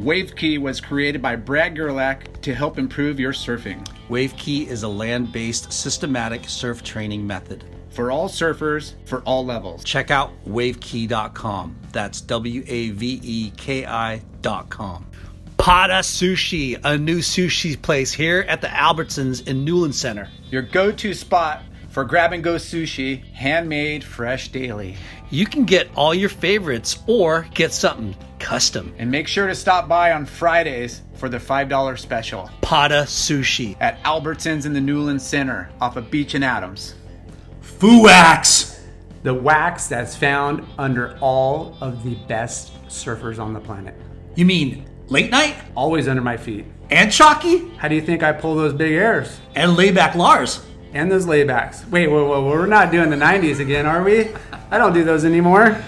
Waveki was created by Brad Gerlach to help improve your surfing. Waveki is a land based systematic surf training method. For all surfers, for all levels. Check out waveki.com. That's W A V E K I.com. Pada Sushi, a new sushi place here at the Albertsons in Newland Center. Your go to spot for grab and go sushi, handmade, fresh daily. You can get all your favorites or get something custom. And make sure to stop by on Fridays for the $5 special. Pada Sushi at Albertsons in the Newland Center off of Beach and Adams. Fu Wax! The wax that's found under all of the best surfers on the planet. You mean late night? Always under my feet. And Chalky? How do you think I pull those big airs? And layback Lars. And those laybacks. Wait, whoa, whoa, whoa, we're not doing the 90s again, are we? I don't do those anymore.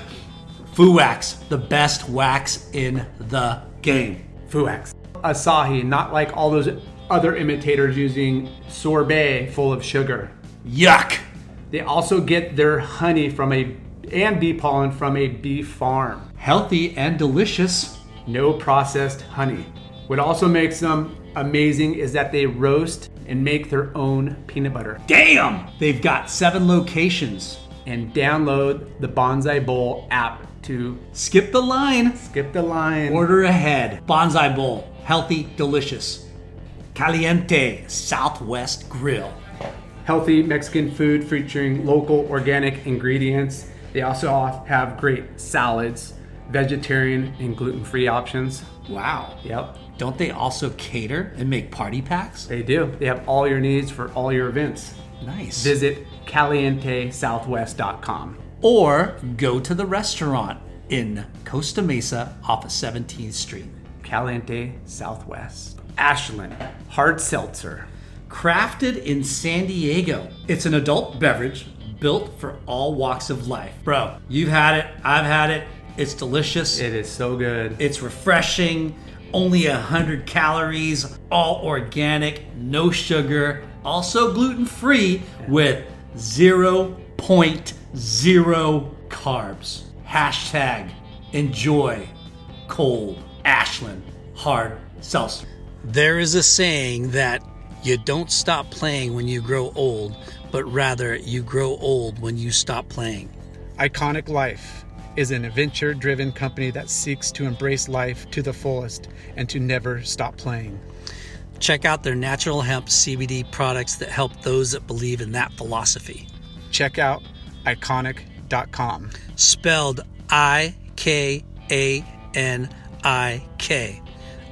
Fu Wax, the best wax in the game. Fu Wax. Acai, not like all those other imitators using sorbet full of sugar. Yuck. They also get their honey from a and bee pollen from a bee farm. Healthy and delicious. No processed honey. What also makes them amazing is that they roast and make their own peanut butter. Damn! They've got seven locations. And download the Bonsai Bowl app to skip the line. Skip the line. Order ahead. Bonsai Bowl. Healthy, delicious. Caliente Southwest Grill. Healthy Mexican food featuring local organic ingredients. They also have great salads, vegetarian and gluten free options. Wow. Yep. Don't they also cater and make party packs? They do. They have all your needs for all your events. Nice. Visit calientesouthwest.com. Or go to the restaurant in Costa Mesa off of 17th Street. Caliente Southwest. Ashland Hard Seltzer. Crafted in San Diego. It's an adult beverage built for all walks of life. Bro, you've had it. I've had it. It's delicious. It is so good. It's refreshing. Only 100 calories, all organic, no sugar, also gluten free with 0.0 carbs. Hashtag enjoy cold Ashland hard seltzer. There is a saying that you don't stop playing when you grow old, but rather you grow old when you stop playing. Ikanik Life is an adventure driven company that seeks to embrace life to the fullest and to never stop playing. Check out their natural hemp CBD products that help those that believe in that philosophy. Check out ikanik.com. Spelled I K A N I K.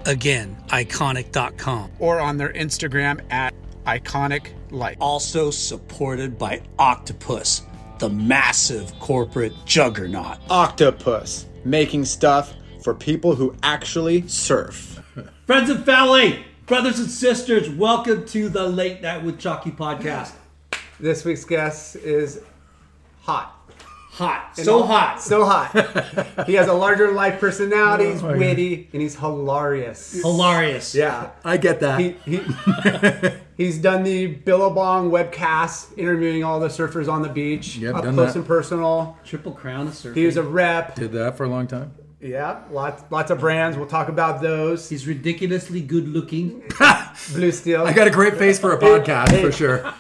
Again, ikanik.com. Or on their Instagram at ikanik life. Also supported by Octopus, the massive corporate juggernaut. Octopus, making stuff for people who actually surf. Friends and family, brothers and sisters, welcome to the Late Night with Chalky podcast. This week's guest is hot. Hot. So all- hot. So hot. he has a larger life personality, oh he's witty, and he's hilarious. Hilarious. Yeah. I get that. He, he, he's done the Billabong webcast, interviewing all the surfers on the beach, Yep, up done close that. and personal. Triple crown of surfing. He was a rep. Did that for a long time. Yeah, lots lots of brands. We'll talk about those. He's ridiculously good looking. Blue Steel. I got a great face for a podcast for sure.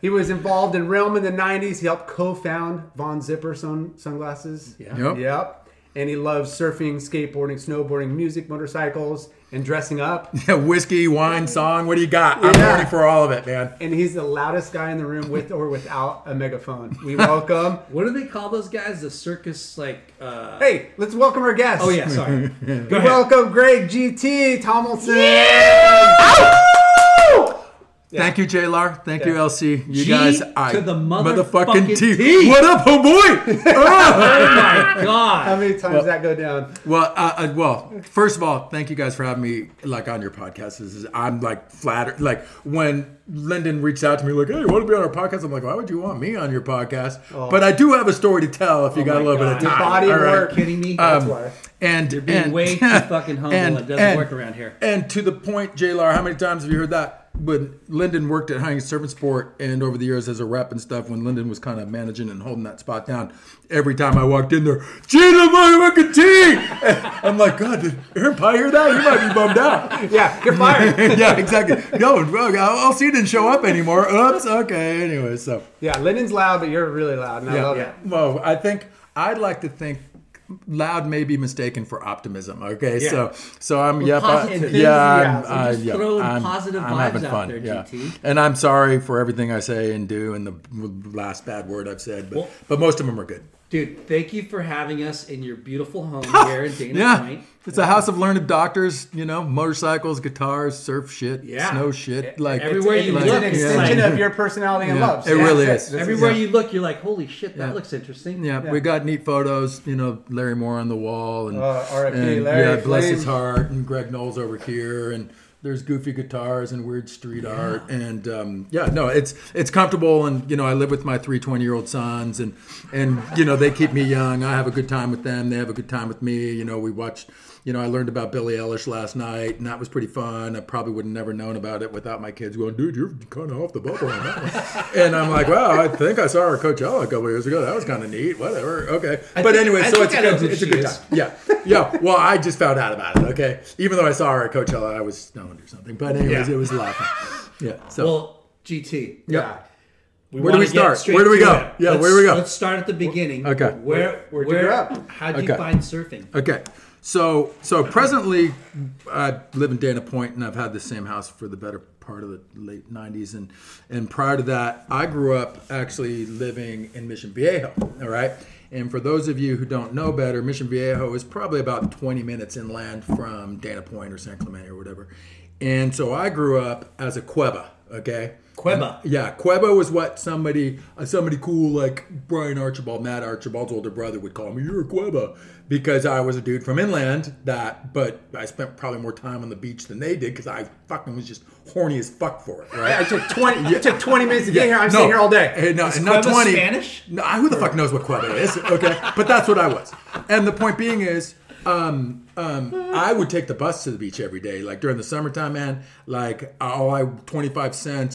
He was involved in Realm in the 90s. He helped co-found Von Zipper sun, sunglasses. Yeah. Yep. Yep. And he loves surfing, skateboarding, snowboarding, music, motorcycles, and dressing up. Yeah, whiskey, wine, song. What do you got? I'm Yeah. ready for all of it, man. And he's the loudest guy in the room with or without a megaphone. We welcome. What do they call those guys? The circus, like. uh hey, let's welcome our guest. Oh, yeah, sorry. We Go ahead. welcome Greg GT Tomlinson. Thank you, JLar. Thank you, LC. You G guys, I to I the motherfucking T. T. What up, homeboy? Oh my god! How many times does that go down? well, uh, uh, well, first of all, thank you guys for having me like on your podcast. This is, I'm like flattered. Like when Lyndon reached out to me, like, "Hey, you want to be on our podcast?" I'm like, "Why would you want me on your podcast?" But I do have a story to tell if you got a Oh my little bit God. of Your time. body of All right. work. Kidding me? That's Um, why. And You're being and, way too fucking humble. and- it doesn't and- work around here. And to the point, JLar, how many times have you heard that? When Lyndon worked at Huntington Surf and Sport, and over the years as a rep and stuff, when Lyndon was kind of managing and holding that spot down, every time I walked in there, Gina motherfucking T! I'm like, God, did Aaron Pai hear that? He might be bummed out. Yeah, you're fired. yeah, exactly. No, bro, LC didn't show up anymore. Oops. Okay. Anyway, so yeah, Lyndon's loud, but you're really loud, and I love yeah. it. well, I think I'd like to think loud may be mistaken for optimism. Okay, so so I'm yep, I, yeah, I'm, uh, yeah, throwing I'm, positive I'm vibes having out fun. there, yeah, GT. and I'm sorry for everything I say and do and the last bad word I've said, but Well- but most of them are good. Dude, thank you for having us in your beautiful home here in Dana Yeah, Point. it's a house of learned doctors. You know, motorcycles, guitars, surf shit, Yeah. snow shit. Like Everywhere you it's look, an it's extension like- of your personality and Yeah, love. it really is. Everywhere Yeah. you look, you're like, holy shit, that Yeah. looks interesting. Yeah, we got neat photos. You know, Larry Moore on the wall, and, Uh, and, Larry yeah, bless his heart, and Greg Knowles over here, and there's goofy guitars and weird street art, and um, yeah, no, it's it's comfortable, and you know, I live with my three 20 year old sons, and and you know, they keep me young. I have a good time with them. They have a good time with me. You know, we watched. You know, I learned about Billie Eilish last night, and that was pretty fun. I probably would have never known about it without my kids going, "Dude, you're kind of off the bubble on that one." and I'm like, "Wow, I think I saw her Coachella a couple years ago. That was kind of neat. Whatever, okay." but think- anyway, I so it's, I know it's, a good is. time. Yeah, yeah. Well, I just found out about it. Okay, even though I saw her at Coachella, I was stoned or something. But anyways, Yeah. it was a lot of fun. Yeah. So Well, GT. Yeah. We Where do we start? Where do we go? it. Yeah, Let's- where do we go? Let's start at the beginning. Okay. Where Where'd you grow up? how'd you find surfing? Okay. So so presently I live in Dana Point and I've had the same house for the better part of the late 90s and and prior to that I grew up actually living in Mission Viejo, all right? And for those of you who don't know better, Mission Viejo is probably about 20 minutes inland from Dana Point or San Clemente or whatever. And so I grew up as a cueva, okay? Cueva. Yeah, Cueva was what somebody uh, somebody cool like Brian Archibald, Matt Archibald's older brother would call me. You're a Cueva because I was a dude from inland. That, but I spent probably more time on the beach than they did because I fucking was just horny as fuck for it. Right? I took 20, it took 20 minutes to get here. I'm No. sitting here all day. Hey, no, Is not Cueva twenty. Spanish? No, who the fuck knows what Cueva is? Okay, but that's what I was. And the point being is, um, um, I would take the bus to the beach every day. Like during the summertime, man. Like oh, I twenty five cents.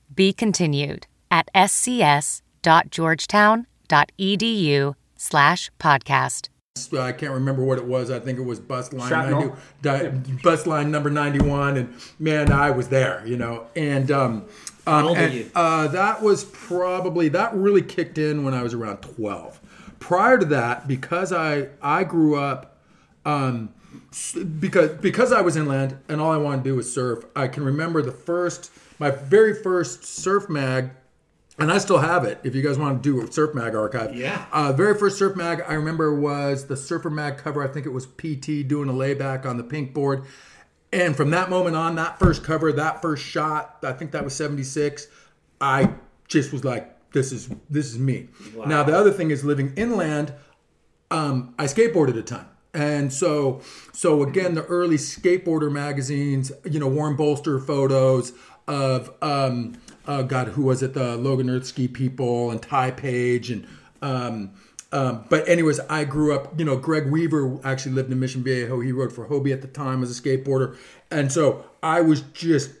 Be continued at scs.georgetown.edu slash podcast. I can't remember what it was. I think it was bus line Shrapnel? 90, bus line number 91 and man I was there, you know. And um um, and, uh that was probably that really kicked in when I was around 12. Prior to that because I I grew up um because because I was inland and all I wanted to do was surf, I can remember the first my very first surf mag and I still have it. If you guys want to do a Surf Mag archive, Yeah. Uh, very first Surf Mag I remember was the Surfer Mag cover. I think it was PT doing a layback on the pink board, and from that moment on, that first cover, that first shot, I think that was '76. I just was like, "This is this is me." Now the other thing is living inland. Um, I skateboarded a ton. And so, so again, the early skateboarder magazines, you know, Warren Bolster photos of, um, uh, God, who was it? The Logan Earth Ski people and Ty Page and, um, um, but anyways, I grew up. You know, Greg Weaver actually lived in Mission Viejo. He rode for Hobie at the time as a skateboarder, and so I was just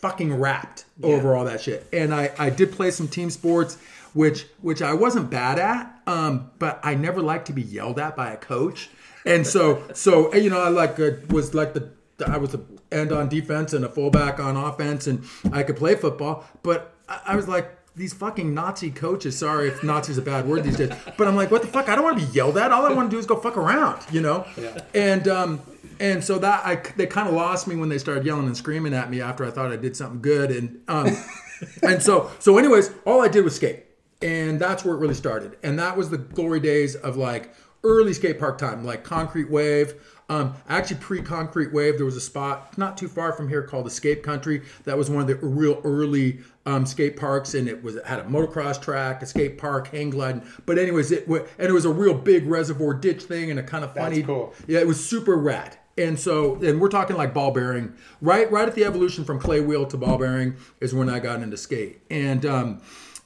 fucking wrapped over all that shit. And I, I did play some team sports, which which I wasn't bad at, um, but I never liked to be yelled at by a coach. And so so you know I like uh, was like the I was the end on defense and a fullback on offense, and I could play football, but I, I was like. These fucking Nazi coaches. Sorry if Nazi's a bad word these days, but I'm like, what the fuck? I don't want to be yelled at. All I want to do is go fuck around, you know. Yeah. And um, and so that I they kind of lost me when they started yelling and screaming at me after I thought I did something good, and um, and so so anyways, all I did was skate, and that's where it really started, and that was the glory days of like early skate park time, like Concrete Wave. Um, actually, pre-concrete wave, there was a spot not too far from here called Escape Country. That was one of the real early um, skate parks, and it was it had a motocross track, a skate park, hang gliding. But anyways, it wa- and it was a real big reservoir ditch thing, and a kind of funny. That's cool. Yeah, it was super rad. And so, and we're talking like ball bearing, right? Right at the evolution from clay wheel to ball bearing is when I got into skate. And um,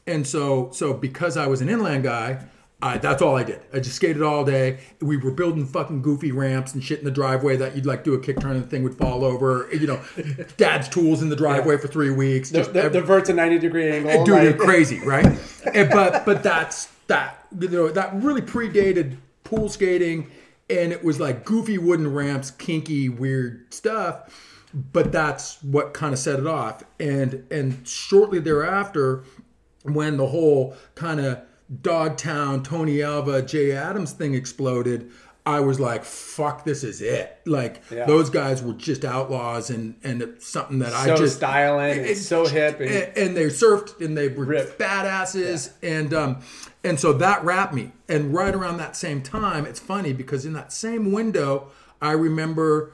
and so so because I was an inland guy, I, that's all I did. I just skated all day. We were building fucking goofy ramps and shit in the driveway that you'd like do a kick turn and the thing would fall over. You know, dad's tools in the driveway for three weeks. The, Just the, every- a 90 degree angle. dude, like- you're crazy, right? And- but but that's that you know that really predated pool skating, and it was like goofy wooden ramps, kinky, weird stuff. But that's what kind of set it off, and and shortly thereafter, when the whole kind of Dogtown, Tony Alva, Jay Adams thing exploded. I was like, "Fuck, this is it!" Like Yeah. those guys were just outlaws, and and it's something that I just styling, and so hip, and- and, and they surfed and they were Ripped. badasses and um and so that wrapped me and right around that same time it's funny because in that same window i remember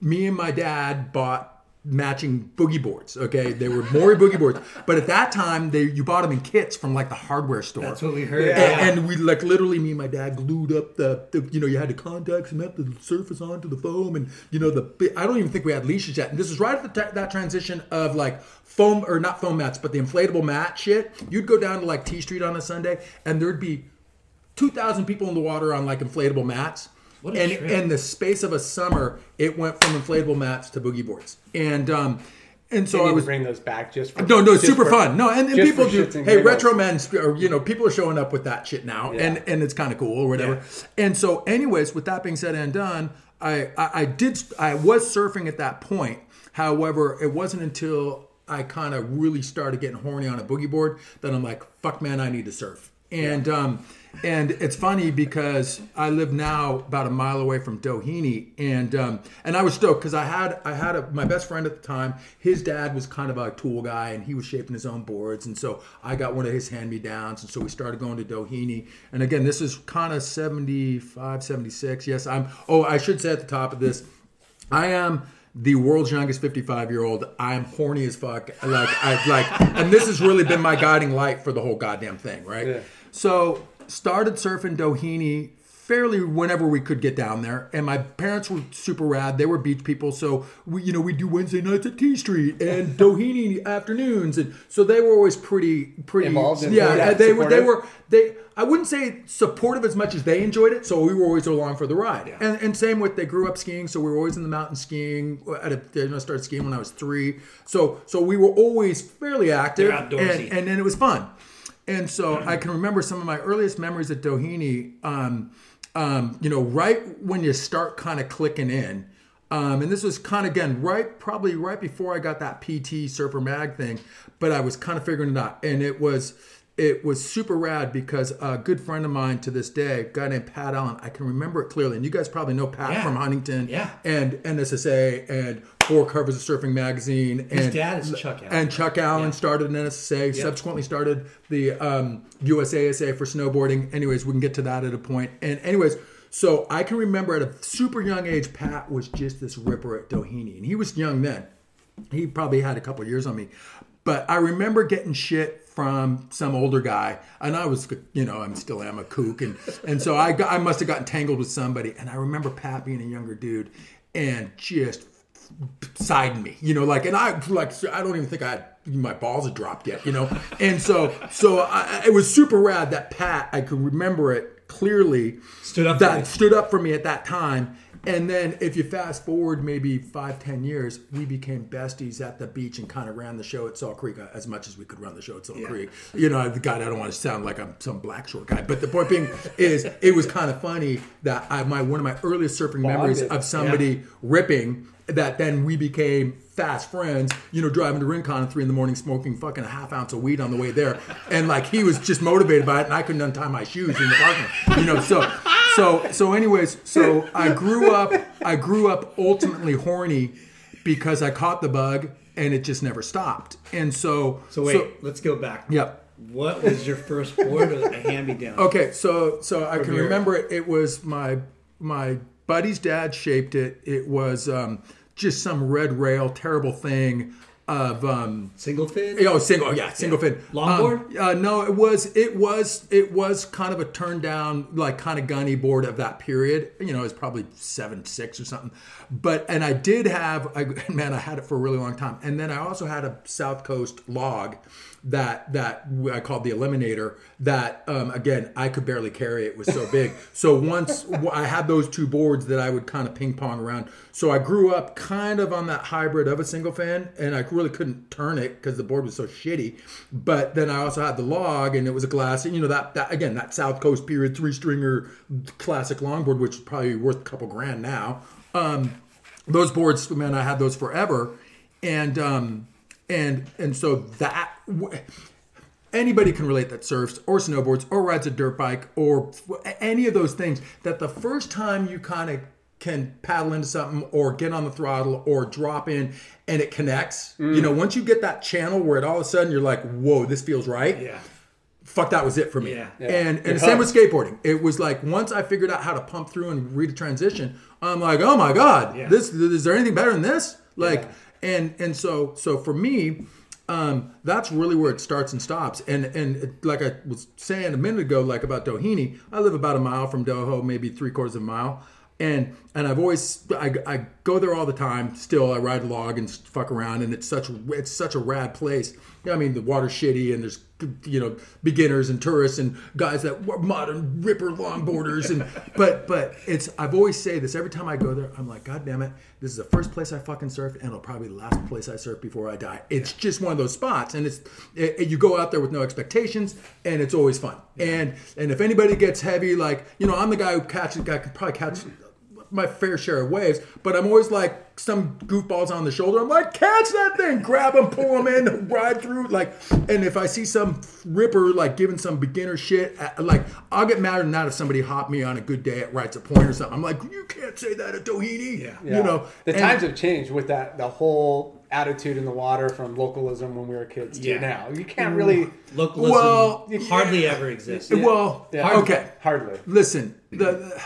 me and my dad bought matching boogie boards okay they were Morey boogie boards but at that time they you bought them in kits from like the hardware store That's what we heard. Yeah. and, and we like literally me and my dad glued up the, the you know you had to contact cement the surface onto the foam and you know the I don't even think we had leashes yet and this is right at the t- that transition of like foam or not foam mats but the inflatable mat shit you'd go down to like T Street on a Sunday and there'd be 2,000 people in the water on like inflatable mats. What a and trip. in the space of a summer, it went from inflatable mats to boogie boards. And um, and so They I need was bring those back just for no, no, it's super for- fun. No, and, and people do. and Hey, giggles. retro men, or, you know, people are showing up with that shit now, Yeah. and and it's kind of cool or whatever. And so, anyways, with that being said and done, I, I I did I was surfing at that point. However, it wasn't until I kind of really started getting horny on a boogie board that I'm like, fuck, man, I need to surf. And um, and it's funny because I live now about a mile away from Doheny, and um, and I was stoked because I had I had a, my best friend at the time. His dad was kind of a tool guy, and he was shaping his own boards, and so I got one of his hand me downs, and so we started going to Doheny. And again, this is kind of 75, 76. Yes, I'm. Oh, I should say at the top of this, I am the world's youngest 55 year old. I'm horny as fuck. Like I like, and this has really been my guiding light for the whole goddamn thing, right? Yeah. So started surfing Doheny fairly whenever we could get down there, and my parents were super rad. They were beach people, so we, you know, we do Wednesday nights at T Street and Doheny afternoons, and so they were always pretty, pretty Involved in- yeah, yeah, they were, they were they I wouldn't say supportive as much as they enjoyed it, so we were always along for the ride. And, and same with they grew up skiing, so we were always in the mountain skiing. At a, you know, I started skiing when I was three, so so we were always fairly active, and, and then it was fun. And so I can remember some of my earliest memories at Doheny. Um, um, you know, right when you start kind of clicking in. Um, and this was kind of again right, probably right before I got that PT Surfer Mag thing, but I was kind of figuring it out, and it was it was super rad because a good friend of mine to this day, a guy named Pat Allen, I can remember it clearly, and you guys probably know Pat Yeah. from Huntington, Yeah. and NSSA, and four covers of Surfing Magazine, His and dad is Chuck Allen. and Chuck Allen Yeah. started an NSSA, subsequently started the um, USASA for snowboarding. Anyways, we can get to that at a point. And anyways, so I can remember at a super young age, Pat was just this ripper at Doheny, and he was young then. He probably had a couple years on me, but I remember getting shit from some older guy, and I was, you know, I'm still am a kook, and and so I got, I must have gotten tangled with somebody, and I remember Pat being a younger dude, and just siding me, you know, like, and I like, I don't even think I had my balls had dropped yet, you know, and so, so I, it was super rad that Pat, I could remember it clearly, Stood up that stood up for me at that time. And then if you fast forward maybe five, ten years, we became besties at the beach and kind of ran the show at Salt Creek uh, as much as we could run the show at Salt Creek. You know, the God, I don't want to sound like I'm some black short guy, but the point being is, it was kind of funny that I, my one of my earliest surfing memories of somebody ripping that then we became fast friends, you know, driving to Rincon at three in the morning, smoking fucking a half ounce of weed on the way there. And like he was just motivated by it and I couldn't untie my shoes in the parking lot. You know, so so so anyways, so I grew up I grew up ultimately horny because I caught the bug and it just never stopped. And so So wait, let's go back. Yep. What was your first board a hand me down? Okay, so so I can here. remember it. It was my my buddy's dad shaped it. It was um, just some red rail, terrible thing of um, Single fin? Oh, single, yeah, single fin. Longboard? Um, uh, no, it was, it was, it was kind of a turned down, like kind of gunny board of that period. You know, it was probably seven six or something. But and I did have, I, man, I had it for a really long time. And then I also had a South Coast log that that I called the Eliminator. That um, again, I could barely carry it. Was so big. so once I had those two boards that I would kind of ping pong around. So I grew up kind of on that hybrid of a single fan, and I really couldn't turn it because the board was so shitty. But then I also had the log, and it was a glass, and you know that that again that South Coast period three stringer classic longboard, which is probably worth a couple grand now. Um, those boards, man, I had those forever, and um, and and so that anybody can relate that surfs or snowboards or rides a dirt bike or any of those things that the first time you kind of can paddle into something or get on the throttle or drop in and it connects you know mm. once you get that channel where it all of a sudden you're like whoa this feels right Yeah. fuck that was it for me. Yeah. and and the same with skateboarding. It was like once i figured out how to pump through and read a transition i'm like oh my god Yeah. this is there anything better than this? Like and and so so for me um, that's really where it starts and stops. And and like I was saying a minute ago, like about Doheny, I live about a mile from Doho, maybe three quarters of a mile. And and I've always I, I go there all the time. Still, I ride log and fuck around, and it's such it's such a rad place. I mean the water's shitty, and there's you know beginners and tourists and guys that were modern ripper longboarders, and but but it's I've always say this every time I go there. I'm like, God damn it, this is the first place I fucking surfed, and it'll probably be the last place I surf before I die. It's just one of those spots, and it's it, you go out there with no expectations, and it's always fun. And and if anybody gets heavy, like you know, I'm the guy who catches, I can probably catch my fair share of waves, but I'm always like some goofballs on the shoulder. I'm like, catch that thing, grab them, pull them in, ride through. Like, and if I see some ripper like giving some beginner shit, uh, like I'll get madder than that if somebody hopped me on a good day at Rights a Point or something. I'm like, you can't say that at Doheny. Yeah. You know, the and- times have changed with that the whole attitude in the water from localism when we were kids to Yeah. now. You can't really. Localism Well, hardly ever exists. Well, Yeah. okay. Hardly. Listen, the, the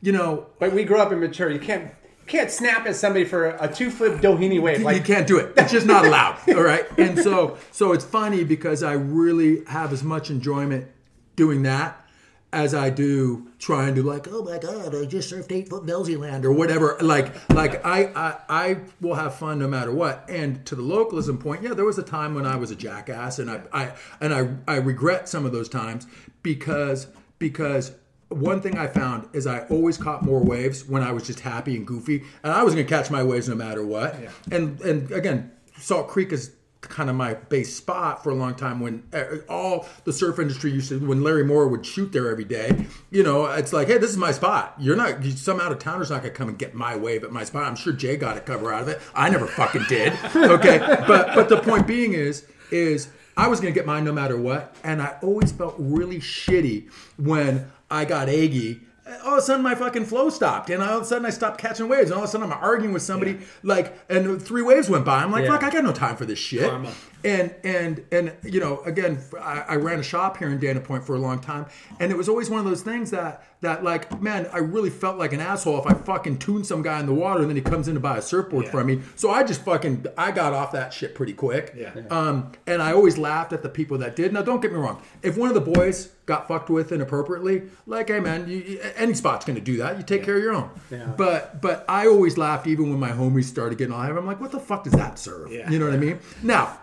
you know, But we grew up immature. You can't you can't snap at somebody for a two foot Doheny wave. Like you can't do it. It's just not allowed. all right. And so so it's funny because I really have as much enjoyment doing that as I do trying to like, oh my god, I just surfed eight foot Velzyland or whatever. Like like I, I I will have fun no matter what. And to the localism point, yeah, there was a time when I was a jackass and I, I and I I regret some of those times because because one thing I found is I always caught more waves when I was just happy and goofy, and I was going to catch my waves no matter what. And and again, Salt Creek is kind of my base spot for a long time when uh, all the surf industry used to when Larry Moore would shoot there every day you know it's like hey this is my spot. You're not some out of towners not gonna come and get my wave at my spot. I'm sure Jay got a cover out of it. I never fucking did okay? But but the point being is is I was gonna get mine no matter what and I always felt really shitty when I got eggy all of a sudden my fucking flow stopped and all of a sudden I stopped catching waves and all of a sudden I'm arguing with somebody like and three waves went by I'm like Yeah. fuck I got no time for this shit Karma. and and and you know again I, I ran a shop here in Dana Point for a long time and it was always one of those things that that like, man, I really felt like an asshole if I fucking tuned some guy in the water and then he comes in to buy a surfboard from me. So I just fucking I got off that shit pretty quick. Yeah. Um, and I always laughed at the people that did. Now, don't get me wrong. If one of the boys got fucked with inappropriately, like, hey man, you, you- any spot's gonna do that. You take care of your own. Yeah. But but I always laughed even when my homies started getting all heavy. I'm like, what the fuck does that serve? Yeah. You know what I mean? Now,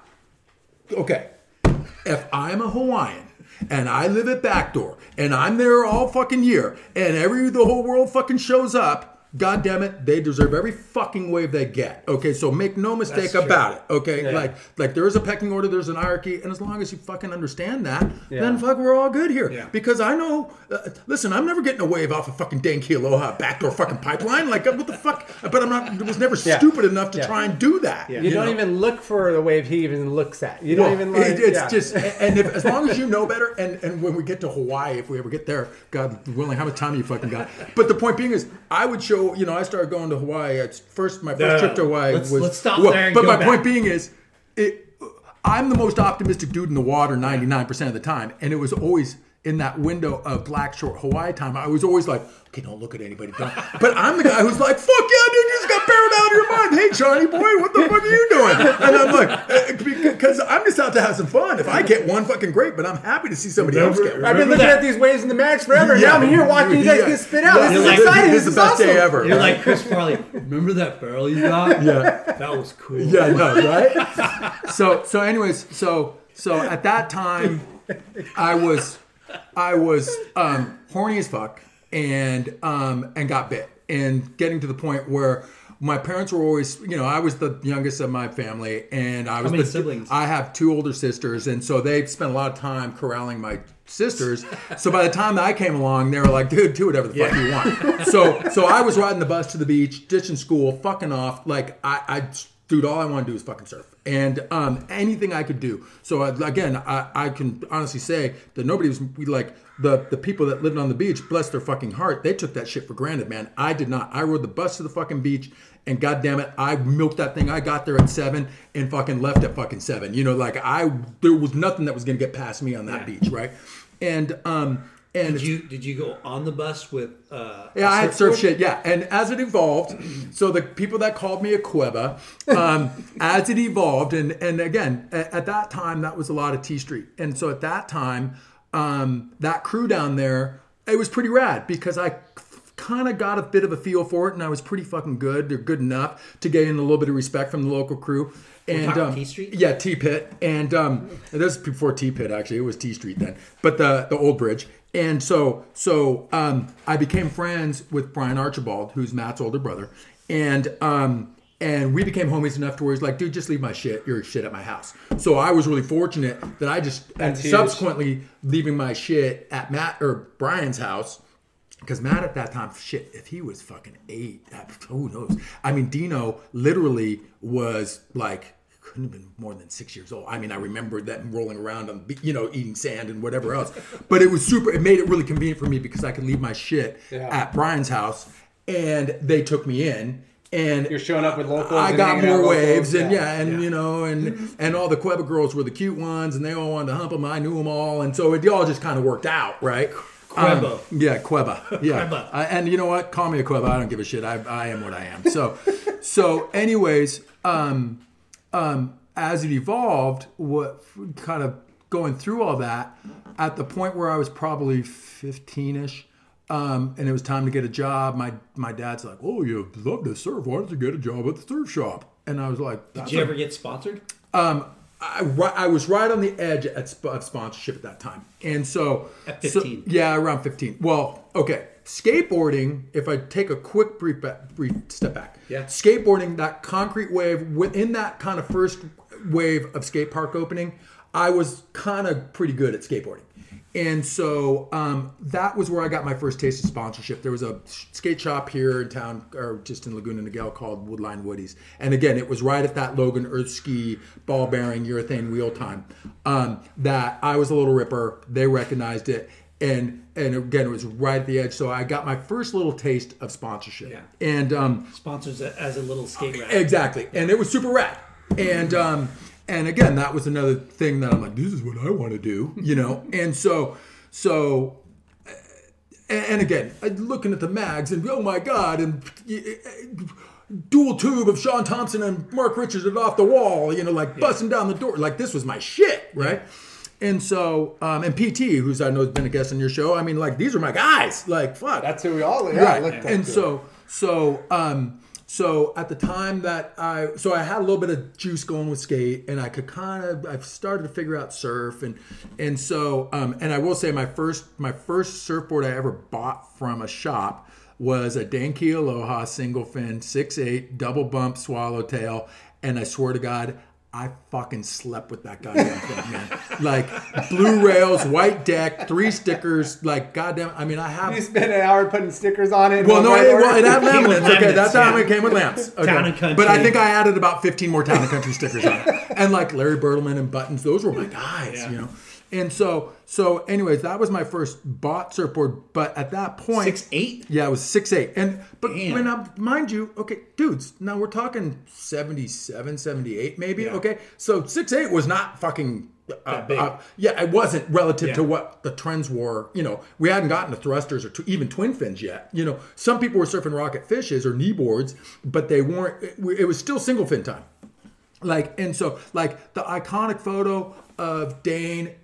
okay, if I'm a Hawaiian and I live at Backdoor and I'm there all fucking year. And every the whole world fucking shows up, god damn it, they deserve every fucking wave they get. Okay, so make no mistake true. about it. Okay, Yeah. like like there is a pecking order, there's an hierarchy, and as long as you fucking understand that, then fuck, we're all good here. Yeah. Because I know, uh, listen, I'm never getting a wave off a fucking Dane Kealoha backdoor fucking pipeline. Like what the fuck? But I'm not. Was never Yeah. stupid enough to Yeah. try and do that. You, don't know? even look for the wave he even looks at. You don't Well, even like. it- it's yeah. just and if, as long as you know better and and when we get to hawaii if we ever get there god willing how much time you fucking got but the point being is i would show you know i started going to hawaii it's first my first No, trip to hawaii let's- was let's stop well, there and but go my back. point being is it i'm the most optimistic dude in the water 99% of the time and it was always in that window of black short hawaii time i was always like okay don't look at anybody don't. but i'm the guy who's like fuck yeah dude you just got barreled out of your mind hey johnny boy what the fuck are you doing and i'm like eh, because i'm just out to have some fun if i get one fucking great but i'm happy to see somebody else get one I've been looking that- at these waves in the max forever. Yeah. Now I'm here watching you guys Yeah. get spit out. Yeah. This is Like- exciting. this is the best awesome. day ever You're like Chris Farley. Remember that barrel you got? yeah That was cool. Yeah, I know, right? so so anyways, so so at that time I was I was um horny as fuck and um and got bit and getting to the point where my parents were always, you know, I was the youngest of my family, and I was the siblings? I have two older sisters, and so they spent a lot of time corralling my sisters. so by the time I came along, they were like, "Dude, do whatever the fuck you want." so so I was riding the bus to the beach, ditching school, fucking off. Like I, I dude, all I want to do is fucking surf, and um, anything I could do. So again, I, I can honestly say that nobody was we, like the the people that lived on the beach. Bless their fucking heart, they took that shit for granted, man. I did not. I rode the bus to the fucking beach. And goddamn it, I milked that thing. I got there at seven and fucking left at fucking seven. You know, like I, there was nothing that was gonna get past me on that beach, right? And um, and Did you did you go on the bus with? Uh, yeah, I had surf shit. Yeah, and as it evolved, so the people that called me a cueva, um, as it evolved, and and again, at, at that time, that was a lot of T Street, and so at that time, um, that crew down there, it was pretty rad because I kind of got a bit of a feel for it, and I was pretty fucking good. They're good enough to gain a little bit of respect from the local crew. And um, T Street? yeah, T Pit, and um, this was before T Pit actually. It was T Street then, but the the old bridge. And so so um, I became friends with Brian Archibald, who's Matt's older brother, and um, and we became homies enough to where he's like, dude, just leave my shit, your shit at my house. So I was really fortunate that I just and subsequently leaving my shit at Matt or Brian's house. Because Matt at that time, shit, if he was fucking eight, who knows? I mean, Dino literally was like, couldn't have been more than six years old. I mean, I remember that rolling around on, you know, eating sand and whatever else. But it was super, it made it really convenient for me because I could leave my shit Yeah. at Brian's house and they took me in. And You're showing up with locals I got more with locals, waves, and yeah. yeah, and you know, and and all the Queba girls were the cute ones, and they all wanted to hump them. I knew them all, and so it all just kind of worked out, right? Quebo. Um, yeah, Queba. Yeah. Queba. I- and you know what? Call me a Queba. I don't give a shit. I, I am what I am. So, so anyways, um, um, as it evolved, what kind of going through all that, at the point where I was probably 15ish, um, and it was time to get a job, my my dad's like, "Oh, you love to surf. Why don't you get a job at the surf shop?" And I was like, Did you ever get sponsored? um, I, I was right on the edge at, sp- of sponsorship at that time, and so At so- 15. yeah, around fifteen. Well, okay, skateboarding. If I take a quick brief, ba- brief step back, Yeah. skateboarding that concrete wave within that kind of first wave of skate park opening, I was kind of pretty good at skateboarding. And so um, that was where I got my first taste of sponsorship. There was a skate shop here in town, or just in Laguna Niguel, called Woodline Woodies. And again, it was right at that Logan Earth Ski ball bearing urethane wheel time um, that I was a little ripper. They recognized it. And and again, it was right at the edge. So I got my first little taste of sponsorship. Yeah. And um, Sponsors as a little skate rack. Exactly, and it was super rad. And um, and again, that was another thing that I'm like, this is what I want to do, you know. and so so and, again, looking at the mags and oh my god, and dual tube of Shaun Tomson and Mark Richards off the wall, you know, like busting down the door. Like this was my shit, right? And so, um, and PT, who's I know has been a guest on your show. I mean, like these are my guys. Like fuck, That's who we all yeah, right. looked and so, so, um, so at the time that I, so I had a little bit of juice going with skate, and I could kind of, I've started to figure out surf, and and so, um, and I will say my first, my first surfboard I ever bought from a shop was a Dane Kealoha single fin, six eight, double bump swallowtail, and I swear to God. I fucking slept with that goddamn thing, man. Like blue rails, white deck, three stickers. Like goddamn. I mean, I have you spent an hour putting stickers on it. well, no, it, well, it had came with laminates. Okay, laminates, that's how yeah. it came with lamps. Okay. Town and Country. But I think I added about 15 more Town and Country stickers on it. And like Larry Bertlemann and Buttons, those were my guys, you know. And so, so, anyways, that was my first bought surfboard. But at that point, Six eight. yeah, it was six eight. And but Damn. when I, mind you, okay, dudes, now we're talking 77, 78 maybe. Okay, so six eight was not fucking. Uh, big. uh, yeah, it wasn't relative to what the trends were. You know, we hadn't gotten to thrusters or even twin fins yet. You know, some people were surfing rocket fishes or knee boards, but they weren't. It, it was still single fin time. Like, and so, like, the iconic photo of Dane,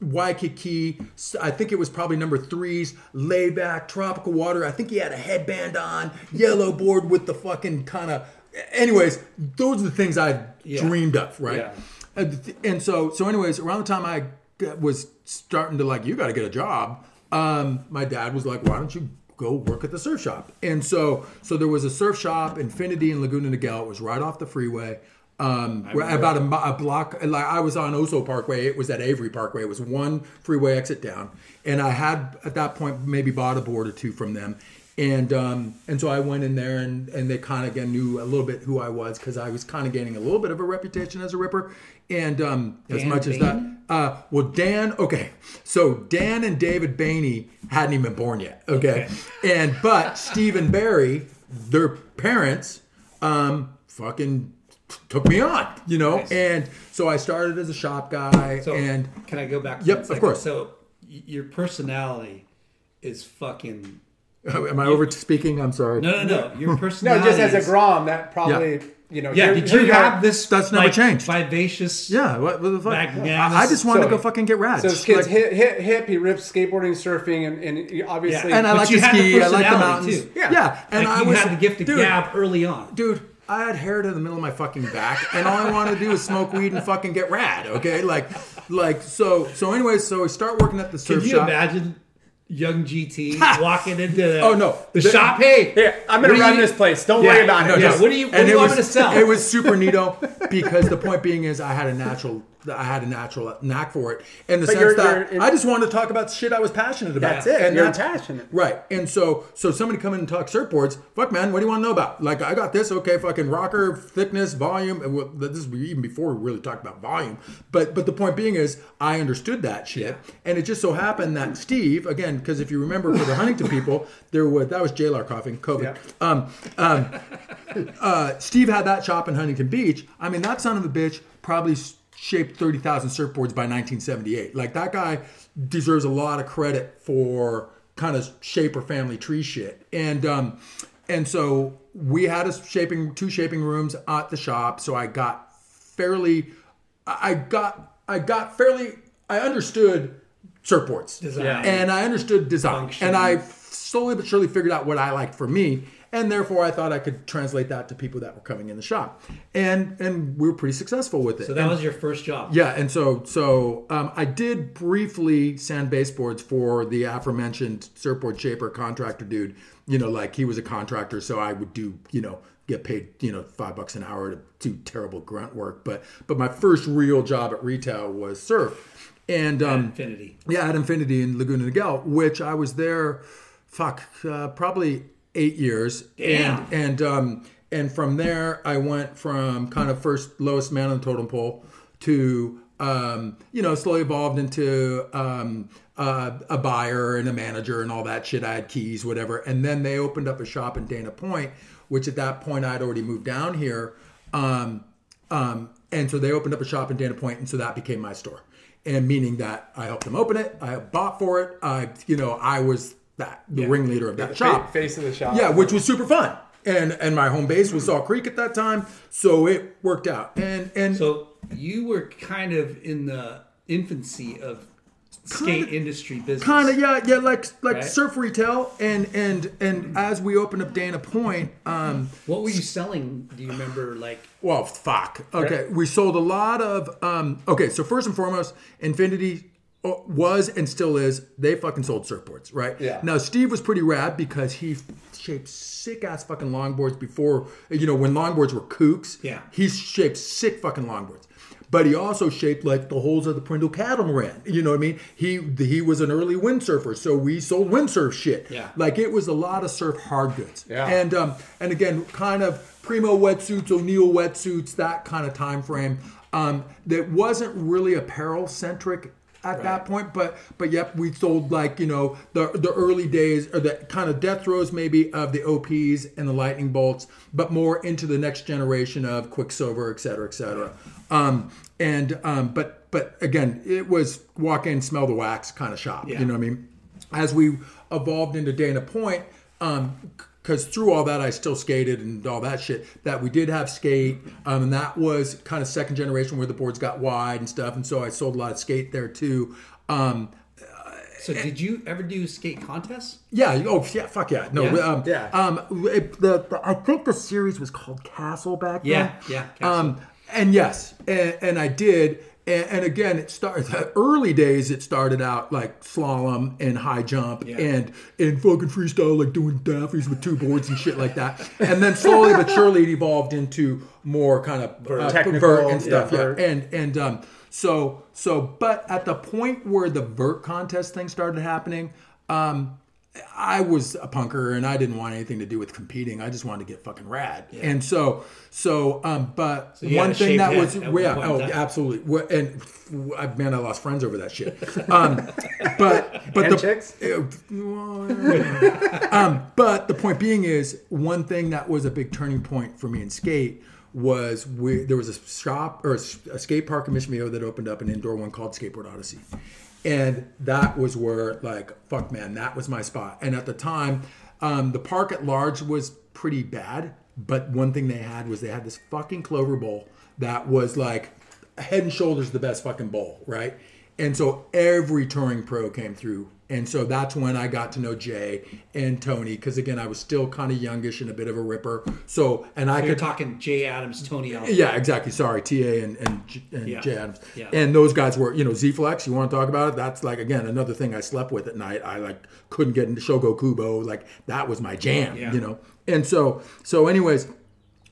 Waikiki, I think it was probably number threes, Layback, tropical water. I think he had a headband on, yellow board with the fucking kind of. Anyways, those are the things I dreamed of, right? Yeah. And, and so, so, anyways, around the time I was starting to like, you got to get a job, um, my dad was like, why don't you go work at the surf shop? And so, so there was a surf shop, Infinity in Laguna Niguel. It was right off the freeway. Um, about a, a block, like I was on Oso Parkway. It was at Avery Parkway. It was one freeway exit down, and I had at that point maybe bought a board or two from them, and um, and so I went in there, and and they kind of again knew a little bit who I was because I was kind of gaining a little bit of a reputation as a ripper, and um, as Dan much as that, uh, well, Dan. Okay, so Dan and David Boehne hadn't even been born yet. Okay, and but Stephen Barry, their parents, um, fucking took me on, you know, and so I started as a shop guy, So and can I go back? Yep, of course. So your personality is fucking. am I over speaking? I'm sorry. No, no, no. Your personality. no, just as a Grom, that probably you know. Yeah. Did here you are. have this? That's never like, changed. Vivacious. Yeah, what, what the fuck? Magnanimous. I I just wanted to go fucking get rad. So this kid's Like- hip, hip, hip. He rips skateboarding, surfing, and, and obviously. Yeah. and I But like to the ski. I like the mountains. too. Yeah, Yeah. and like I you was had the gift of dude, gab early on. dude. I had hair to the middle of my fucking back, and all I wanted to do was smoke weed and fucking get rad. Okay, like, like so. So, anyways, so we start working at the surf Can you shop. imagine young GT walking into the, Oh, no. the, The- shop? Hey, Here, I'm gonna run you- this place. Don't Yeah, worry about no, it. yeah, Just- what do you, what and do you it want was me to sell? it was super neato because the point being is I had a natural I had a natural knack for it in the But sense you're- that you're- I just wanted to talk about shit I was passionate about. That's it. You're passionate. right? And so so somebody come in and talk surfboards. Fuck man, what do you want to know about? Like I got this. Okay, fucking rocker thickness, volume. and well, This is even before we really talked about volume. But but the point being is I understood that shit, and it just so happened that Steve again because if you remember for the Huntington people there was that was JLR coughing COVID. Yeah. Um, um, uh, Steve had that shop in Huntington Beach. I mean, that son of a bitch probably shaped 30,000 surfboards by 1978. Like, that guy deserves a lot of credit for kind of shaper family tree shit. And, um, and so we had a shaping, two shaping rooms at the shop. So I got fairly, I got, I got fairly, I understood surfboards. Design. And I understood design. Function. And I slowly but surely figured out what I liked for me. And therefore, I thought I could translate that to people that were coming in the shop, and and we were pretty successful with it. so that And- was your first job. yeah, and so so um, I did briefly sand baseboards for the aforementioned surfboard shaper contractor dude. You know, like he was a contractor, so I would do you know get paid you know five bucks an hour to do terrible grunt work. But but my first real job at retail was surf, and um, Infinity. yeah, at Infinity in Laguna Niguel, which I was there, fuck, uh, probably eight years, Damn. and and um, and from there I went from kind of first lowest man on the totem pole to um, you know slowly evolved into um, uh, a buyer and a manager and all that shit. I had keys, whatever, and then they opened up a shop in Dana Point, which at that point I'd already moved down here. Um, um, and so they opened up a shop in Dana Point, and so that became my store. And meaning that I helped them open it, I bought for it. I, you know, I was that the ringleader of that Fa- shop. face of the shop. Yeah, which was super fun. And and my home base was Salt Creek at that time, so it worked out. And and So you were kind of in the infancy of skate Kinda- industry business. kind of yeah yeah like like Right. surf retail and and and as we opened up Dana Point, um, What were you selling? Do you remember? Like, Well, fuck. Okay, we sold a lot of. Um, okay, so first and foremost, Infinity was and still is. They fucking sold surfboards, right? Yeah. Now Steve was pretty rad because he shaped sick ass fucking longboards before. You know when longboards were kooks. Yeah. He shaped sick fucking longboards. But he also shaped like the holes of the Prindle catamaran. You know what I mean? He he was an early windsurfer, so we sold windsurf shit. Yeah. Like it was a lot of surf hard goods. Yeah. And um, and again, kind of primo wetsuits, O'Neill wetsuits, that kind of time frame. Um, that wasn't really apparel centric at that point, but but yep, we sold like you know the the early days or the kind of death throes maybe of the OPs and the lightning bolts, but more into the next generation of Quiksilver, et cetera, et cetera. Um, and um, but but again, it was walk in, smell the wax kind of shop. Yeah. You know what I mean? As we evolved into Dana Point, um, because through all that I still skated and all that shit. That we did have skate, um, and that was kind of second generation where the boards got wide and stuff, and so I sold a lot of skate there too. Um, so did you ever do skate contests? yeah. Oh, yeah. Fuck yeah. No. Yeah? Um, Yeah. Um, it, the, the I think the series was called Castle back then. Yeah, yeah, Castle. Um, and yes, and, and I did. And, and again, it started the early days. It started out like slalom and high jump Yeah. and and fucking freestyle, like doing daffies with two boards and shit like that. And then slowly but surely, it evolved into more kind of uh, Technical, vert and stuff. yeah, Yeah, and and um, so so, but at the point where the vert contest thing started happening, um, I was a punker and I didn't want anything to do with competing. I just wanted to get fucking rad. And so so um, but you one thing that was at yeah oh time. absolutely and I, man I lost friends over that shit. Um, but but And the chicks? um, but the point being is one thing that was a big turning point for me in skate was we, there was a shop or a skate park in Mission Viejo that opened up an indoor one called Skateboard Odyssey. And that was where like fuck man, that was my spot. And at the time, um, the park at large was pretty bad, but one thing they had was they had this fucking clover bowl that was like head and shoulders the best fucking bowl, right? And so every touring pro came through. And so that's when I got to know Jay and Tony, because again, I was still kind of youngish and a bit of a ripper. So, and I You're could talking Jay Adams, Tony Alva. yeah, exactly. Sorry, TA and and, and Yeah. Jay Adams. Yeah. And those guys were, you know, Z Flex. You want to talk about it? That's like again another thing I slept with at night. I like couldn't get into Shogo Kubo. Like that was my jam. Yeah. You know. And so so anyways,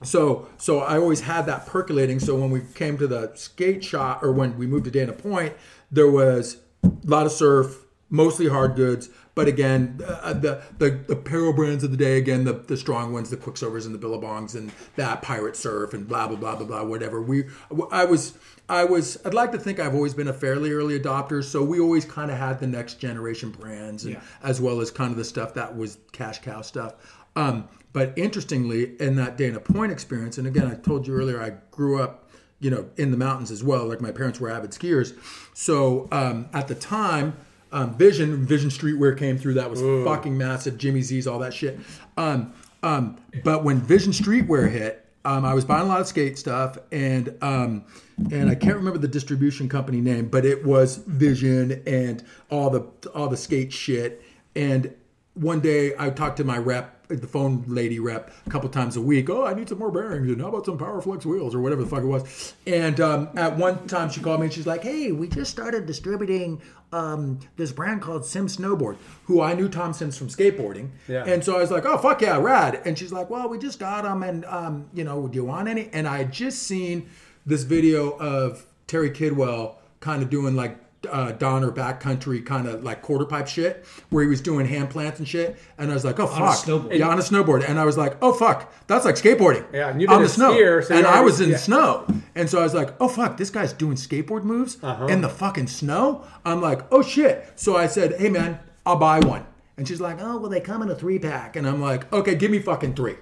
so so I always had that percolating. So when we came to the skate shop, or when we moved to Dana Point, there was a lot of surf, mostly hard goods. But again, uh, the, the the apparel brands of the day, again the the strong ones, the Quiksilvers and the Billabongs and that Pirate Surf and blah blah blah blah blah whatever. We I was I was I'd like to think I've always been a fairly early adopter, so we always kind of had the next generation brands, and, Yeah. as well as kind of the stuff that was cash cow stuff. Um, but interestingly, in that Dana Point experience, and again, I told you earlier, I grew up, you know, in the mountains as well. Like my parents were avid skiers, so um, at the time, um, Vision Vision Streetwear came through. That was fucking massive. Jimmy Z's, all that shit. Um, um, but when Vision Streetwear hit, um, I was buying a lot of skate stuff, and um, and I can't remember the distribution company name, but it was Vision and all the all the skate shit. And one day I talked to my rep, the phone lady rep, a couple times a week. Oh, I need some more bearings, and how about some Powerflex wheels or whatever the fuck it was. And um, at one time she called me and she's like, "Hey, we just started distributing um, this brand called Sims Snowboard, who I knew Tom Sims from skateboarding. Yeah. And so I was like, "Oh fuck yeah, rad!" And she's like, "Well, we just got them, and um, you know, do you want any?" And I had just seen this video of Terry Kidwell kind of doing like uh, Donner backcountry kind of like quarter pipe shit, where he was doing hand plants and shit. And I was like, "Oh a fuck, snowboard. yeah, on a snowboard." And I was like, "Oh fuck, that's like skateboarding." Yeah, and you've been on the snow, skier, so and I already- was in yeah. snow. And so I was like, "Oh fuck, this guy's doing skateboard moves Uh-huh. in the fucking snow." I'm like, "Oh shit!" So I said, "Hey man, I'll buy one." And she's like, "Oh, well, they come in a three pack." And I'm like, "Okay, give me fucking three.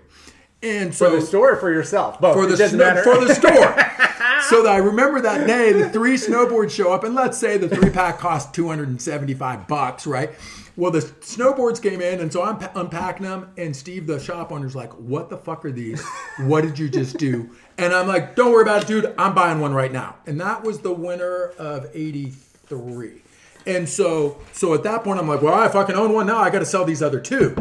And For the store or for yourself? Both. for the sno- matter. for the store. so that I remember that day, the three snowboards show up, and let's say the three pack cost two hundred and seventy five bucks, right? Well, the snowboards came in, and so I'm unpacking them, and Steve, the shop owner's like, "What the fuck are these? What did you just do?" And I'm like, "Don't worry about it, dude. I'm buying one right now." And that was the winter of '83. And so, so at that point, I'm like, well, I fucking own one now. I got to sell these other two.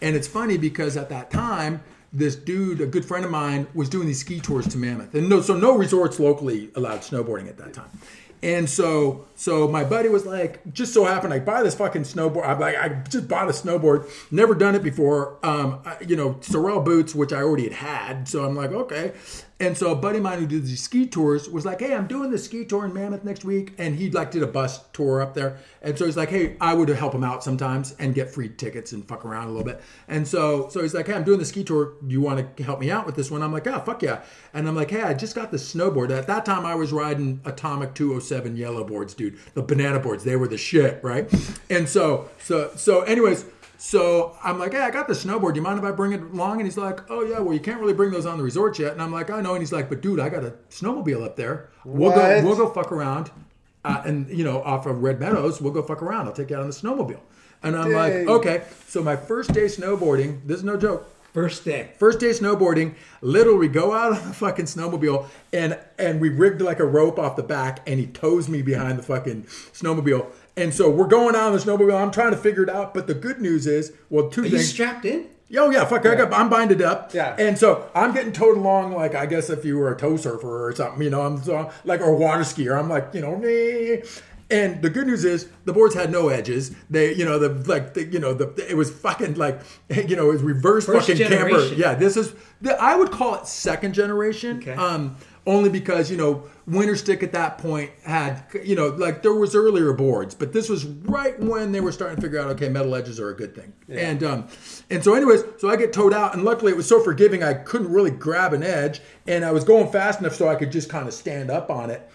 And it's funny because at that time, this dude, a good friend of mine, was doing these ski tours to Mammoth, and no, so no resorts locally allowed snowboarding at that time. And so, so my buddy was like, just so happened, I buy this fucking snowboard. I'm like, I just bought a snowboard, never done it before. Um, I, you know, Sorel boots, which I already had had. So I'm like, okay. And so a buddy of mine who did these ski tours was like, hey, I'm doing this ski tour in Mammoth next week, and he like did a bus tour up there. And so he's like, hey, I would help him out sometimes and get free tickets and fuck around a little bit. And so, so he's like, hey, I'm doing the ski tour. Do you want to help me out with this one? I'm like, oh, fuck yeah. And I'm like, hey, I just got the snowboard. At that time, I was riding Atomic 207 yellow boards, dude. The banana boards, they were the shit, right? And so, so, so, anyways. So I'm like, hey, I got the snowboard. Do you mind if I bring it along? And he's like, oh yeah, well you can't really bring those on the resort yet. And I'm like, I know. And he's like, but dude, I got a snowmobile up there. We'll What? go, we'll go fuck around, uh, and you know, off of Red Meadows, we'll go fuck around. I'll take you out on the snowmobile. And I'm like, Dang. okay. So my first day snowboarding, this is no joke. First day. First day snowboarding, literally we go out on the fucking snowmobile and and we rigged like a rope off the back and he tows me behind the fucking snowmobile. And so we're going on the snowmobile. I'm trying to figure it out, but the good news is, well, two Are you things. strapped in? Oh yeah, fuck! I got, I'm binded up. Yeah. And so I'm getting towed along like I guess if you were a tow surfer or something, you know, I'm so, like or a water skier. I'm like, you know, me. and the good news is the boards had no edges. They, you know, the like, the, you know, the it was fucking like, you know, it was reverse First fucking camber. generation. Yeah, this is the, I would call it second generation. Okay. Um, only because you know Winterstick at that point had you know like there was earlier boards, but this was right when they were starting to figure out okay metal edges are a good thing. And um, and so anyways, so I get towed out, and luckily it was so forgiving I couldn't really grab an edge, and I was going fast enough so I could just kind of stand up on it.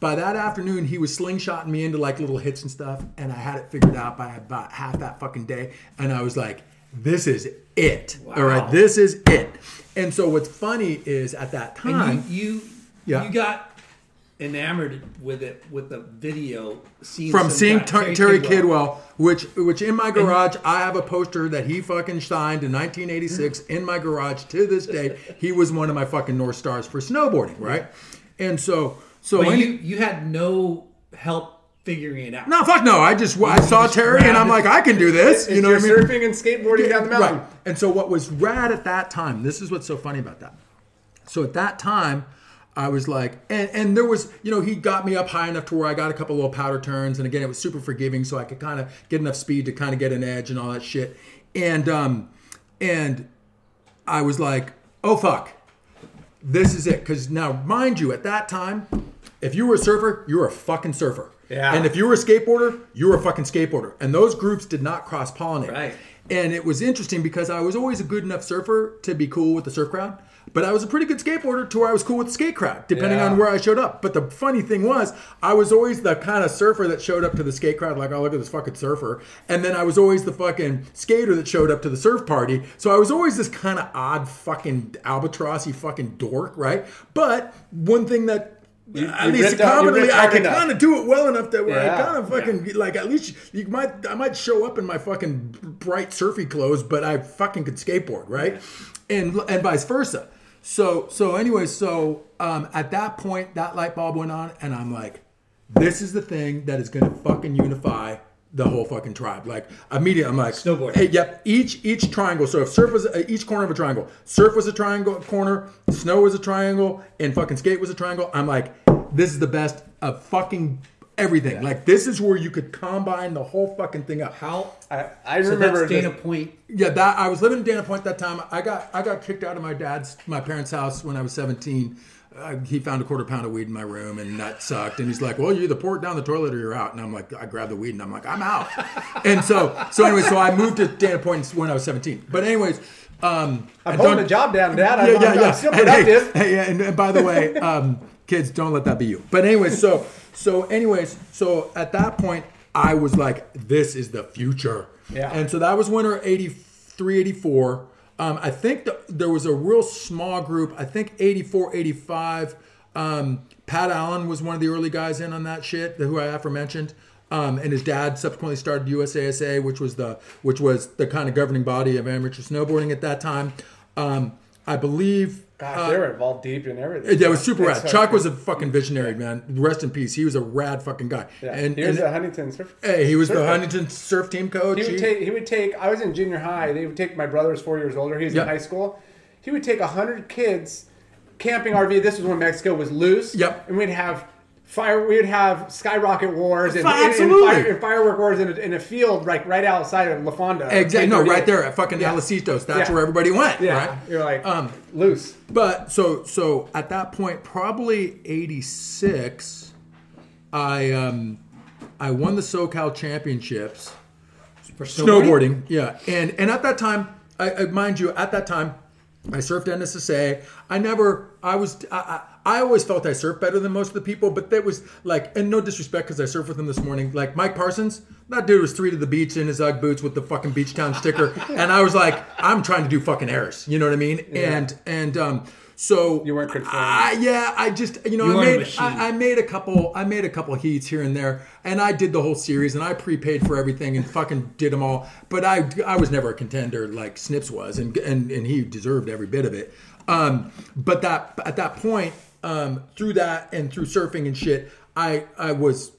By that afternoon, he was slingshotting me into like little hits and stuff, and I had it figured out by about half that fucking day, and I was like, "This is it, all right, this is it." And so what's funny is at that time, And you you, Yeah. you got enamored with it with the video seeing from seeing guy, Ter- Terry Kidwell, which which in my garage I have a poster that he fucking signed in 1986 in my garage to this day. He was one of my fucking north stars for snowboarding, right? And so so any- you you had no help figuring it out. no fuck no, I just I saw Terry and I'm like I can do this, you know you're what I mean? surfing and skateboarding down the mountain. Right. And so what was rad at that time, this is what's so funny about that. So at that time, I was like, and, and there was, you know, he got me up high enough to where I got a couple little powder turns. And again, it was super forgiving. So I could kind of get enough speed to kind of get an edge and all that shit. And, um, and I was like, oh fuck, this is it. Cause now, mind you, at that time, if you were a surfer, you were a fucking surfer. Yeah. And if you were a skateboarder, you were a fucking skateboarder. And those groups did not cross pollinate. Right. And it was interesting because I was always a good enough surfer to be cool with the surf crowd. But I was a pretty good skateboarder to where I was cool with the skate crowd, depending Yeah. on where I showed up. But the funny thing was, I was always the kind of surfer that showed up to the skate crowd, like, oh, look at this fucking surfer. And then I was always the fucking skater that showed up to the surf party. So I was always this kind of odd fucking albatrossy fucking dork, right? But one thing that at you least ripped commonly I could kind of do it well enough that where I kind of fucking like at least you might I might show up in my fucking bright surfy clothes, but I fucking could skateboard, right? And and vice versa. So so anyway, so um, at that point that light bulb went on, and I'm like, this is the thing that is gonna fucking unify the whole fucking tribe. Like immediately, I'm like, snowboard. Hey, yep. Each each triangle. So if surf was uh, each corner of a triangle, surf was a triangle corner, snow was a triangle, and fucking skate was a triangle. I'm like, this is the best of fucking everything. Like this is where you could combine the whole fucking thing up. How? I, I So remember that's Dana this- Point. Yeah, that I was living in Dana Point that time. I got I got kicked out of my dad's my parents' house when I was 17. Uh, he found a quarter pound of weed in my room, and that sucked. And he's like, "Well, you either pour it down the toilet or you're out." And I'm like, I grabbed the weed, and I'm like, I'm out. and so so anyway, so I moved to Dana Point when I was 17. But anyways, um, I'm holding a job down, Dad. I'm, yeah, yeah, I'm, yeah. I'm still And hey, productive. Hey, yeah, and, and by the way, um, kids, don't let that be you. But anyways, so so anyways, so at that point, I was like, this is the future. Yeah. And so that was winter 83, 84. Um, I think th- there was a real small group. I think 84, 85. Um, Pat Allen was one of the early guys in on that shit, who I aforementioned. Um, and his dad subsequently started USASA, which was the which was the kind of governing body of amateur snowboarding at that time. Um, I believe Gosh, uh, they were involved deep in everything. that was super That's rad. Chuck was a fucking visionary, man. Rest in peace. He was a rad fucking guy. Yeah, And, he was and- at Huntington Surf. hey, he was the Surf- Huntington surf team coach. He would He- take. He would take. I was in junior high. They would take. My brother was four years older. He was in high school. He would take hundred kids camping RV. This was when Mexico was loose. Yep. And we'd have fire. We'd have skyrocket wars and, and- and fire, and firework wars in a, in a field like right outside of La Fonda. Exactly. No, right there at fucking Yeah. Alisitos. That's Yeah. where everybody went. Yeah. Right. You're like Um, loose. But so so at that point, probably '86, I um I won the SoCal championships For snowboarding. Yeah, and and at that time, I, I mind you, at that time, I surfed NSSA. I never, I was, I, I, I always felt I surfed better than most of the people, but that was like, and no disrespect because I surfed with him this morning. Like Mike Parsons, that dude was three to the beach in his UGG boots with the fucking Beach Town sticker, and I was like, I'm trying to do fucking airs. You know what I mean? And and um. So You weren't conforming. I, yeah, I just you know You I made. I, I made a couple I made a couple heats here and there, and I did the whole series, and I prepaid for everything and fucking did them all. But I I was never a contender like Snips was, and and and he deserved every bit of it. Um, but that at that point, um, through that and through surfing and shit, I I was.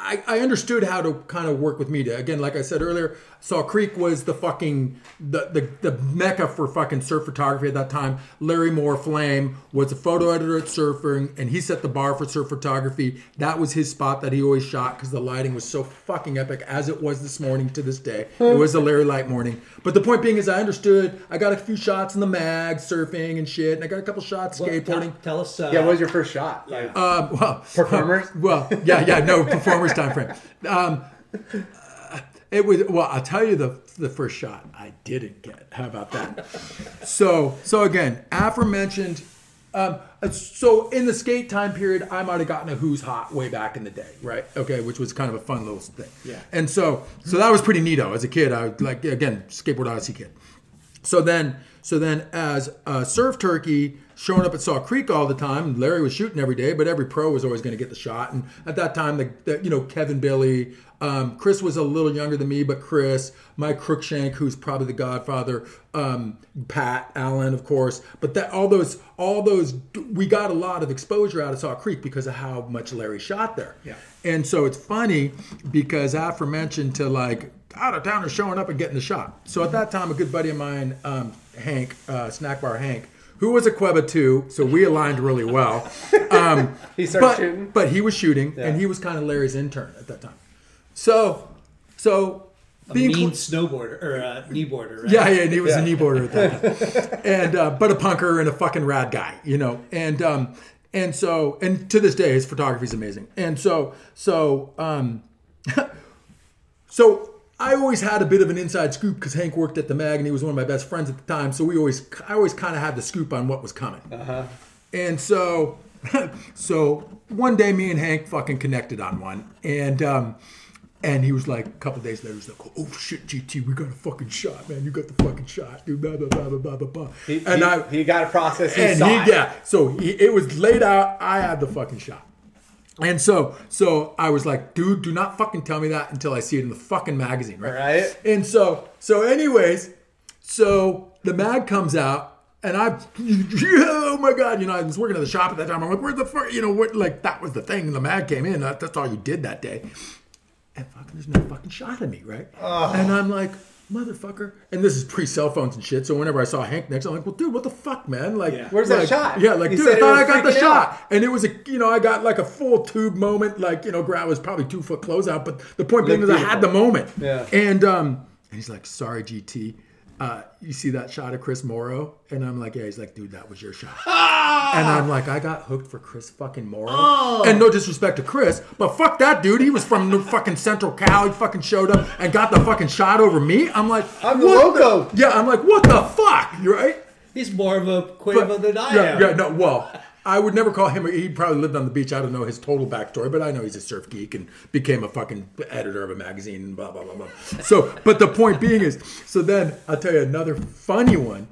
I, I understood how to kind of work with media. Again, like I said earlier, Salt Creek was the fucking the, the the mecca for fucking surf photography at that time. Larry Moore Flame was a photo editor at Surfing, and he set the bar for surf photography. That was his spot that he always shot because the lighting was so fucking epic, as it was this morning to this day. It was a Larry Light morning. But the point being is, I understood. I got a few shots in the mag, surfing and shit, and I got a couple shots Well, skateboarding. Tell, tell us. Uh, Yeah. What was your first shot? Like, Um, well, Performers? Well, yeah, yeah, no performers time frame. Um, uh, it was well. I'll tell you the the first shot I didn't get. How about that? So so again, aforementioned. Um, so in the skate time period, I might have gotten a Who's Hot way back in the day, right? Okay, which was kind of a fun little thing. Yeah. And so so that was pretty neato as a kid. I was like again skateboard odyssey kid. So then, so then, as a surf turkey showing up at Salt Creek all the time, Larry was shooting every day, but every pro was always going to get the shot. And at that time, the, the you know Kevin Billy, um, Chris was a little younger than me, but Chris, Mike Crookshank, who's probably the Godfather, um, Pat Allen, of course. But that all those, all those, we got a lot of exposure out of Salt Creek because of how much Larry shot there. Yeah. And so it's funny because aforementioned to like out of towners showing up and getting the shot. So at that time, a good buddy of mine, um, Hank, uh, Snack Bar Hank, who was a Queba too, so we aligned really well. Um, He started but, shooting? but he was shooting, and he was kind of Larry's intern at that time. So, so a being mean cl- snowboarder or uh, kneeboarder, right? yeah, yeah, and he was a kneeboarder at that time. and uh, but a punker and a fucking rad guy, you know. And um, and so and to this day, his photography is amazing. And so so um, so I always had a bit of an inside scoop because Hank worked at the mag and he was one of my best friends at the time. So we always I always kind of had the scoop on what was coming. Uh-huh. And so, so one day, me and Hank fucking connected on one, and um, and he was like, a couple days later, he was like, "Oh shit, GT, we got a fucking shot, man. You got the fucking shot, dude." Blah blah blah blah blah blah. he, and he, I he got a process. And he yeah, so he, it was laid out. I had the fucking shot. And so, so I was like, dude, do not fucking tell me that until I see it in the fucking magazine, right? Right. And so, so anyways, so the mag comes out, and I, oh my god, you know, I was working at the shop at that time. I'm like, where the fuck, you know, what? Like that was the thing. The mag came in. That, that's all you did that day. And fucking, there's no fucking shot of me, right? And I'm like, motherfucker. And this is pre cell phones and shit. So whenever I saw Hank next, I'm like, well, dude, what the fuck, man? Like, Yeah. Where's that like, shot? Yeah, like, You dude, I thought I got the freaking shot. out. And it was a, you know, I got like a full tube moment, like, you know, I was probably two foot closeout. But the point being is I had the moment. Yeah. And um, and he's like, sorry, GT. Uh, you see that shot of Chris Mauro? And I'm like, yeah. He's like, dude, that was your shot. And I'm like, I got hooked for Chris fucking Mauro. And no disrespect to Chris, but fuck that dude. He was from the fucking Central Cal. He fucking showed up and got the fucking shot over me. I'm like, I'm the loco. yeah, I'm like, what the fuck? You right? He's more of a Quavo than I yeah, am. yeah, no, well, I would never call him. He probably lived on the beach. I don't know his total backstory, but I know he's a surf geek and became a fucking editor of a magazine blah blah blah blah. So, but the point being is, so then I'll tell you another funny one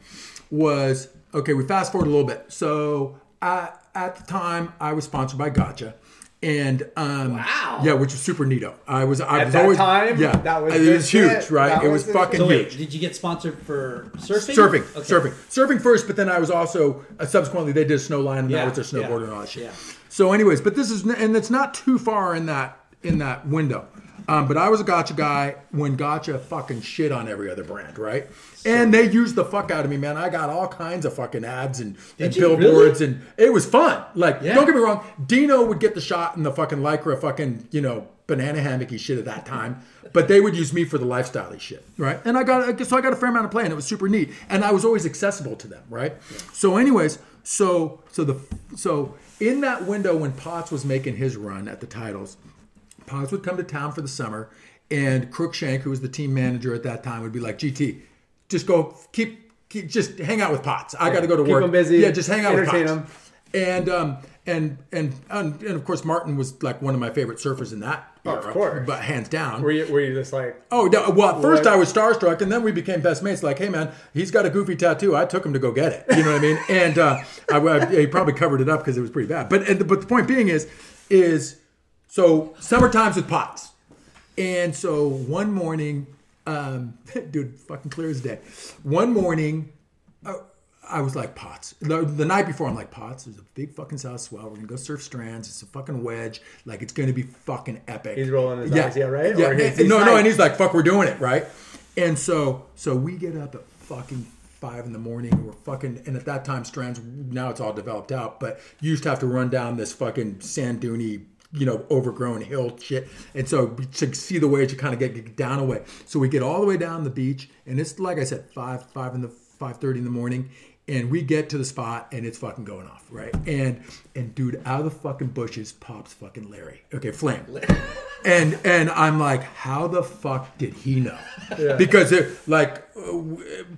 was okay. We fast forward a little bit. So I, at the time, I was sponsored by Gotcha. And um, Wow. yeah, which was super neato. I was, I At was that always, time, yeah, that was it the was huge, right? That it was was fucking So huge. did you get sponsored for surfing? Surfing, Okay. surfing, surfing first, but then I was also uh, subsequently they did a snow line and Yeah, that was their snowboard yeah, and all that shit. yeah. So, anyways, but this is and it's not too far in that in that window. Um, but I was a gotcha guy when gotcha fucking shit on every other brand, right? And they used the fuck out of me, man. I got all kinds of fucking ads and, and billboards, and it was fun. Like, Yeah. don't get me wrong, Dino would get the shot in the fucking lycra, fucking you know banana hammocky shit at that time, but they would use me for the lifestyle shit, right? And I got so I got a fair amount of play, and it was super neat, and I was always accessible to them, right? So, anyways, so so the so in that window when Pottz was making his run at the titles, Pottz would come to town for the summer, and Crookshank, who was the team manager at that time, would be like, "GT, just go keep, keep just hang out with Pottz. I got to go to keep work. him busy, Yeah, just hang out with entertain Pottz." And um and, and and and of course Martin was like one of my favorite surfers in that era, Of course. but hands down. Were you, were you just like, Oh no! Well, at first What? I was starstruck, and then we became best mates. Like, hey man, he's got a goofy tattoo. I took him to go get it. You know what I mean? And uh, I, I- he probably covered it up because it was pretty bad. But and, but the point being is, is so summer times with Pottz, and so one morning, um, dude, fucking clear as day. One morning, uh, I was like Pottz. The, the night before, I'm like Pottz, There's a big fucking south swell. We're gonna go surf strands. It's a fucking wedge. Like it's gonna be fucking epic. He's rolling his eyes, yeah, right? Yeah, he's- he's no, no, and he's like, "Fuck, we're doing it, right?" And so, so we get up at fucking five in the morning. We're fucking, and at that time, strands. Now it's all developed out, but you used to have to run down this fucking sand duny, you know, overgrown hill shit. And so to see the waves, you kind of get, get down away. So we get all the way down the beach, and it's like I said, five, five in the five thirty in the morning. And we get to the spot and it's fucking going off, right? And and dude, out of the fucking bushes pops fucking Larry. Okay, Flame. And and I'm like, how the fuck did he know? Because it, like uh,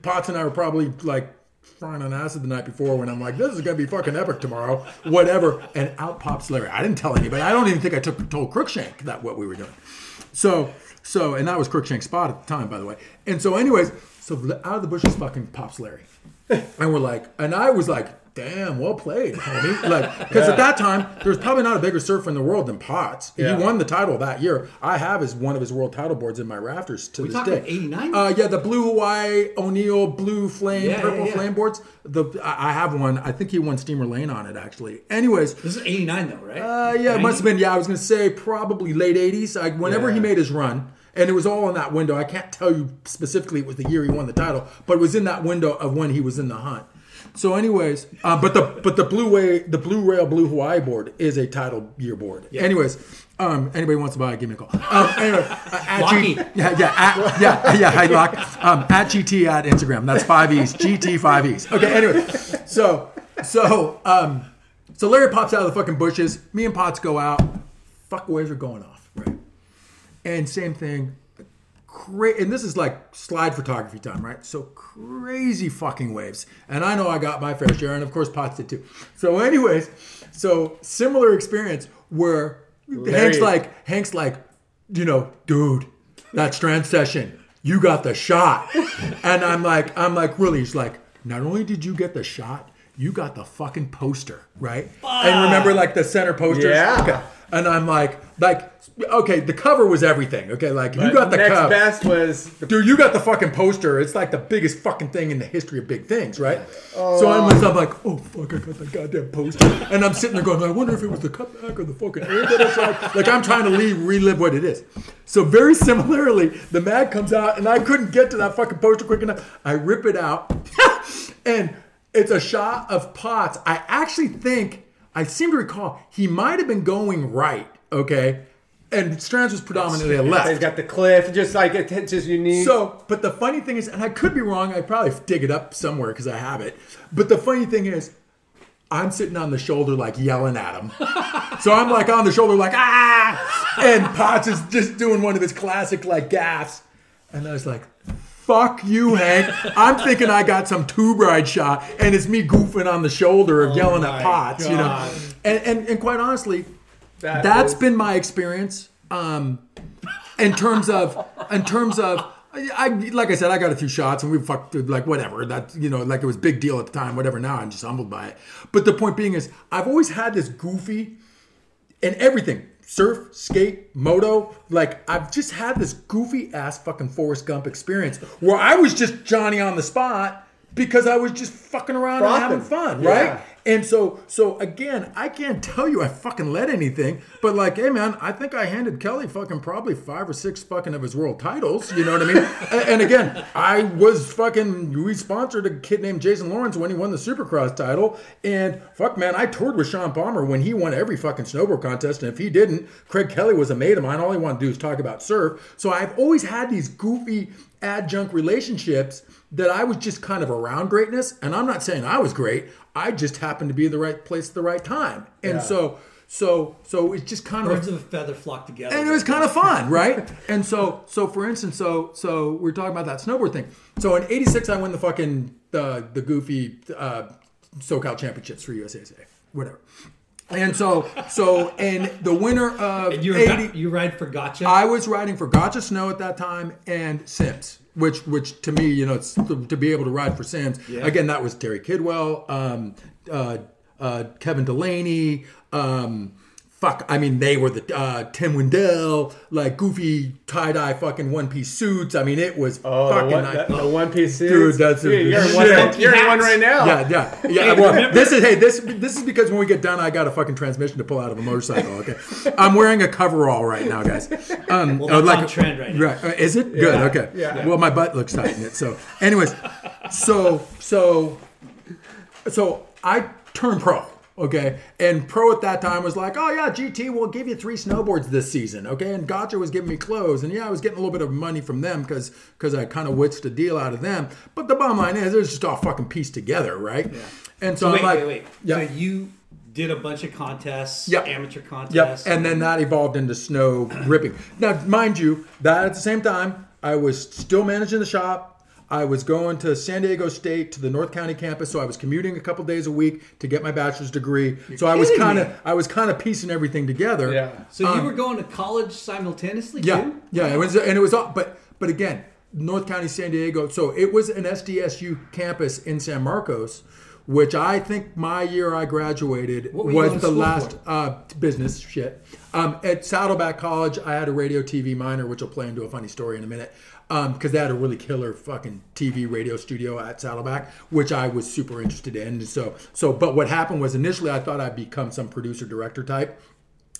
Pottz and I were probably like frying on acid the night before when I'm like, this is gonna be fucking epic tomorrow, whatever. And out pops Larry. I didn't tell anybody. I don't even think I took told Crookshank that what we were doing. So so and that was Crookshank's spot at the time, by the way. And so, anyways, so out of the bushes fucking pops Larry. And we're like, and I was like, damn, well played, homie. Like, because at that time, there was probably not a bigger surfer in the world than Pottz. Yeah. He won the title that year. I have his one of his world title boards in my rafters to We this day. 89? Uh, yeah, the blue Hawaii O'Neill blue flame, Yeah, purple yeah, yeah. flame boards. The I have one. I think he won Steamer Lane on it actually. Anyways, This is 89 though, right? uh, yeah, it must have been. Yeah, I was going to say probably late '80s. Like whenever he made his run, and it was all in that window. I can't tell you specifically it was the year he won the title, but it was in that window of when he was in the hunt. So, anyways, uh, but the but the blue way the blue rail blue Hawaii board is a title year board. Anyways, um, anybody wants to buy give me a call. Um, anyway, uh, at Locky. G- yeah, yeah, at, yeah, yeah. Hi, Lock. Um, at GT at Instagram. That's five E's. GT five E's. Okay. Anyway, so so um, so Larry pops out of the fucking bushes. Me and Pottz go out. Fuck waves are going off, right? And same thing. Cra- and this is like slide photography time, right? So crazy fucking waves. And I know I got my fair share, and of course Pottz did too. So, anyways, so similar experience where Hank's like, Hank's like, you know, dude, that strand session, you got the shot. and I'm like, I'm like, really? He's like, not only did you get the shot, you got the fucking poster, right? And remember, like the center posters. Yeah. Okay. And I'm like, like, okay, the cover was everything. Okay, like you got the next cover. best was the Dude, you got the fucking poster. It's like the biggest fucking thing in the history of big things, right? So I'm oh. myself like, oh fuck, I got that goddamn poster, and I'm sitting there going, I wonder if it was the cutback or the fucking air that I tried. Like I'm trying to leave, relive what it is. So very similarly, the mag comes out, and I couldn't get to that fucking poster quick enough. I rip it out, and it's a shot of Pottz. I actually think I seem to recall he might have been going right, okay, and Strands was predominantly a left. He's got the cliff, just like it- it's just unique. So, but the funny thing is, and I could be wrong, I probably dig it up somewhere because I have it. But the funny thing is, I'm sitting on the shoulder like yelling at him. so I'm like on the shoulder like ah, and Pottz is just doing one of his classic like gaffs, and I was like, fuck you, Hank. I'm thinking I got some tube ride shot, and it's me goofing on the shoulder or yelling at Pottz, you know. And, and and quite honestly, That that's is- been my experience. Um, in terms of in terms of I like I said, I got a few shots and we fucked like whatever. That you know, like it was big deal at the time, whatever. Now I'm just humbled by it. But the point being is I've always had this goofy and everything. Surf, skate, moto, like I've just had this goofy ass fucking Forrest Gump experience where I was just Johnny on the spot because I was just fucking around and having fun, Yeah. right? And so, so again, I can't tell you I fucking led anything, but like, hey man, I think I handed Kelly fucking probably five or six fucking of his world titles. You know what I mean? and, again, I was fucking. We sponsored a kid named Jason Lawrence when he won the Supercross title, and fuck man, I toured with Shaun Palmer when he won every fucking snowboard contest, and if he didn't, Craig Kelly was a mate of mine. All he wanted to do is talk about surf. So I've always had these goofy adjunct relationships that I was just kind of around greatness. And I'm not saying I was great. I just happened to be in the right place at the right time. And so, so, so it's just kind Birds of. Birds of a feather flock together. And it was kind of fun, right? and so, so for instance, so so we're talking about that snowboard thing. So in '86, I won the fucking the the goofy uh, SoCal Championships for USASA, whatever. And so, so and the winner of And you were 80, you ride for Gotcha. I was riding for Gotcha Snow at that time and Sims, which which to me, you know, it's to, to be able to ride for Sims. Again, that was Terry Kidwell, um, uh, uh, Kevin Delaney. Um, fuck, I mean, they were the uh, Tim Wendell, like goofy tie dye fucking one piece suits. I mean, it was Oh, the fucking. one, nice. that, the one piece Dude, suits. that's a- Dude, you're in shit. one, you're in one right now. Yeah, yeah, yeah. Well, this is hey, this this is because when we get done, I got a fucking transmission to pull out of a motorcycle. Okay, I'm wearing a coverall right now, guys. Um, Well, that's on trend right now. Right? Uh, Is it good? Okay. yeah. Well, my butt looks tight in it. So, anyways, so so so I turned pro. Okay, and pro at that time was like, oh yeah, GT will give you three snowboards this season. Okay, and Gotcha was giving me clothes, and yeah, I was getting a little bit of money from them because because I kind of witched a deal out of them. But the bottom line is, it was just all fucking pieced together, right? Yeah. And so, so wait, I'm like, wait, wait. yeah. So you did a bunch of contests, Yep. amateur Yep, contests. and then that evolved into snow ripping. Now, mind you, that at the same time, I was still managing the shop. I was going to San Diego State to the North County campus, so I was commuting a couple days a week to get my bachelor's degree. so I was kind of, I was kind of piecing everything together. Yeah. So you were going to college simultaneously Um, Yeah, too? yeah. It was, and it was, all but but again, North County, San Diego. So it was an SDSU campus in San Marcos, which I think my year I graduated What were you was the last uh, business shit. Um, at Saddleback College, I had a radio TV minor, which will play into a funny story in a minute. Because they had a really killer fucking TV radio studio at Saddleback, which I was super interested in. So, so, but what happened was initially I thought I'd become some producer director type.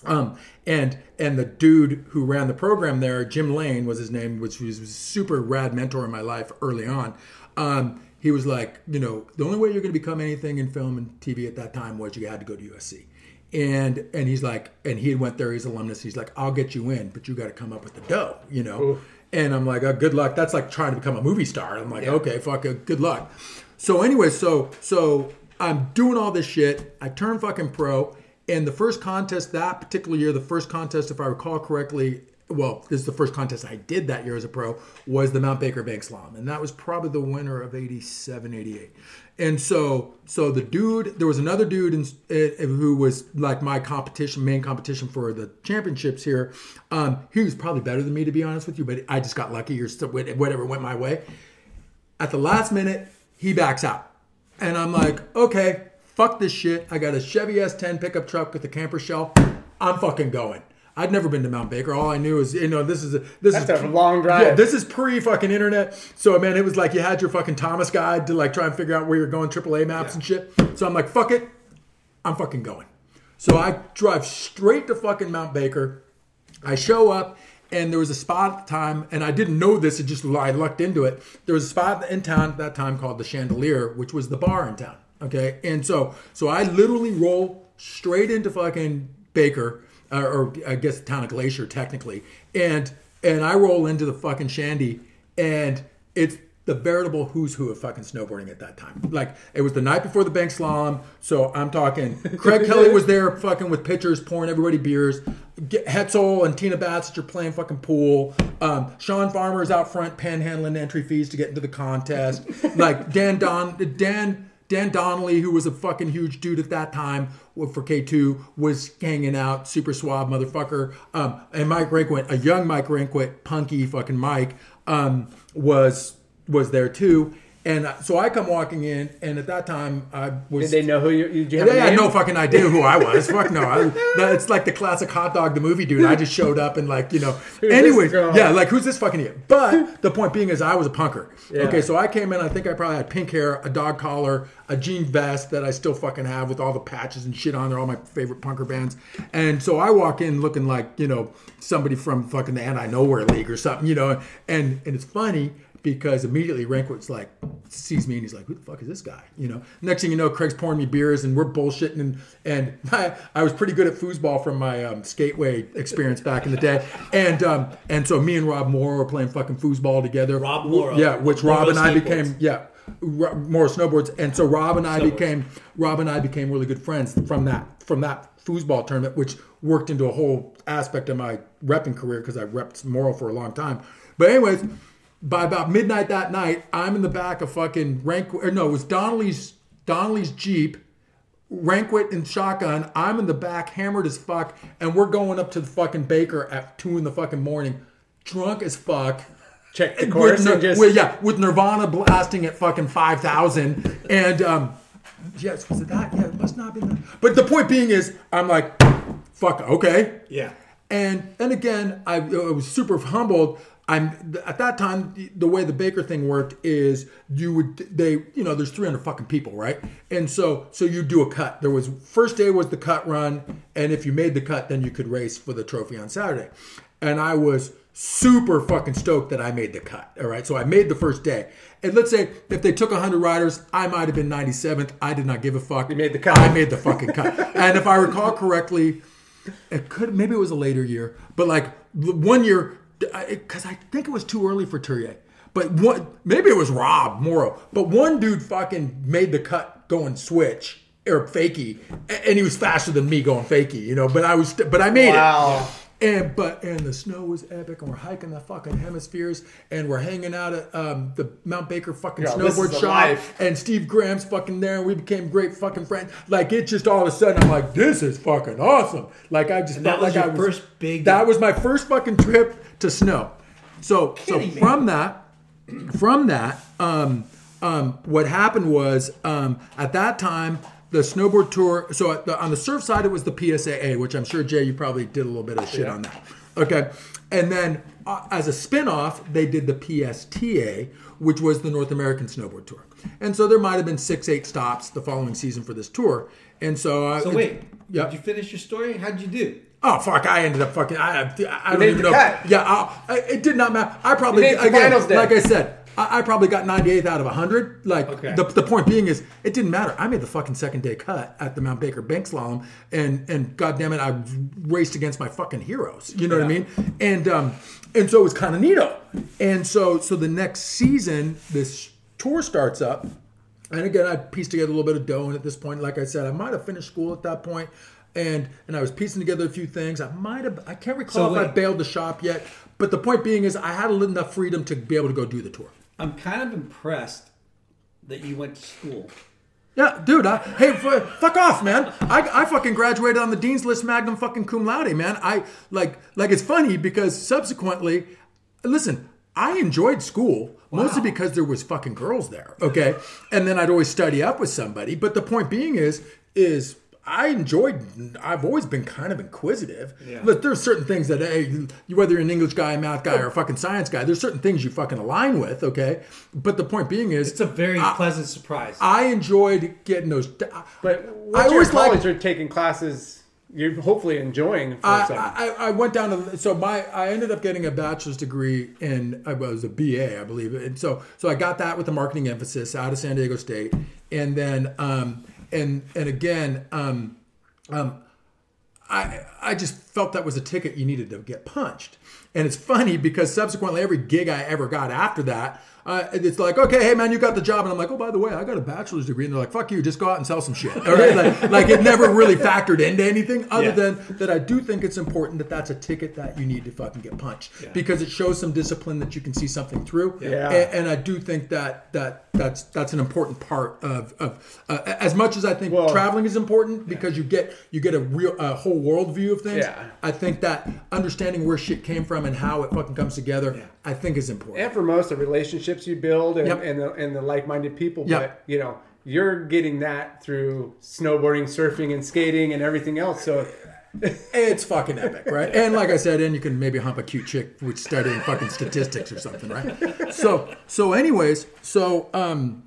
Um, and and the dude who ran the program there, Jim Lane was his name, which was super rad mentor in my life early on. Um, he was like, you know, the only way you're going to become anything in film and TV at that time was you had to go to USC. And and he's like, and he went there, he's alumnus. He's like, I'll get you in, but you got to come up with the dough, you know. And I'm like, oh, good luck. That's like trying to become a movie star. I'm like, okay, fuck it, good luck. So anyway, so so I'm doing all this shit. I turn fucking pro. And the first contest that particular year, the first contest, if I recall correctly, well, this is the first contest I did that year as a pro, was the Mount Baker Bank Slalom. And that was probably the winner of 87, 88. And so, so the dude, there was another dude in, uh, who was like my competition, main competition for the championships here. Um, he was probably better than me, to be honest with you, but I just got lucky or whatever went my way. At the last minute, he backs out. And I'm like, okay, fuck this shit. I got a Chevy S10 pickup truck with a camper shell. I'm fucking going. I'd never been to Mount Baker. All I knew is, you know, this is a, this That's is a long drive. Yeah, this is pre fucking internet. So man, it was like you had your fucking Thomas guide to like try and figure out where you're going, AAA maps and shit. So I'm like, fuck it, I'm fucking going. So I drive straight to fucking Mount Baker. I show up, and there was a spot at the time, and I didn't know this. It just I lucked into it. There was a spot in town at that time called the Chandelier, which was the bar in town. Okay, and so so I literally roll straight into fucking Baker, uh, or I guess the town of Glacier technically, and and I roll into the fucking Shandy, and it's the veritable who's who of fucking snowboarding at that time. Like it was the night before the bank slalom, so I'm talking. Craig Kelly was there, fucking with pitchers, pouring everybody beers. Hetzel and Tina Basich are playing fucking pool. Um, Shaun is out front panhandling entry fees to get into the contest. like Dan Don Dan Dan Donnelly, who was a fucking huge dude at that time for K2, was hanging out, super suave motherfucker. Um, and Mike Ranquet, a young Mike Ranquet, punky fucking Mike, um, was was there too. And so I come walking in, and at that time I was. Did they know who you? Did you have They had no fucking idea who I was. Fuck no. I, it's like the classic hot dog, the movie dude. I just showed up and like you know. Anyways, girl? yeah, like who's this fucking idiot? But the point being is, I was a punker. Yeah. Okay, so I came in. I think I probably had pink hair, a dog collar, a jean vest that I still fucking have with all the patches and shit on there. All my favorite punker bands. And so I walk in looking like you know somebody from fucking the anti nowhere league or something. You know, and and it's funny because immediately Ranquet's like sees me and he's like, "Who the fuck is this guy?" You know. Next thing you know, Craig's pouring me beers and we're bullshitting and and I, I was pretty good at foosball from my um, skateway experience back in the day, and um, and so me and Rob Moore were playing fucking foosball together. Rob Morrow. yeah, which Rob and I became yeah. More snowboards, and so Rob and I became Rob and I became really good friends from that from that foosball tournament, which worked into a whole aspect of my repping career because I repped Morrow for a long time. But anyways, by about midnight that night, I'm in the back of fucking Rank. Or no, it was Donnelly's Donnelly's Jeep. Ranquet and shotgun. I'm in the back, hammered as fuck, and we're going up to the fucking baker at two in the fucking morning, drunk as fuck. Check the With course and just. with- yeah, with Nirvana blasting at fucking five thousand, and um, yes, was it that? Yeah, it must not be that. But the point being is, I'm like, fuck, okay, Yeah. and and again, I, I was super humbled. I'm at that time. the- way the Baker thing worked is you would they you know there's 300 fucking people right, and so so you do a cut. There was first day was the cut run, and if you made the cut, then you could race for the trophy on Saturday. And I was super fucking stoked that I made the cut. All right, so I made the first day. And let's say if they took 100 riders, I might have been 97th. I did not give a fuck. You made the cut. I made the fucking cut. and if I recall correctly, it could maybe it was a later year, but like one year, because I think it was too early for Tourier. But one, maybe it was Rob Morrow. But one dude fucking made the cut going switch or fakie, and he was faster than me going fakie, you know. But I was, but I made Wow. it. And but and the snow was epic, and we're hiking the fucking hemispheres, and we're hanging out at um, the Mount Baker fucking Yeah, snowboard shop, life. and Steve Graham's fucking there, and we became great fucking friends. Like it just all of a sudden, I'm like, this is fucking awesome. Like I just And that felt was like your I was first big- That was my first fucking trip to snow. So so me. from that, from that, um, um, what happened was um, at that time the snowboard tour. So at the, on the surf side, it was the PSAA, which I'm sure Jay, you probably did a little bit of shit on that. Okay, and then uh, as a spin-off, they did the PSTA, which was the North American Snowboard Tour. And so there might have been six, eight stops the following season for this tour. And so, uh, So wait, yeah. did you finish your story? How'd you do? Oh fuck! I ended up fucking. I, I don't even know. cut. Yeah, I, I, it did not matter. I probably You made the again, like I said, I, I probably got 98th out of 100. Like Okay. the, the point being is, it didn't matter. I made the fucking second day cut at the Mount Baker Bank Slalom, and and god damn it, I raced against my fucking heroes. You know what I mean? And um, and so it was kind of neato. And so so the next season, this tour starts up. And again, I pieced together a little bit of dough, and at this point, like I said, I might have finished school at that point, and and I was piecing together a few things. I might have, I can't recall So if I bailed the shop yet, but the point being is, I had enough freedom to be able to go do the tour. I'm kind of impressed that you went to school. Yeah, dude. I, hey, fuck off, man. I, I fucking graduated on the dean's list, magnum fucking cum laude, man. I like like it's funny because subsequently, listen, I enjoyed school mostly because there was fucking girls there. Okay, and then I'd always study up with somebody. But the point being is is. I enjoyed. I've always been kind of inquisitive. Yeah. But there's certain things that, hey, you- whether you're an English guy, math guy, or a fucking science guy, there's certain things you fucking align with. Okay, but the point being is, It's a very I- pleasant surprise. I enjoyed getting those. But I your always college liked- are taking classes you're hopefully enjoying for I. I, I went down to so my I ended up getting a bachelor's degree in I was a BA I believe and so so I got that with a marketing emphasis out of San Diego State and then um and and again um um I I just felt that was a ticket you needed to get punched. And it's funny because subsequently every gig I ever got after that Uh, it's like, okay, hey man, you got the job, and I'm like, oh, by the way, I got a bachelor's degree, and they're like, fuck you, just go out and sell some shit. All right, like, like it never really factored into anything, other Yeah. than that. I do think it's important that that's a ticket that you need to fucking get punched because it shows some discipline that you can see something through. Yeah. A- and, I do think that that that's that's an important part of of uh, as much as I think Well- traveling is important because you get you get a real a whole world view of things. Yeah. I think that understanding where shit came from and how it fucking comes together, I think is important. and for most the relationships you build and, Yep. and the and the like-minded people Yep. but you know you're getting that through snowboarding surfing and skating and everything else so It's fucking epic, right? And like I said, and you can maybe hump a cute chick with studying fucking statistics or something, right? So, so anyways, so um,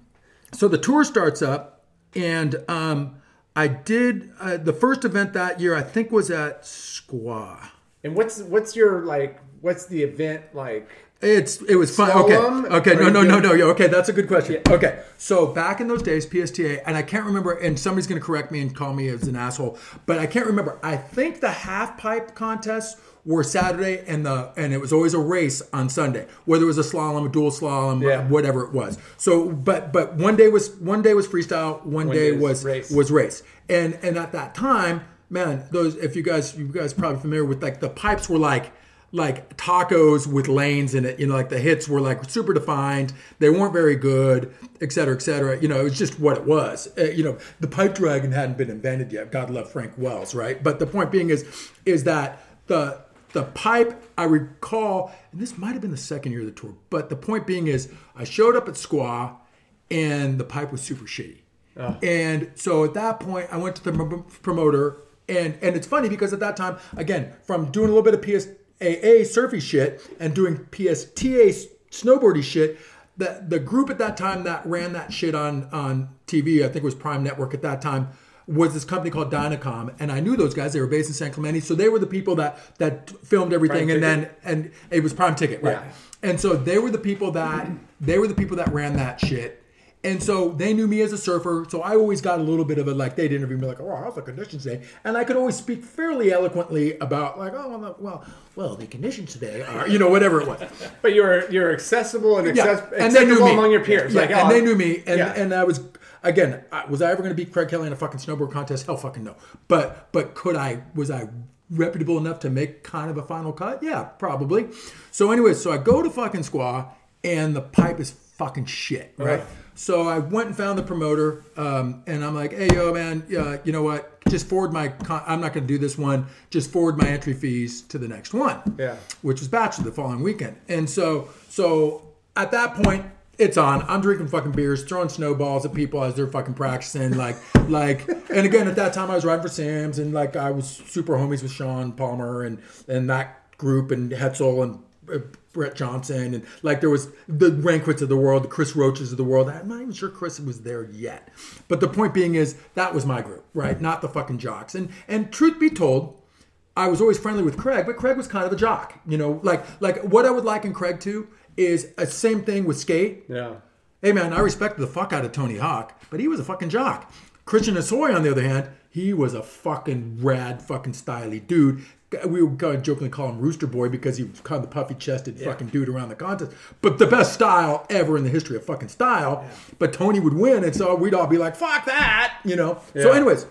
so the tour starts up, and um, I did uh, the first event that year. I think was at Squaw. and what's what's your like what's the event like It's it was fun. Okay, okay, no, no, no, no. yeah, Okay, that's a good question. Okay, so back in those days, PSTA, and I can't remember, and somebody's going to correct me and call me as an asshole, but I can't remember. I think the half pipe contests were Saturday, and the and it was always a race on Sunday, whether it was a slalom, a dual slalom, Yeah. whatever it was. So, but but one day was one day was freestyle, one, day day was was race. was race, and and at that time, man, those if you guys you guys probably familiar with like the pipes were like like tacos with lanes in it. You know, like the hits were like super defined. They weren't very good, et cetera, et cetera. You know, it was just what it was. Uh, you know, the pipe dragon hadn't been invented yet. God love Frank Wells, right? But the point being is, is that the the pipe I recall, and this might have been the second year of the tour. But the point being is, I showed up at Squaw, and the pipe was super shitty. And so at that point, I went to the prom- promoter, and and it's funny because at that time, again, from doing a little bit of PSAA surfy shit and doing PSTA snowboardy shit, the the group at that time that ran that shit on on TV, I think it was Prime Network at that time, was this company called Dynacom, and I knew those guys. They were based in San Clemente, so they were the people that that filmed everything, Prime and then and it was Prime Ticket, right? Yeah. And so they were the people that they were the people that ran that shit. And so they knew me as a surfer. So I always got a little bit of a like they'd interview me like, oh, how's the conditions today? And I could always speak fairly eloquently about like, oh, well, well, well, the conditions today are, you know, whatever it was. but you're you're accessible and, Yeah, access- and they knew me among your peers Yeah, like and oh, they knew me, and yeah. and I was again, was I ever going to beat Craig Kelly in a fucking snowboard contest? Hell, fucking no. But but could I? Was I reputable enough to make kind of a final cut? Yeah, probably. So anyways, so I go to fucking Squaw, and the pipe is fucking shit, right? Right. So I went and found the promoter, um, and I'm like, "Hey, yo, man, uh, you know what? Just forward my. Con- I'm not going to do this one. Just forward my entry fees to the next one." Yeah. Which was Bachelor the following weekend, and so so at that point, it's on. I'm drinking fucking beers, throwing snowballs at people as they're fucking practicing. Like like, and again, at that time, I was riding for Sims, and like I was super homies with Shaun Palmer and and that group, and Hetzel and. Brett Johnson and like there was the Ranquets of the world, the Chris Roaches of the world. I'm not even sure Chris was there yet, but the point being is that was my group, right? Not the fucking jocks. And and truth be told, I was always friendly with Craig, but Craig was kind of a jock. You know, like like what I would like in Craig too is a same thing with skate. yeah Hey man, I respected the fuck out of Tony Hawk, but he was a fucking jock. Christian Hosoi, on the other hand, he was a fucking rad, fucking styly dude. We would kind of jokingly call him Rooster Boy because he was kind of the puffy chested fucking dude around the contest. But the best style ever in the history of fucking style. But Tony would win, and so we'd all be like, fuck that, you know? So, anyways,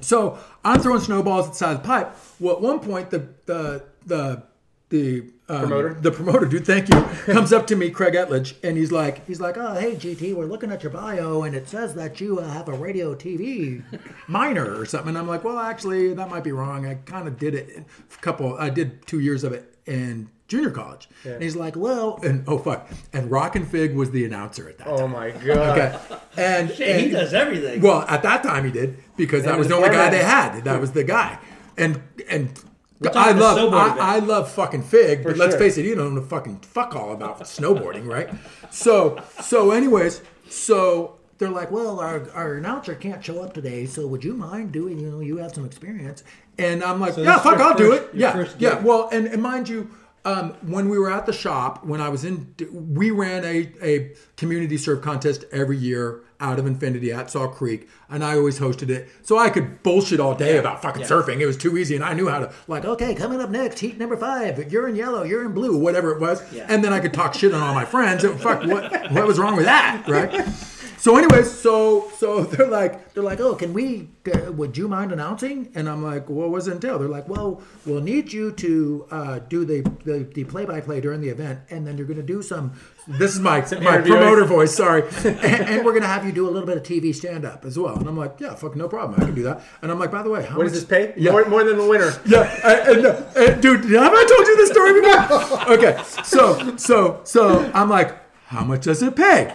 so I'm throwing snowballs at the side of the pipe. Well, at one point, the the the the um, Promoter? the promoter, dude, thank you, comes up to me, Craig Etledge, and he's like, he's like, oh, hey, GT, we're looking at your bio, and it says that you uh, have a radio TV minor or something. And I'm like, well, actually, that might be wrong. I kind of did it a couple. I did two years of it in junior college. And he's like, well, and oh fuck, and Rock and Fig was the announcer at that oh time. my god Okay, and, Shit, and he does everything. well, at that time he did because that was the the only guy they had. That was the guy, and and talking I love. I, I love fucking Fig, but let's sure. face it, you don't know fucking fuck all about snowboarding, right? So so anyways, so they're like, well, our, our announcer can't show up today, so would you mind doing? You know, you have some experience, and I'm like, So yeah, fuck, I'll do it. Yeah, yeah. Well, and, and mind you. um, when we were at the shop, when I was in, we ran a, a community serve contest every year out of Infinity at Salt Creek, and I always hosted it. So I could bullshit all day about fucking surfing. It was too easy, and I knew how to, like, okay, coming up next, heat number five, you're in yellow, you're in blue, whatever it was. And then I could talk shit on all my friends. And fuck, what, what was wrong with that, right? So, anyways, so so they're like they're like, oh, can we? Uh, would you mind announcing? And I'm like, what was it entail? They're like, well, we'll need you to uh, do the the the play by play during the event, and then you're going to do some. This is my my promoter voice, sorry, and, and we're going to have you do a little bit of TV stand up as well. And I'm like, yeah, fuck, no problem, I can do that. And I'm like, by the way, how What much does this pay? Yeah. More, more than the winner. yeah, I, and, uh, and, dude, have I told you this story before? Okay, so so so I'm like, how much does it pay?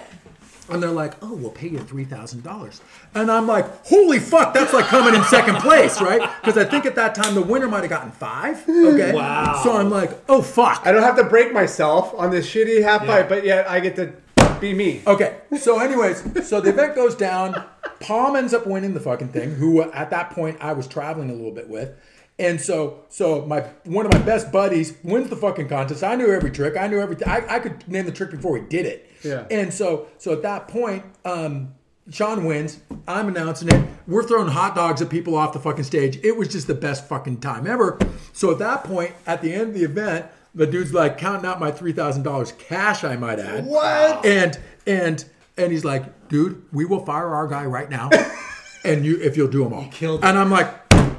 And they're like, oh, we'll pay you three thousand dollars. And I'm like, holy fuck, that's like coming in second place, right? Because I think at that time the winner might have gotten five. Okay, Wow. So I'm like, oh fuck. I don't have to break myself on this shitty half pipe, but yet I get to be me. Okay, so anyways, so the event goes down. Palm ends up winning the fucking thing. Who at that point I was traveling a little bit with, and so so my one of my best buddies wins the fucking contest. I knew every trick. I knew everything. I, I could name the trick before we did it. Yeah. And so so at that point, um, Shaun wins. I'm announcing it. We're throwing hot dogs at people off the fucking stage. It was just the best fucking time ever. So at that point, at the end of the event, the dude's like counting out my three thousand dollars cash. I might add. What? And and and he's like, dude, we will fire our guy right now, and you if you'll do them all. killed and I'm like,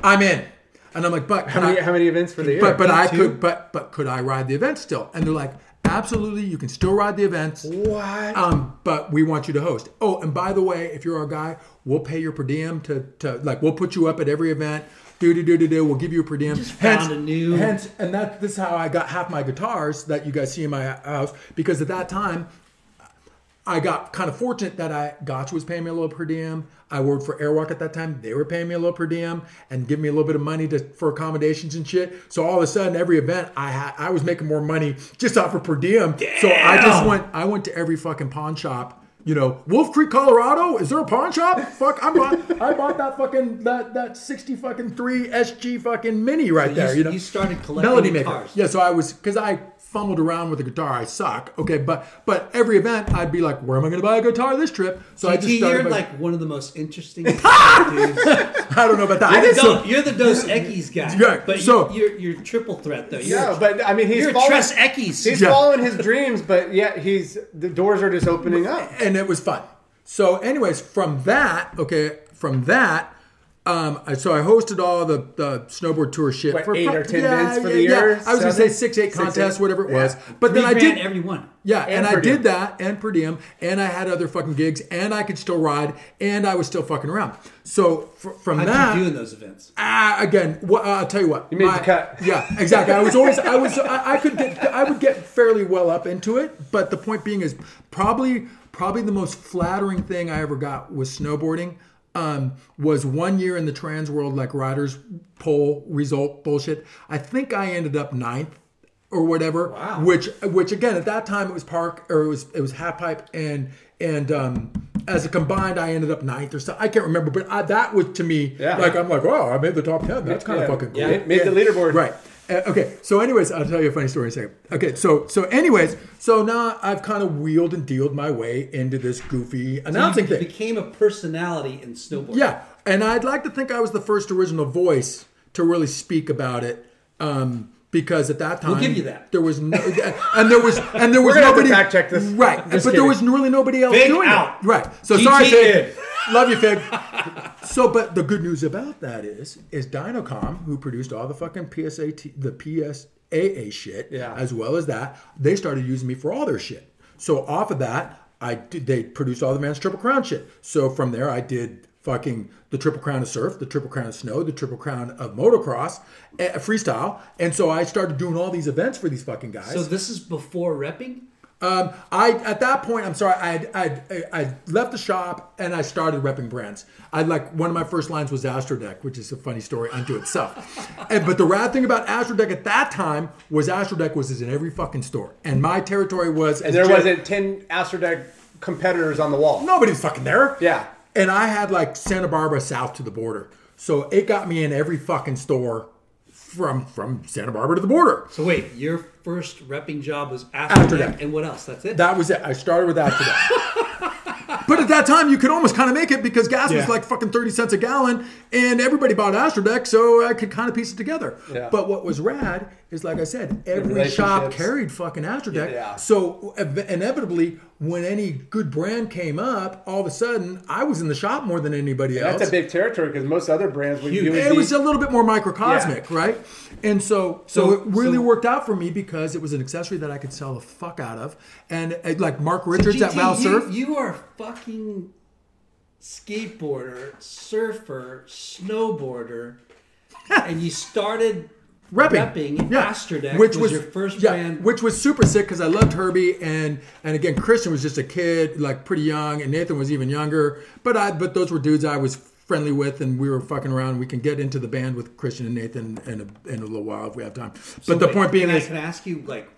I'm in. And I'm like, but How can many, I- how many events for the year? but but I could but but could I ride the event still? And they're like, absolutely, you can still ride the events. What? Um, but we want you to host. Oh, and by the way, if you're our guy, we'll pay your per diem to to like we'll put you up at every event. Do do do do do. We'll give you a per diem. Just found a new- Hence, and that this is how I got half my guitars that you guys see in my house because at that time I got kind of fortunate that I Gotch was paying me a little per diem. I worked for Airwalk at that time; they were paying me a little per diem and giving me a little bit of money to for accommodations and shit. So all of a sudden, every event I had, I was making more money just off of per diem. So I just went, I went to every fucking pawn shop. You know, Wolf Creek, Colorado. Is there a pawn shop? Fuck, I bought, I bought that fucking that that sixty fucking three SG fucking mini right you- there. You know, you started collecting melody maker. guitars. Yeah, so I was because I fumbled around with the guitar. I suck. Okay, but but every event I'd be like, where am I going to buy a guitar this trip? So I just GT, started. you're by- like one of the most interesting dudes. I don't know about that. You're the, So- you're the Dos Equis guy. Yeah, but so- you, you're, you're triple threat though. You're, yeah, but I mean, he's you're following, Tres Equis. he's Yeah. following his dreams, but yet he's the doors are just opening up. and it was fun. So, anyways, from that, okay, from that, um, so I hosted all the, the snowboard tour shit What, for eight pro- or 10 events for the year? I was gonna say Seven? six, eight Six, contests, eight? whatever it Yeah. was. But Three then I did every one. Yeah, and, And I did that and per diem, and I had other fucking gigs, and I could still ride, and I was still fucking around. So fr- from How'd that, you do in those events? Ah, again, wha- uh, I'll tell you what. You made the cut. Yeah, exactly. I was always, I was, I, I could get, I would get fairly well up into it. But the point being is, probably, probably the most flattering thing I ever got was snowboarding. Um, was one year in the trans world like riders poll result bullshit. I think I ended up ninth or whatever. Wow. Which, which again at that time it was park or it was it was half pipe and and um, as a combined I ended up ninth or something. I can't remember, but I, that was to me Yeah. like I'm like, wow, I made the top ten. That's kind Yeah. of fucking cool. Yeah. Made the leaderboard. Right. Uh, okay. So, anyways, I'll tell you a funny story in a second. Okay. So, so, anyways, so now I've kind of wheeled and dealed my way into this goofy announcing you thing. became a personality in snowboarding. Yeah, and I'd like to think I was the first original voice to really speak about it. Um, because at that time, We'll give you that. There was no, and there was and there was nobody fact check this. right, but there was really nobody else Fig doing out. it. Right. So GT sorry, Fig. Love you, Fig. so, but the good news about that is, is Dynacom, who produced all the fucking PSAT, the PSAA shit, Yeah. as well as that, they started using me for all their shit. So off of that, I did. They produced all the Vans triple crown shit. So from there, I did fucking the triple crown of surf, the triple crown of snow, the triple crown of motocross, eh, freestyle, and so I started doing all these events for these fucking guys. So this is before repping. Um, I at that point, I'm sorry, I I I left the shop and I started repping brands. I like one of my first lines was Astrodeck, which is a funny story unto itself. and but the rad thing about Astrodeck at that time was Astrodeck was in every fucking store, and my territory was And there wasn't ten Astrodeck competitors on the wall. nobody's fucking there. Yeah. And I had like Santa Barbara south to the border. So it got me in every fucking store from from Santa Barbara to the border. So wait, your first repping job was After after, that. that, and what else? That's it. That was it. I started with after that. but at that time, you could almost kind of make it because gas was like fucking 30 cents a gallon and everybody bought Astrodeck, so I could kind of piece it together. Yeah. But what was rad is, like I said, every shop carried fucking Astrodeck. Yeah. So inevitably, when any good brand came up, all of a sudden, I was in the shop more than anybody else. That's a big territory because most other brands would you would it was a little bit more microcosmic, right? And so, so, So- it really so- worked out for me because it was an accessory that I could sell the fuck out of, and uh, like Mark Richards GT, at Val you, Surf. You are fucking skateboarder, surfer, snowboarder, and you started Repping, repping yeah, Astrodeck, which was, was your first yeah, brand. which was super sick because I loved Herbie and and again Christian was just a kid, like pretty young, and Nathan was even younger. But I but those were dudes I was friendly with, and we were fucking around. We can get into the band with Christian and Nathan in a, in a little while if we have time. But So the wait, point being I, is, can I ask you, like,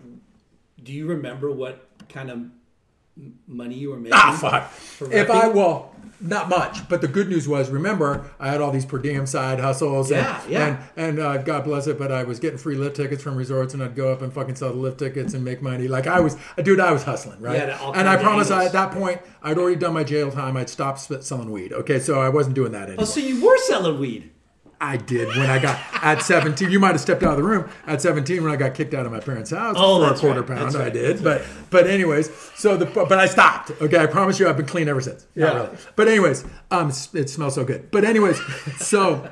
do you remember what kind of money you were making? Ah, fuck. If I well, not much, but the good news was, remember, I had all these per diem side hustles. Yeah, and, yeah. And, and uh, God bless it, but I was getting free lift tickets from resorts, and I'd go up and fucking sell the lift tickets and make money. Like I was, dude, I was hustling, right? Yeah, and I promise, I, at that point, I'd already done my jail time. I'd stopped selling weed. Okay, so I wasn't doing that anymore. Oh, so you were selling weed. I did when I got at 17. You might have stepped out of the room at 17 when I got kicked out of my parents' house Oh, for a quarter right. pound. I did, but but anyways, so the but I stopped. Okay, I promise you, I've been clean ever since. Not Yeah. really. But anyways, um, it smells so good. But anyways, so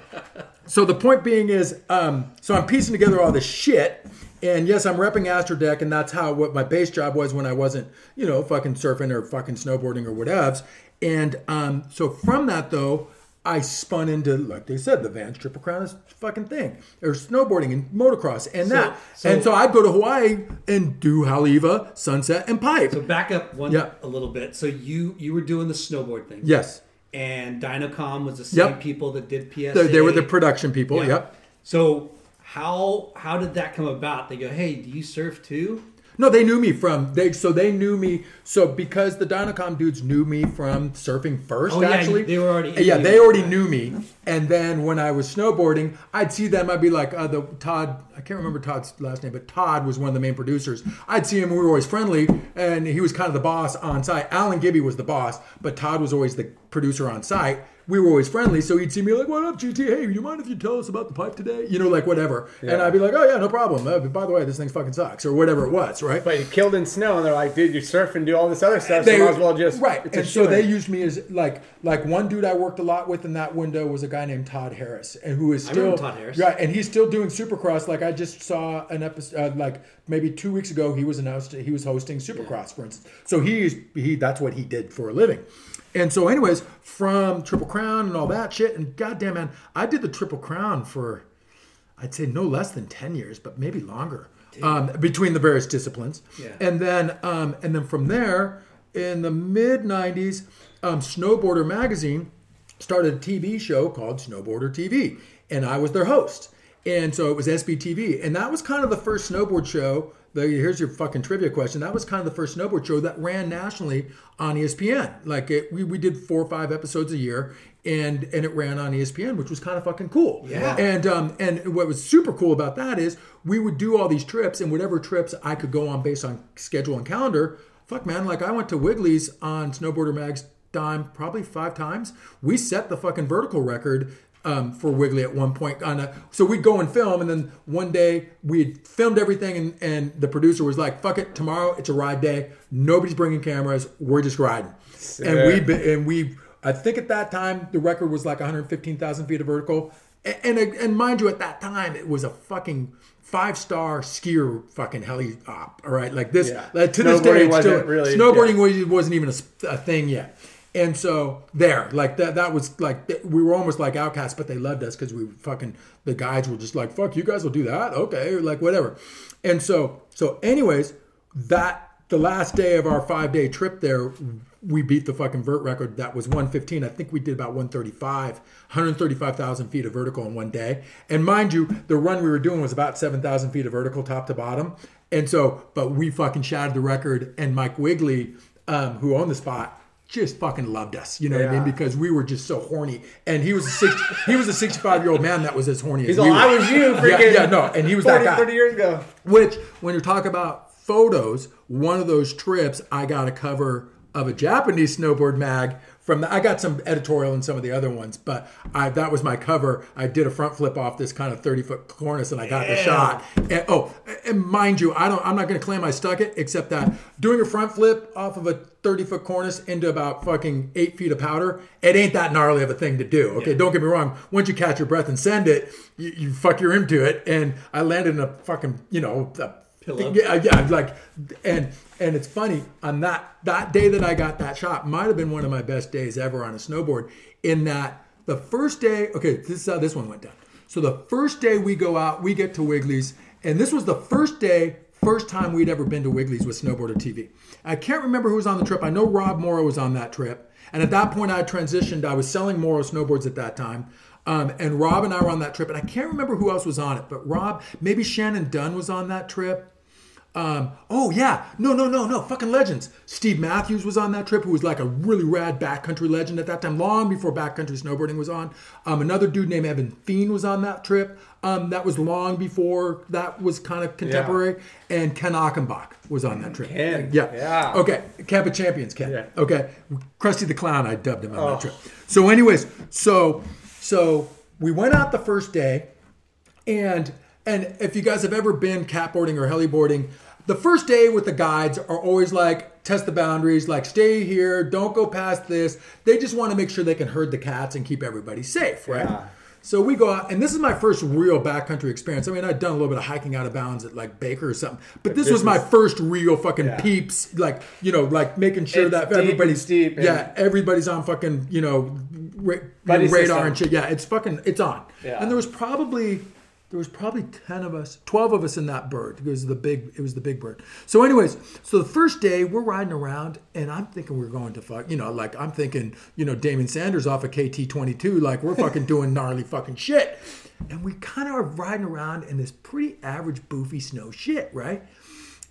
so the point being is, um, so I'm piecing together all this shit. And yes, I'm repping Astrodeck, and that's how what my base job was when I wasn't, you know, fucking surfing or fucking snowboarding or whatevs. And um, so from that though, I spun into, like they said, the Vans Triple Crown is a fucking thing, or snowboarding and motocross and that. so- and so I'd go to Hawaii and do Haleiwa, Sunset, and Pipe. So back up one Yeah. a little bit. So you you were doing the snowboard thing. yes, And Dynacom was the same Yep. people that did PSA. they, they were the production people. Yeah. Yep. So how how did that come about? They go, hey, do you surf too? No, they knew me from they. So they knew me. So because the Dynacom dudes knew me from surfing first, Oh, yeah, actually, they were already Yeah, they already knew me. And then when I was snowboarding, I'd see them. I'd be like, uh, the Todd. I can't remember Todd's last name, but Todd was one of the main producers. I'd see him. We were always friendly, and he was kind of the boss on site. Alan Gibby was the boss, but Todd was always the producer on site. We were always friendly, so he'd see me like, "What up, GT? Hey, do you mind if you tell us about the pipe today?" You know, like whatever. And I'd be like, "Oh yeah, no problem." Uh, by the way, this thing fucking sucks, or whatever it was, right? But you killed in snow, and they're like, dude, you surf and do all this other stuff, so they might as well just right. It's And so they used me as like like one dude I worked a lot with in that window was a guy named Todd Harris, and who is still remember Todd Harris. right, and he's still doing Supercross. Like I just saw an episode, uh, like maybe two weeks ago, he was announced he was hosting Supercross, for instance. So he's he that's what he did for a living. And so, anyways, from Triple Crown and all that shit, and goddamn man, I did the Triple Crown for I'd say no less than ten years, but maybe longer um, between the various disciplines. Yeah. And then um, and then from there, in the mid '90s, um, Snowboarder magazine started a TV show called Snowboarder TV, and I was their host. And so it was SBTV, and that was kind of the first snowboard show. The, here's your fucking trivia question. That was kind of the first snowboard show that ran nationally on ESPN. Like it, we, we did four or five episodes a year, and and it ran on ESPN, which was kind of fucking cool. Yeah. And um and what was super cool about that is we would do all these trips, and whatever trips I could go on based on schedule and calendar. Fuck man, like I went to Wiegele's on Snowboarder Mag's dime probably five times. We set the fucking vertical record um, for Wiegele at one point. On a, so we'd go and film, and then one day we had filmed everything, and, and the producer was like, "Fuck it, tomorrow it's a ride day. Nobody's bringing cameras. We're just riding." And we and we I think at that time the record was like 115,000 feet of vertical, and, and and mind you, at that time it was a fucking five star skier fucking heli op. All right, like this Yeah. like, to this day, it's still, really- snowboarding yeah. was, wasn't even a thing yet. And so there, like that, that was like we were almost like outcasts, but they loved us because we were fucking. The guides were just like, "Fuck, you guys will do that, okay?" Like whatever. And so, so anyways, that the last day of our five day trip there, we beat the fucking vert record. That was 115. I think we did about 135, 135,000 feet of vertical in one day. And mind you, the run we were doing was about 7,000 feet of vertical top to bottom. And so, but we fucking shattered the record. And Mike Wiegele, um, who owned the spot, just fucking loved us. You know what I mean? Because we were just so horny, and he was a six, he was a sixty-five year old man that was as horny He's as we all, were. I was you, Yeah, freaking. yeah, no, and he was 40, that guy. 30 years ago. Which, when you talk about photos, one of those trips, I got a cover of a Japanese snowboard mag from the. I got some editorial in some of the other ones, but I that was my cover. I did a front flip off this kind of thirty foot cornice, and I got the shot. And, oh, and mind you, I don't. I'm not going to claim I stuck it, except that doing a front flip off of a thirty foot cornice into about fucking eight feet of powder, it ain't that gnarly of a thing to do. Okay, don't get me wrong. Once you catch your breath and send it, you, you fuck you're into it, and I landed in a fucking you know. A, Pillow. yeah, yeah, like, and and it's funny on that that day that I got that shot might have been one of my best days ever on a snowboard. In that the first day, okay, this is how this one went down. So the first day we go out, we get to Wiegele's, and this was the first day, first time we'd ever been to Wiegele's with Snowboarder TV. I can't remember who was on the trip. I know Rob Morrow was on that trip, and at that point I transitioned. I was selling Morrow snowboards at that time. Um, and Rob and I were on that trip, and I can't remember who else was on it, but Rob, maybe Shannon Dunn was on that trip. Um, oh yeah, no, no, no, no, fucking legends. Steve Matthews was on that trip, who was like a really rad backcountry legend at that time, long before backcountry snowboarding was on. Um, another dude named Evan Feen was on that trip. Um, that was long before that was kind of contemporary. And Ken Achenbach was on that trip. Ken, yeah, yeah. Okay, Camp of Champions, Ken. Yeah. Okay, Krusty the Clown, I dubbed him on Oh. that trip. So, anyways, so so we went out the first day. And and if you guys have ever been catboarding or heliboarding, the first day with the guides are always like test the boundaries, like stay here, don't go past this. They just want to make sure they can herd the cats and keep everybody safe, right? Yeah. So we go out, and this is my first real backcountry experience. I mean, I'd done a little bit of hiking out of bounds at like Baker or something, but this, this was my first real fucking Yeah. peeps, like you know, like making sure It's that deep everybody's steep and- yeah, everybody's on fucking you know ra- radar system. and shit. Yeah, it's fucking it's on. Yeah. And there was probably there was probably 10 of us 12 of us in that bird it was the big it was the big bird. So anyways so the first day we're riding around and i'm thinking we're going to fuck you know like i'm thinking you know Damian Sanders off of kt22 like we're fucking doing gnarly fucking shit. And we kind of are riding around in this pretty average boofy snow shit right?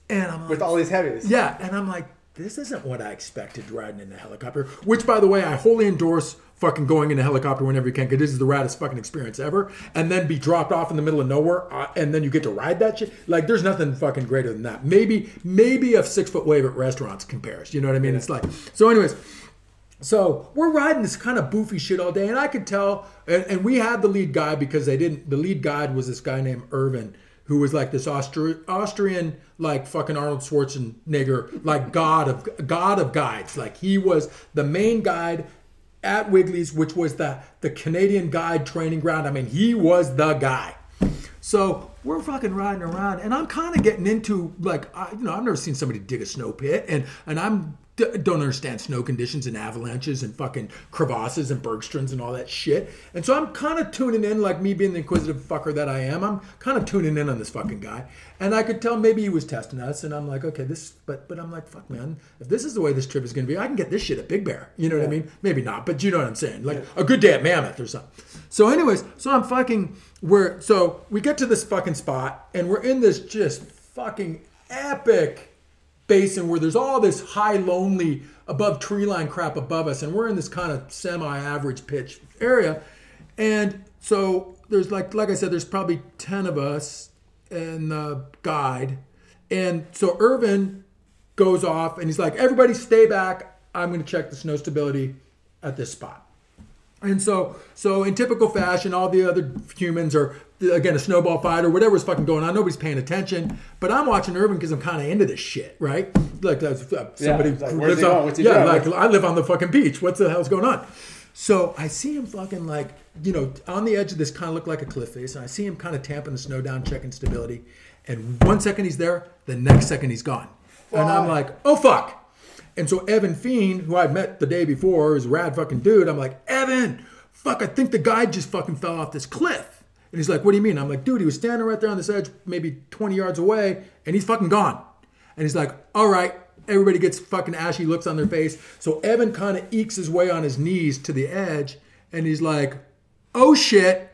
And i'm like, With all these heavies. yeah, and I'm like, this isn't what I expected riding in a helicopter. Which, by the way, I wholly endorse fucking going in a helicopter whenever you can, because this is the raddest fucking experience ever. And then be dropped off in the middle of nowhere, uh, and then you get to ride that shit. Like, there's nothing fucking greater than that. Maybe, maybe a six foot wave at restaurants compares. You know what I mean? It's like, so, anyways. So we're riding this kind of boofy shit all day, and I could tell. And, and we had the lead guy because they didn't. The lead guide was this guy named Irvin, who was like this Austri- Austrian, like fucking Arnold Schwarzenegger, like god of god of guides. Like he was the main guide at Wiegele's, which was the the Canadian guide training ground. I mean, he was the guy. So we're fucking riding around, and I'm kind of getting into like, I, you know, I've never seen somebody dig a snow pit, and and I'm d- don't understand snow conditions and avalanches and fucking crevasses and bergschrunds and all that shit. And so I'm kind of tuning in, like me being the inquisitive fucker that I am. I'm kind of tuning in on this fucking guy, and I could tell maybe he was testing us, and I'm like, okay, this, but but I'm like, fuck, man, if this is the way this trip is gonna be, I can get this shit at Big Bear. You know what I mean? Maybe not, but you know what I'm saying? Like a good day at Mammoth or something. So, anyways, so I'm fucking. We're so we get to this fucking spot, and we're in this just fucking epic basin where there's all this high, lonely, above tree line crap above us, and we're in this kind of semi-average pitch area. And so there's like, like I said, there's probably ten of us and the guide, and so Irvin goes off and he's like, "Everybody, stay back. I'm going to check the snow stability at this spot." And so, so in typical fashion, all the other humans are again a snowball fight or whatever's fucking going on. Nobody's paying attention, but I'm watching Irvin because I'm kind of into this shit, right? Like that's uh, somebody it's like, who lives he on, going? What's he yeah, doing? like I live on the fucking beach. What the hell's going on? So I see him fucking like you know on the edge of this kind of look like a cliff face, and I see him kind of tamping the snow down, checking stability. And one second he's there, the next second he's gone, and I'm like, oh fuck. And so Evan Feen, who I'd met the day before, is a rad fucking dude. I'm like, Evan, fuck, I think the guy just fucking fell off this cliff. And he's like, what do you mean? I'm like, dude, he was standing right there on this edge, maybe 20 yards away, and he's fucking gone. And he's like, all right. Everybody gets fucking ashy looks on their face. So Evan kind of ekes his way on his knees to the edge, and he's like, oh shit.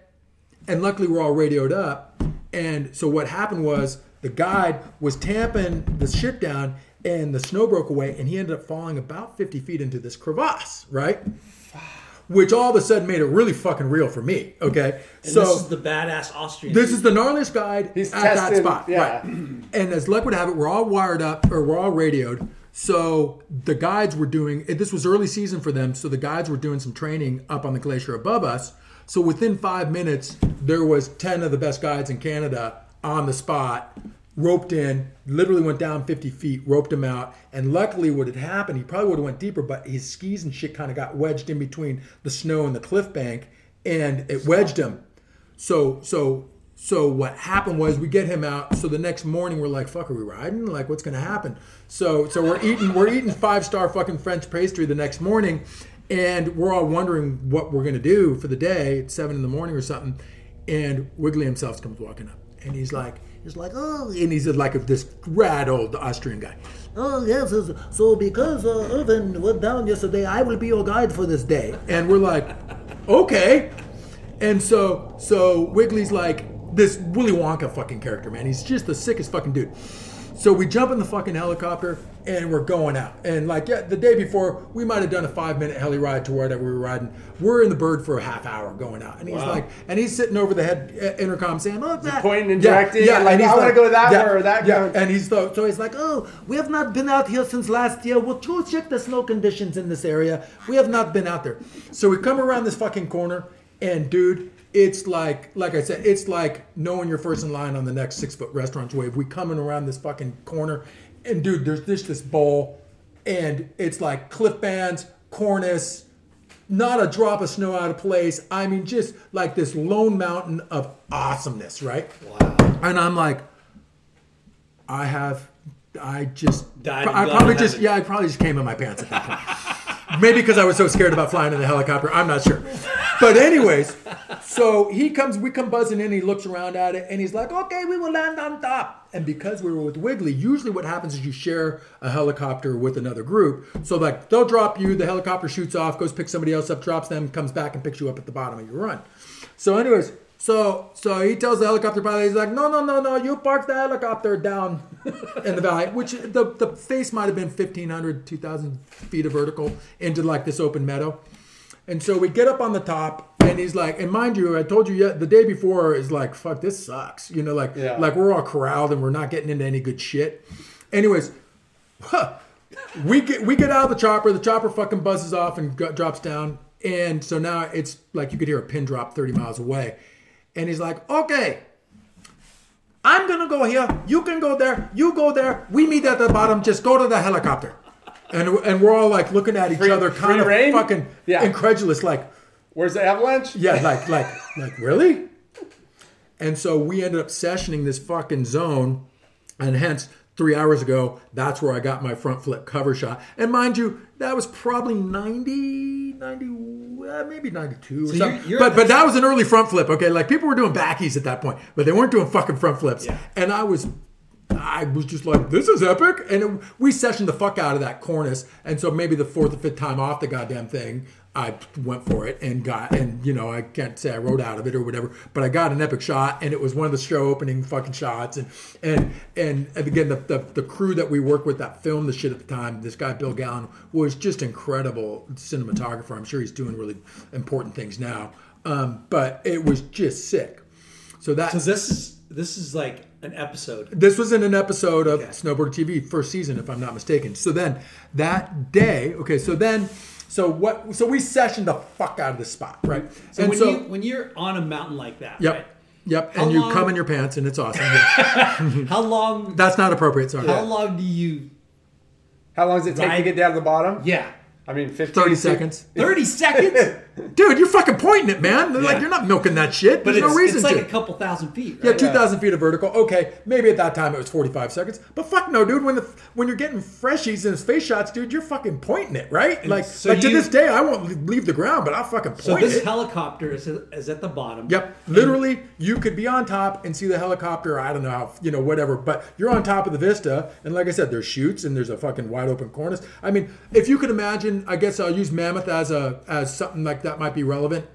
And luckily, we're all radioed up. And so what happened was the guide was tamping the shit down, and the snow broke away, and he ended up falling about 50 feet into this crevasse, right? Which all of a sudden made it really fucking real for me. Okay, And so this is the badass Austrian. this dude. is the gnarliest guide He's at that spot. yeah. Right. And as luck would have it, we're all wired up or we're all radioed. So the guides were doing this was early season for them, so the guides were doing some training up on the glacier above us. So within five minutes, there was ten of the best guides in Canada on the spot, roped in, literally went down 50 feet, roped him out. And luckily what had happened, he probably would have went deeper, but his skis and shit kind of got wedged in between the snow and the cliff bank and it wedged him. So so so what happened was we get him out. So the next morning we're like, "Fuck, are we riding? Like, what's gonna happen?" So so we're eating we're eating five star fucking French pastry the next morning, and we're all wondering what we're gonna do for the day. It's seven in the morning or something, and Wiegele himself comes walking up, and he's like. He's like, oh, and he's like this rad old Austrian guy. Oh yes, so- so because uh, Irvin went down yesterday, I will be your guide for this day. And we're like, okay. And so so Wiegele's like this Willy Wonka fucking character, man. He's just the sickest fucking dude. So we jump in the fucking helicopter and we're going out. And like yeah, the day before, we might have done a five minute heli ride to wherever we were riding. We're in the bird for a half hour going out. And he's like, and he's sitting over the head uh, intercom saying, "Look, that pointing and directing and like, he's I wanna go that yeah, way or that Yeah, way. and he's so, so he's like, oh, we have not been out here since last year. We'll go check the snow conditions in this area. We have not been out there. So we come around this fucking corner, and dude, it's like, like I said, it's like knowing you're first in line on the next six foot restaurant's wave. We coming around this fucking corner, and dude, there's this this bowl, and it's like cliff bands, cornice, not a drop of snow out of place. I mean, just like this lone mountain of awesomeness, right? Wow. And I'm like, I have, I just, Died I probably just, yeah, I probably just came in my pants at that point. Maybe because I was so scared about flying in the helicopter. I'm not sure. But anyways, so he comes, we come buzzing in. He looks around at it, and he's like, "Okay, we will land on top." And because we were with Wiegele, usually what happens is you share a helicopter with another group. So like they'll drop you, the helicopter shoots off, goes pick somebody else up, drops them, comes back and picks you up at the bottom of your run. So anyways, so so he tells the helicopter pilot, he's like, "No, no, no, no, you park the helicopter down in the valley," which the the face might have been 1,500, 2,000 feet of vertical into like this open meadow. And so we get up on the top, and he's like, and mind you, I told you yet the day before is like, fuck, this sucks. You know, like Yeah. like we're all corralled and we're not getting into any good shit. Anyways, we get we get out of the chopper. The chopper fucking buzzes off and go, drops down. And so now it's like you could hear a pin drop 30 miles away. And he's like, okay, I'm gonna go here. You can go there. You go there. We meet at the bottom. Just go to the helicopter. And, and we're all like looking at each Free- other, kind of reign? fucking Yeah. incredulous, like, Where's the avalanche? yeah, like, like, like, really? And so we ended up sessioning this fucking zone, and hence three hours ago, that's where I got my front flip cover shot. And mind you, that was probably 90, 90, uh, maybe 92 or So something. you're- you're- but but that was an early front flip, okay? Like people were doing backies at that point, but they weren't doing fucking front flips. Yeah. And I was I was just like, this is epic. And it, we sessioned the fuck out of that cornice. And so maybe the fourth or fifth time off the goddamn thing, I went for it and got, and you know, I can't say I rode out of it or whatever, but I got an epic shot and it was one of the show opening fucking shots. And, and, and, and again, the, the, the crew that we worked with that filmed the shit at the time, this guy, Bill Gallen, was just incredible cinematographer. I'm sure he's doing really important things now. Um, but it was just sick. So that So this is this is like an episode. this was in an episode of Snowboard TV, first season, if I'm not mistaken. So then that day, okay, so then, so what? So we sessioned the fuck out of this spot, right? So and when so, you when you're on a mountain like that, yep, right? yep, How and you come in your pants, and it's awesome. Yeah. How long? That's not appropriate. Sorry. How long do you? How long does it take to get down to the bottom? Yeah, I mean, 15 Thirty seconds, thirty seconds. dude. You're fucking pointing it, man. They're Like you're not milking that shit. But There's no reason it's like to. a couple thousand feet. Yeah, Right? two thousand feet of vertical. Okay, maybe at that time it was forty-five seconds, but fuck no, dude. When the when you're getting freshies and face shots, dude, you're fucking pointing it, right? Like, so like to this day, I won't leave the ground, but I'll fucking point So this it. helicopter is, is at the bottom. Yep, literally, you could be on top and see the helicopter. I don't know how, you know, whatever, but you're on top of the vista, and like I said, there's shoots and there's a fucking wide open cornice. I mean, if you could imagine, I guess I'll use Mammoth as a as something like that might be relevant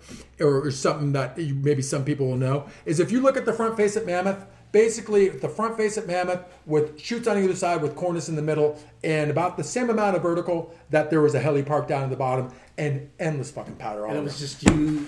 or, or something that you, maybe some people will know is if you look at the front face at Mammoth, basically the front face at Mammoth with shoots on either side with cornice in the middle and about the same amount of vertical that there was a heli park down at the bottom and endless fucking powder all And it was just you.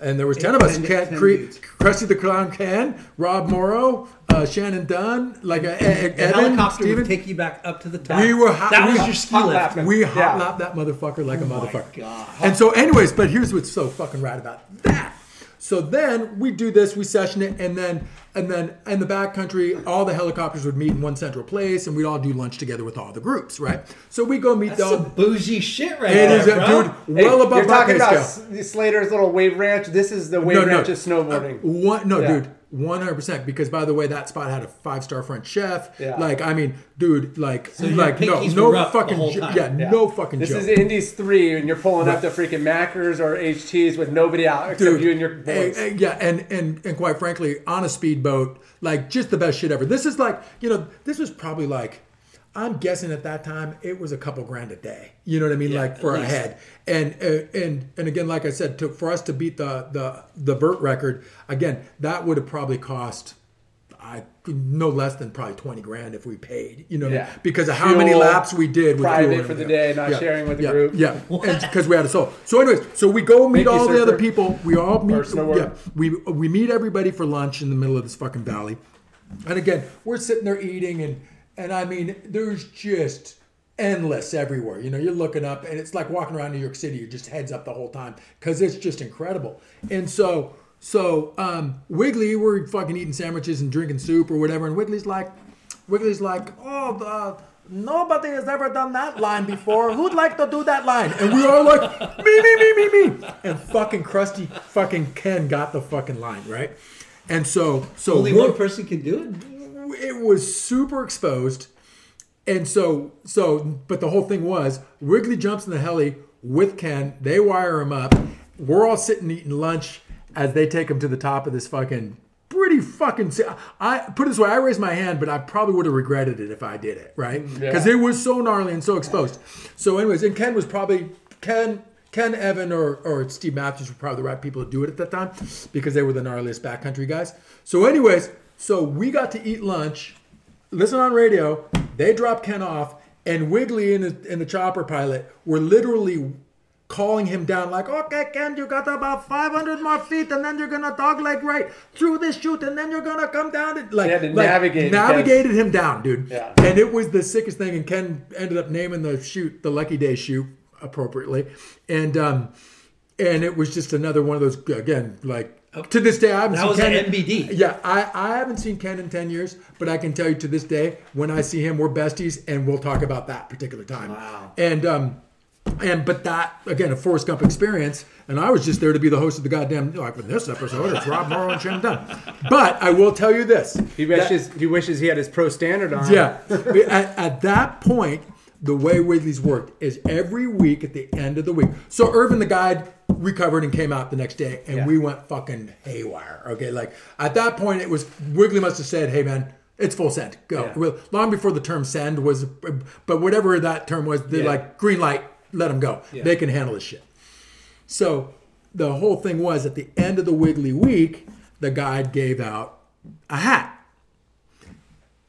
And there was ten of us: ten Cre- dudes. The Clown, Ken, Rob Morrow, uh, Shannon Dunn, like a, E- The Evan, helicopter Steven. would take you back up to the top. We were hot- that we was hot- your ski hot lift. lap. We hot Yeah. lapped that motherfucker like a motherfucker. God. And so, anyways, but here's what's so fucking rad about that. So then we do this, we session it, and then and then in the backcountry, all the helicopters would meet in one central place, and we'd all do lunch together with all the groups, right? So we go meet That's all. some bougie shit right It there, is, a, bro. dude, well Hey, above You're my talking pay about scale. Slater's little wave ranch. This is the wave ranch of snowboarding. Uh, one, no, Yeah. dude, one hundred percent. Because by the way, that spot had a five star French chef. Yeah. Like, I mean, dude, like, your like no, no were up the fucking, jo- yeah, Yeah. no fucking This joke. is Indies three, and you're pulling up Right. the freaking Mackers or HTs with nobody out except Dude, you and your eh, boys. eh, yeah, and and and quite frankly, on a speedboat, like just the best shit ever. This is like, you know, this was probably like, I'm guessing at that time it was a couple grand a day. You know what I mean, like for a head. And uh, and and again, like I said, to, for us to beat the the the vert record again, that would have probably cost. I no less than probably twenty grand if we paid, you know, what I mean? Yeah. because of how many laps we did with private fuel for the day, not sharing with the yeah, group. Yeah, because we had a soul. So, anyways, so we go meet all the other people. We all meet. Yeah, we we meet everybody for lunch in the middle of this fucking valley, and again, we're sitting there eating, and and I mean, there's just endless everywhere. You know, you're looking up, and it's like walking around New York City. You're just heads up the whole time because it's just incredible. And so, so um, Wiegele, we're fucking eating sandwiches and drinking soup or whatever, and Wiegele's like, Wiegele's like, oh, the, nobody has ever done that line before. Who'd like to do that line? And we are like, me, me, me, me, me. And fucking Krusty, fucking Ken got the fucking line right. And so, so Only one person can do it. It was super exposed. And so, so, but the whole thing was Wiegele jumps in the heli with Ken. They wire him up. We're all sitting eating lunch as they take him to the top of this fucking pretty fucking. I put it this way: I raised my hand, but I probably would have regretted it if I did it, right? Mm, because it was so gnarly and so exposed. So, anyways, and Ken was probably Ken. Ken, Evan, or, or Steve Matthews were probably the right people to do it at that time because they were the gnarliest backcountry guys. So, anyways, so we got to eat lunch listen on radio. They drop Ken off, and Wiegele and the, and the chopper pilot were literally calling him down, like, "Okay, Ken, you got about 500 more feet, and then you're gonna dog leg right through this chute, and then you're gonna come down." And, like, They had to like, navigate navigated him down, dude. Yeah. And it was the sickest thing. And Ken ended up naming the shoot the Lucky Day shoot appropriately, and um, and it was just another one of those again, like. To this day, I haven't That seen was Ken. an NBD. Yeah, I, I haven't seen Ken in 10 years, but I can tell you to this day, when I see him, we're besties, and we'll talk about that particular time. Wow. And, um, and, but that, again, a Forrest Gump experience, and I was just there to be the host of the goddamn, like, in this episode, it's Rob Morrow and Shannon Dunn. But I will tell you this. He wishes he wishes he had his pro standard on. Yeah. at, at that point, the way Wiegele's worked is every week at the end of the week. So Irvin, the guide, recovered and came out the next day, and Yeah. we went fucking haywire. Okay, like at that point, it was Wiegele must have said, "Hey man." It's full send. Go. Yeah. Well, long before the term send was, but whatever that term was, they're Yeah. like green light. Let them go. They can handle this shit. So the whole thing was at the end of the Wiegele week, the guide gave out a hat.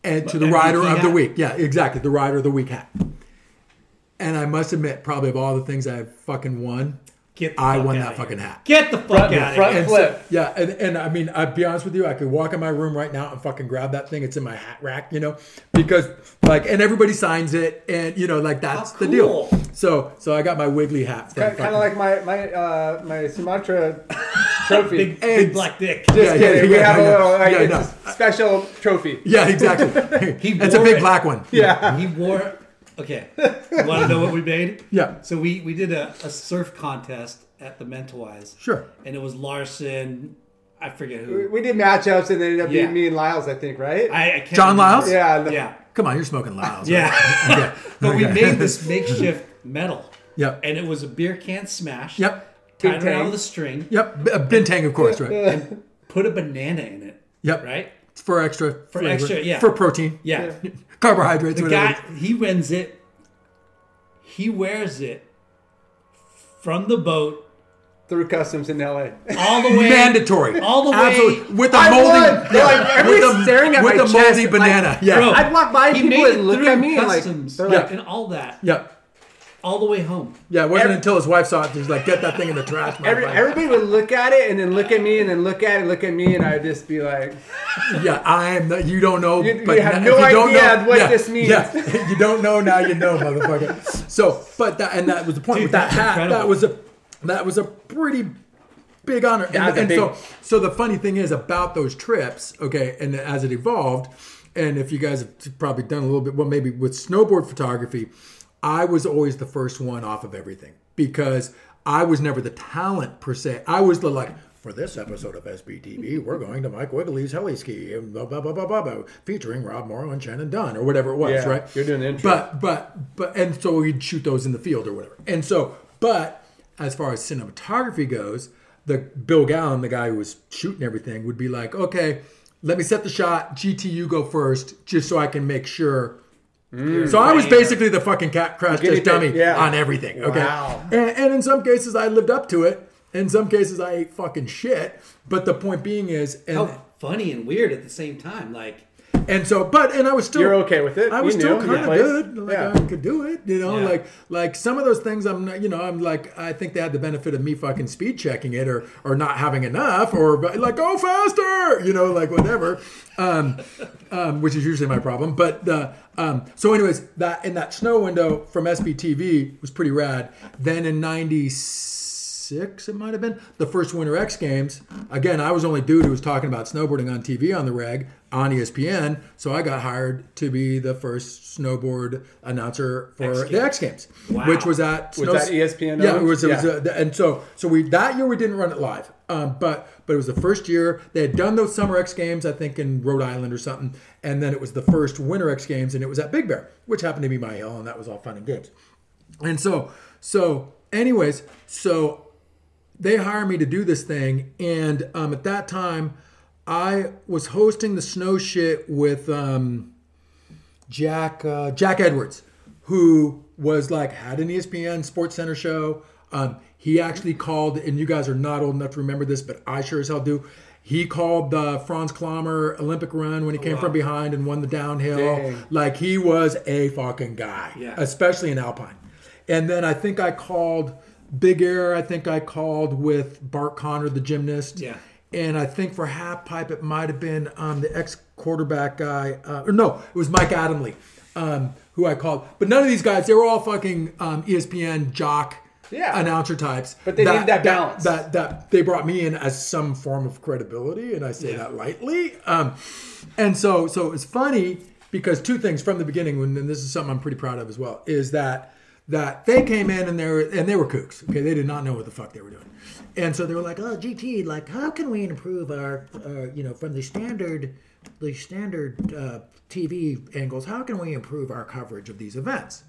And to the rider of the week. Yeah, exactly. The rider of the week hat. And I must admit, probably of all the things I've fucking won, Get the I fuck won outta that here. fucking hat. Get the fuck Front- out of front- here. And flip. So, yeah, and, and I mean, I'd be honest with you, I could walk in my room right now and fucking grab that thing. It's in my hat rack, you know, because like, and everybody signs it, and you know, like that's How the deal. So, so I got my Wiegele hat. Kind, kind of like my my uh, my Sumatra trophy. Big, big black dick. Just Yeah, yeah, kidding. we yeah, have a yeah, little like, yeah, it's no. a special trophy. Yeah, exactly. He it's a big it. black one. Yeah. He wore. Okay, you want to know what we made? Yeah. So we we did a, a surf contest at the Mentawais. Sure. And it was Larson. I forget who. we did matchups and they ended up Yeah. being me and Lyles, I think, right? I, I can't John remember. Lyles? yeah. the- Yeah. Come on, you're smoking loud. Yeah. Okay. But we made this makeshift medal. Yep. And it was a beer can smash. Yep. Tied Big around tank. with a string. Yep. A Bintang, of course, right? And put a banana in it. Yep. Right? For extra. For flavor. extra, yeah. For protein. Yeah. Carbohydrates. The whatever. guy, he wins it. He wears it from the boat through customs in LA. all the way mandatory, all the way- Absolutely. with a I moldy, won. They're like, everybody's with a, staring at with my a chest, moldy like, banana. yeah, Bro, I'd walk by he people made it and look at me and like, customs, like, like, and all that, yeah, all the way home. yeah. It wasn't Every- until his wife saw it, he's like, "Get that thing in the trash." Every, motherfucker." everybody would look at it and then look at me and then look at it, look at me, and I'd just be like, Yeah, I am. The, you don't know. You- you have if no don't idea what yeah, this means. Yeah, you don't know now. You know, motherfucker. So, but that and that was the point Dude, with that that's hat. That incredible. was a that was a pretty big honor. Yeah, and the and big- so, so the funny thing is about those trips. Okay, and as it evolved, and if you guys have probably done a little bit, well, maybe with snowboard photography, I was always the first one off of everything because I was never the talent per se. I was the like. For this episode of SBTV, we're going to Mike Wiegele's heli ski, and blah, blah, blah, blah, blah, blah, featuring Rob Morrow and Shannon Dunn, or whatever it was, Yeah, right? you're doing the intro. But, but, but, and so we'd shoot those in the field or whatever. And so, but as far as cinematography goes, the Bill Gallen, the guy who was shooting everything, would be like, okay, let me set the shot. GTU go first, just so I can make sure. So I was basically the fucking cat crash Guinea test dummy yeah. on everything. Okay, Wow. and, and in some cases I lived up to it. In some cases I ate fucking shit. But the point being is, and How funny and weird at the same time. Like, and so, but and I was still You're okay with it? I was You still kind of good. Like Yeah. I could do it, you know. Yeah. Like like some of those things, I'm not, you know, I'm like I think they had the benefit of me fucking speed checking it or or not having enough or like go faster, you know, like whatever, um, um, which is usually my problem. But the um, so anyways, that in that snow window from SBTV was pretty rad. Then in '96, it might have been the first Winter X Games. Again, I was only dude who was talking about snowboarding on TV on the reg on ESPN, so I got hired to be the first snowboard announcer for the X Games, which was at Was that ESPN Yeah, it was. It was Yeah. uh, and so so we that year we didn't run it live, um, but but it was the first year they had done those summer X Games, I think in Rhode Island or something, and then it was the first Winter X Games, and it was at Big Bear, which happened to be my hill, and that was all fun and games. And so, so, anyways, so they hire me to do this thing, and um, at that time, I was hosting the snow shit with um, Jack uh, Jack Edwards, who was like had an ESPN Sports Center show. Um, he actually called, and you guys are not old enough to remember this, but I sure as hell do. He called the Franz Klammer Olympic run when he came from behind and won the downhill. Dang. Like he was a fucking guy, Yeah. especially in Alpine. And then I think I called Big Air. I think I called with Bart Conner, the gymnast. Yeah. And I think for half pipe, it might have been um, the ex quarterback guy. Uh, or no, it was Mike Adamle, um, who I called. But none of these guys, they were all fucking um, ESPN jock Yeah. announcer types. But they needed that balance. That, that they brought me in as some form of credibility, and I say that lightly. Um, and so, so it's funny because two things from the beginning, and this is something I'm pretty proud of as well, is that that they came in and they were and they were kooks. Okay, they did not know what the fuck they were doing, and so they were like, "Oh, GT, like, how can we improve our, uh, you know, from the standard, the standard uh, TV angles? How can we improve our coverage of these events?"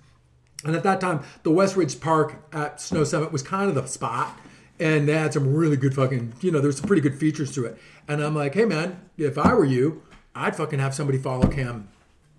And at that time, the Westridge Park at Snow Summit was kind of the spot. And they had some really good fucking, you know, there's some pretty good features to it. And I'm like, hey man, if I were you, I'd fucking have somebody follow cam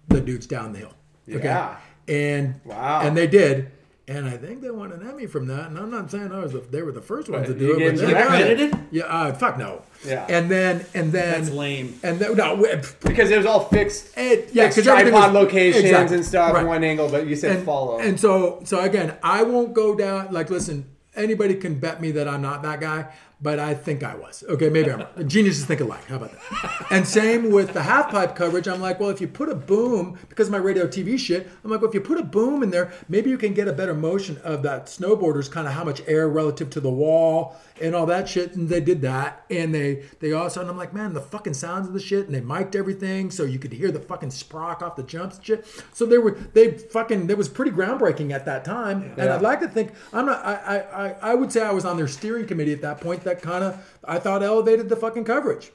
the dudes down the hill. Yeah. And Wow. And they did. And I think they won an Emmy from that. And I'm not saying I was the, they were the first ones to do You it. gave But them they some got it. Credited? Yeah, uh, fuck no. Yeah. And then and then That's lame. And then, no, because it was all fixed, It- yeah, fixed 'cause everything tripod was- locations exactly, and stuff, right. one angle. But you said and, follow. And so, so again, I won't go down. Like, listen, anybody can bet me that I'm not that guy, but I think I was. Okay, maybe I'm. not. Geniuses think alike. How about that? And same with the half pipe coverage. I'm like, well, if you put a boom, because of my radio TV shit, I'm like, well, if you put a boom in there, maybe you can get a better motion of that snowboarder's kind of how much air relative to the wall and all that shit. And they did that, and they they also, and I'm like, man, the fucking sounds of the shit, and they mic'd everything so you could hear the fucking sprock off the jumps and shit. So they were they fucking it was pretty groundbreaking at that time, and I'd like to think I'm not. I I I, I would say I was on their steering committee at that point. That kind of I thought elevated the fucking coverage.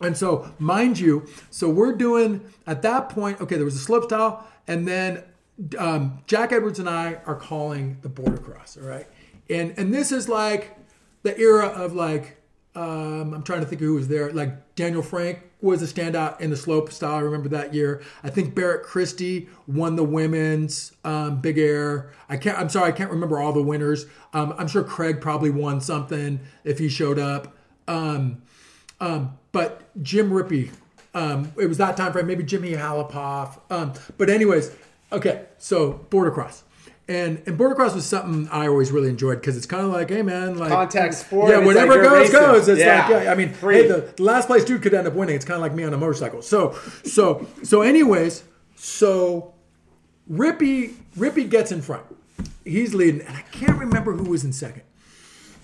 And so, mind you, so we're doing at that point. Okay, there was a slope style, and then um, Jack Edwards and I are calling the border cross. All right, and and this is like the era of like um, I'm trying to think who was there. Like Daniel Franck was a standout in the slope style. I remember that year. I think Barrett Christy won the women's um, big air. I can't. I'm sorry, I can't remember all the winners. Um, I'm sure Craig probably won something if he showed up. Um, um, but Jim Rippey, um, it was that time frame. Maybe Jimmy Halopoff. Um, but anyways, okay. So border cross. And, and border cross was something I always really enjoyed because it's kind of like, hey man, like Contact sport, Yeah, whatever like goes goes. It's Yeah. like, yeah. I mean, Free. hey, the, the last place dude could end up winning. It's kind of like me on a motorcycle. So so so anyways, so Rippey Rippey gets in front. He's leading, and I can't remember who was in second.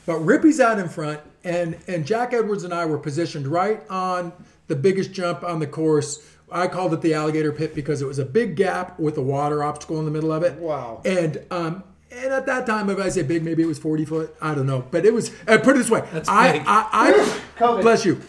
But Rippey's out in front, and and Jack Edwards and I were positioned right on the biggest jump on the course. I called it the alligator pit because it was a big gap with a water obstacle in the middle of it. Wow. And um and at that time, if I say big, maybe it was forty foot. I don't know, but it was. Uh, put it this way, I, big. I I bless you.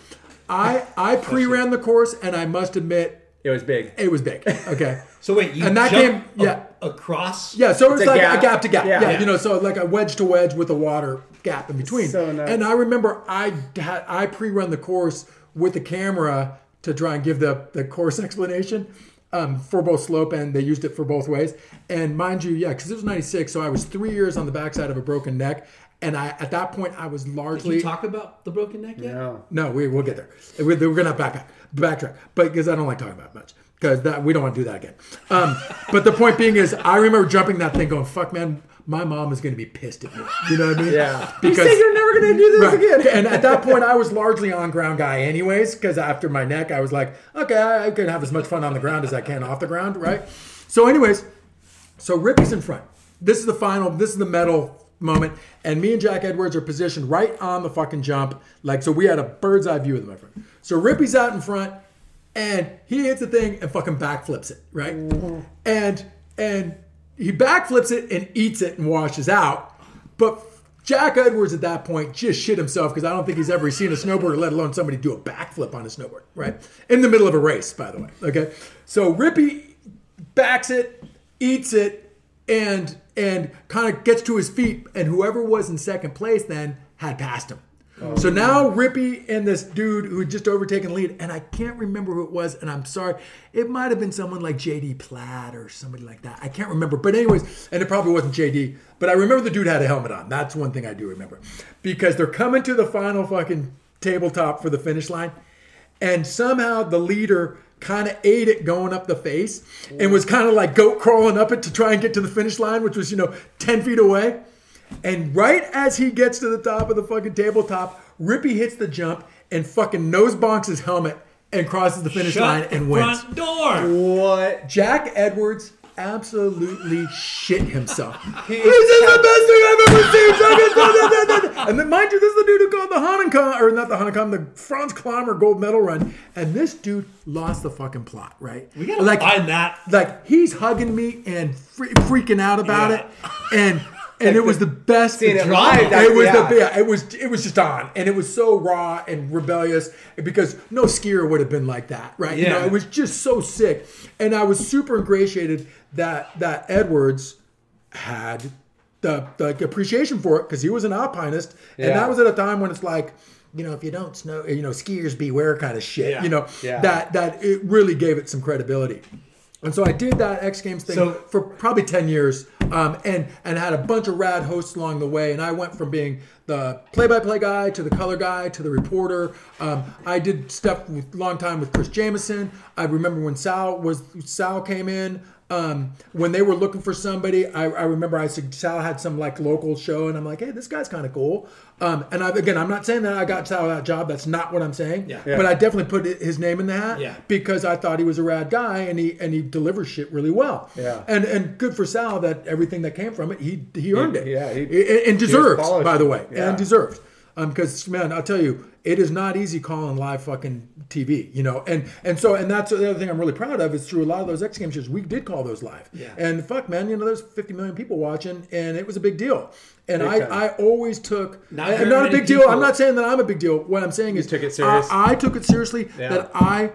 I I pre-ran the course, and I must admit It was big. it was big. Okay. So wait, you And that jump came- yeah. across. Yeah, so it's, was a like gap. a gap to gap. Yeah. Yeah. Yeah. you know, so like a wedge to wedge with a water gap in between. So nice. And I remember I had I pre-run the course with the camera to try and give the the course explanation um, for both slope and they used it for both ways. And mind you, yeah, because it was '96, so I was three years on the backside of a broken neck. And I, at that point, I was Did largely you talk about the broken neck yet? No. no, we, we'll get there. We're, we're gonna backpack, backtrack, but because I don't like talking about it much, because that we don't want to do that again. Um, but the point being is, I remember jumping that thing, going, "Fuck, man, my mom is gonna be pissed at me." You know what I mean? Yeah. Because You said you're never gonna do this Right. again. and at that point, I was largely on ground guy, anyways, because after my neck, I was like, okay, I, I can have as much fun on the ground as I can off the ground, right? So, anyways, so Rippey's in front. This is the final. This is the medal moment, and me and Jack Edwards are positioned right on the fucking jump. Like, so we had a bird's eye view of my friend. So Rippey's out in front, and he hits the thing and fucking backflips it, right? Mm-hmm. And and he backflips it and eats it and washes out. But Jack Edwards at that point just shit himself because I don't think he's ever seen a snowboarder, let alone somebody do a backflip on a snowboard, right? In the middle of a race, by the way. Okay. So Rippey backs it, eats it, and and kind of gets to his feet, and whoever was in second place then had passed him. So now Rippey and this dude who had just overtaken lead, and I can't remember who it was, and I'm sorry. It might have been someone like JD Platt or somebody like that. I can't remember. But anyways, and it probably wasn't JD, but I remember the dude had a helmet on. That's one thing I do remember. Because they're coming to the final fucking tabletop for the finish line, and somehow the leader kind of ate it going up the face and was kind of like goat crawling up it to try and get to the finish line, which was, you know, 10 feet away. And right as he gets to the top of the fucking tabletop, Rippey hits the jump and fucking nose bonks his helmet and crosses the finish Shut line and wins. front door. What? Jack Edwards absolutely shit himself. this is the best thing I've ever seen. Jack. and then, mind you, this is the dude who called the Hanukkah, or not the Hanukkah, the Franz Klammer gold medal run. And this dude lost the fucking plot, right? We gotta find that. Like he's hugging me and fre- freaking out about Yeah. it, and and it was the best. Seeing it live, It was yeah. the yeah, it was it was just on, and it was so raw and rebellious because no skier would have been like that, right? You know, Yeah. it was just so sick, and I was super ingratiated that that Edwards had the the appreciation for it because he was an alpinist, and that was at a time when it's like. You know, if you don't snow, you know, skiers beware kind of shit. Yeah. You know, Yeah. that that it really gave it some credibility. And so I did that X Games thing So- for probably ten years, um, and and had a bunch of rad hosts along the way. And I went from being the play-by-play guy to the color guy to the reporter. Um, I did stuff a long time with Chris Jameson. I remember when Sal was Sal came in. Um, when they were looking for somebody, I, I remember I said Sal had some like local show, and I'm like, hey, this guy's kind of cool. Um, and I, again, I'm not saying that I got Sal that job. That's not what I'm saying. Yeah. But I definitely put his name in the hat Yeah. because I thought he was a rad guy, and he and he delivers shit really well. Yeah. And and good for Sal that everything that came from it, he he earned it. yeah, he- and, and deserves, by the way, Yeah. and deserves. Um, because man, I'll tell you, it is not easy calling live fucking TV, you know. And and so and that's the other thing I'm really proud of is through a lot of those X Games shows, we did call those live. Yeah. And fuck, man, you know, there's 50 million people watching, and it was a big deal. And I, time. I always took Not very not a big deal. I'm not saying that I'm a big deal. What I'm saying is took it serious? I, I took it seriously Yeah. that I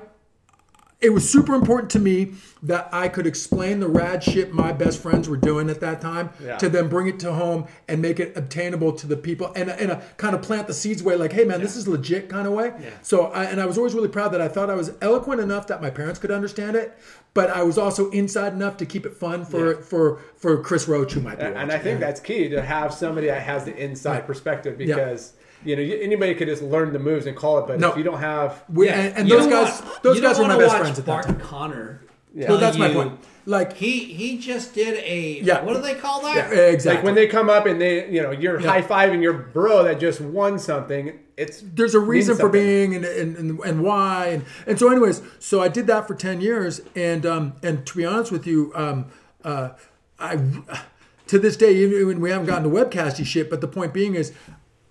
it was super important to me that I could explain the rad shit my best friends were doing at that time Yeah. to then bring it to home and make it obtainable to the people and in a uh, kind of plant the seeds way like hey man this is legit kind of way so I, and I was always really proud that I thought I was eloquent enough that my parents could understand it but I was also inside enough to keep it fun for for for Chris Roach who might be And, and I think that's key to have somebody that has the inside Right. perspective Yeah. because you know anybody could just learn the moves and call it, but No. if you don't have We- and, and those guys want- those guys don't were my wanna best watch friends at that Barton time Connor. well, telling that's my point like He he just did a Yeah. what do they call that? yeah, exactly like when they come up and they you know you're Yeah. high fiving your bro that just won something. It's there's a reason for being and, and, and, and why and, and so anyways so i did that for 10 years and um and to be honest with you um uh i to this day even when we haven't gotten to webcasty shit but the point being is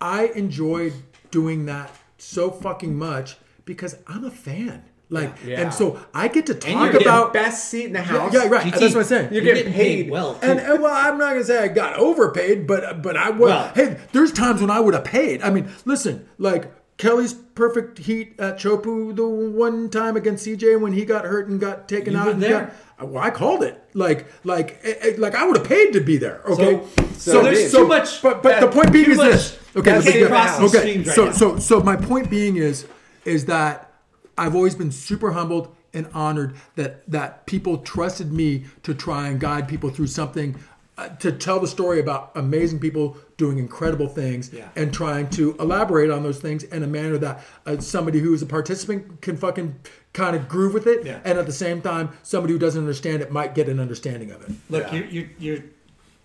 i enjoyed doing that so fucking much because i'm a fan like Yeah. and so i get to you're talk about best seat in the yeah, house. yeah right GT, that's what i'm saying You're You're getting getting paid paid. well. Too. and, and well, I'm not gonna say I got overpaid, but but I was. Well- hey, there's times when I would have paid. I mean, listen, like Kelly's perfect heat at Chopu the one time against CJ when he got hurt and got taken You out. were there. got- well, I called it. Like like eh, eh, like I would have paid to be there. Okay, so there's too much- But but the point being is much- this. Okay, let me getting get- crossed the okay. right so now. so so my point being is is that I've always been super humbled and honored that that people trusted me to try and guide people through something uh, to tell the story about amazing people doing incredible things Yeah. and trying to elaborate on those things in a manner that uh, somebody who is a participant can fucking kind of groove with it Yeah. and at the same time somebody who doesn't understand it might get an understanding of it Look, you're, you're you're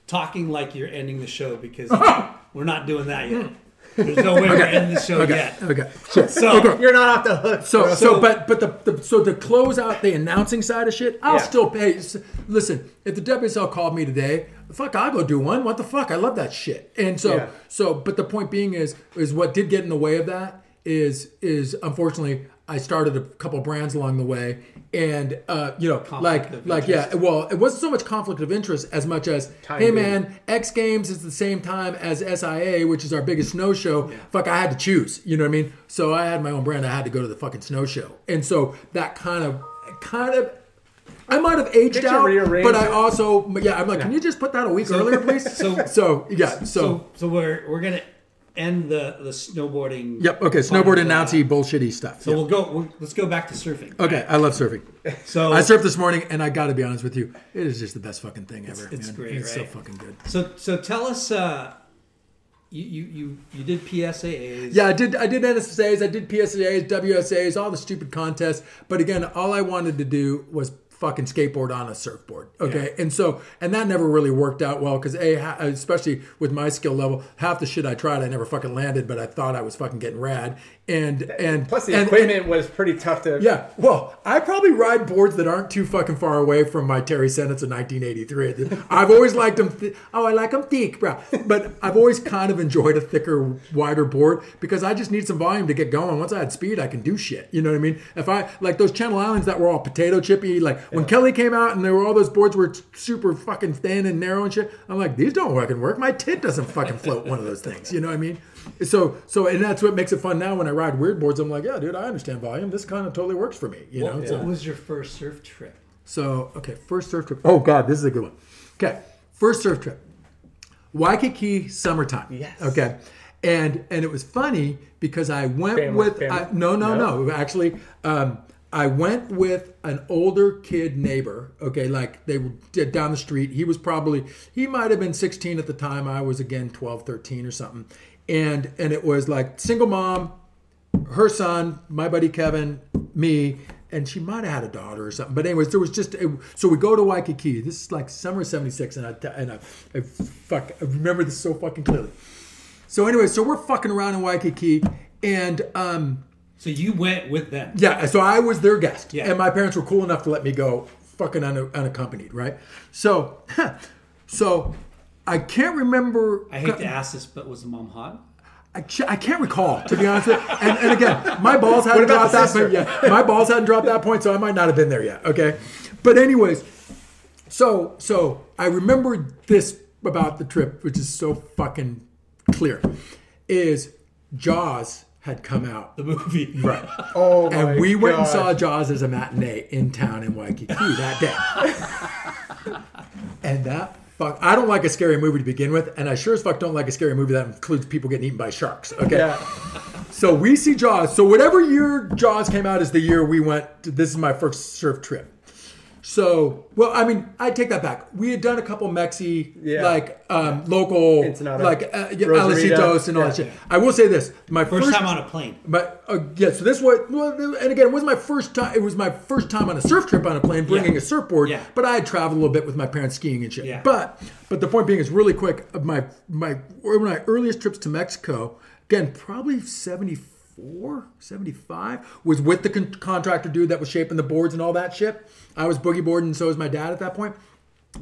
talking like you're ending the show because we're not doing that yet. There's no way we're ending the show yet. okay so, So You're not off the hook. So, bro. so, but, but the, the, so to close out the announcing side of shit, I'll Yeah. still pay. Listen, if the WSL called me today, fuck, I'll go do one. What the fuck? I love that shit. And so, Yeah. so, but the point being is, is what did get in the way of that is, is unfortunately, I started a couple brands along the way, and uh, you know, like, of like, yeah. Well, it wasn't so much conflict of interest as much as, Time hey being. man, X Games is the same time as SIA, which is our biggest snow show. Fuck, I had to choose. You know what I mean? So I had my own brand. I had to go to the fucking snow show, and so that kind of, kind of. I might have aged out, but I also, yeah, I'm like, can you just put that a week earlier, please? so- so yeah, so, so so we're we're gonna end the the snowboarding. yep, okay, Snowboarding Nazi bullshitty stuff. So yeah. we'll go. We'll, let's go back to surfing. okay, I love surfing. So I surfed this morning, and I got to be honest with you, it is just the best fucking thing ever. it's man. great, It's so fucking good. So so tell us. Uh, you you you you did PSAAs. Yeah, I did. I did NSAs, I did PSAs, WSAs, all the stupid contests. But again, all I wanted to do was fucking skateboard on a surfboard. Okay, and so and that never really worked out well because a especially with my skill level, half the shit I tried I never fucking landed, but I thought I was fucking getting rad. And and plus the and- equipment was pretty tough to. yeah, well, I probably ride boards that aren't too fucking far away from my Terry Senates of 1983. I've always liked them. Th- oh, I like them thick, bro. But I've always kind of enjoyed a thicker, wider board because I just need some volume to get going. Once I had speed, I can do shit. You know what I mean? If I like those Channel Islands that were all potato chippy, like when Kelly came out and there were all those boards were super fucking thin and narrow and shit. I'm like, these don't fucking work. My tit doesn't fucking float one of those things. You know what I mean? So, so, and that's what makes it fun now when I ride weird boards. I'm like, yeah, dude, I understand volume. This kind of totally works for me. You know? So- What was your first surf trip? so, okay, first surf trip. Oh, God, this is a good one. Okay, first surf trip. Waikiki summertime. Yes. Okay. And and it was funny because I went Family- with family? I, no no no actually um, I went with an older kid neighbor. Okay, like they were down the street. He was probably he might have been 16 at the time. I was again 12, 13 or something. And and it was like single mom, her son, my buddy Kevin, me, and she might have had a daughter or something. But anyways, there was just it, so we go to Waikiki. This is like summer '76, and I and I, I fuck I remember this so fucking clearly. So anyway, so we're fucking around in Waikiki, and um, So you went with them. yeah, so I was their guest, Yeah. and my parents were cool enough to let me go, fucking un- unaccompanied, right? So, so I can't remember. I hate to ask this, but was the mom hot? I, I can't recall, to be honest. And, and again, my balls hadn't dropped the that. sister? But yeah, my balls hadn't dropped that point, so I might not have been there yet. Okay, but anyways, so so I remember this about the trip, which is so fucking clear, is Jaws had come out. The movie. Right. Oh my God. and we went and saw Jaws as a matinee in town in Waikiki that day. and that fuck, I don't like a scary movie to begin with, and I sure as fuck don't like a scary movie that includes people getting eaten by sharks. Okay. Yeah. So we see Jaws. So whatever year Jaws came out is the year we went. To, this is my first surf trip. So well, I mean, I take that back. We had done a couple Mexi, Yeah. like um, local, Ensenada. like uh, yeah, Rosarito. And all that shit. I will say this: my First time on a plane. but uh, yeah, so this was, well, and again, it was my first time. It was my first time on a surf trip on a plane, bringing Yeah. a surfboard. Yeah. But I had traveled a little bit with my parents skiing and shit. Yeah. But but the point being is really quick. My my one of my earliest trips to Mexico, again, probably 74, 75, was with the con- contractor dude that was shaping the boards and all that shit. I was boogie boarding, so was my dad at that point.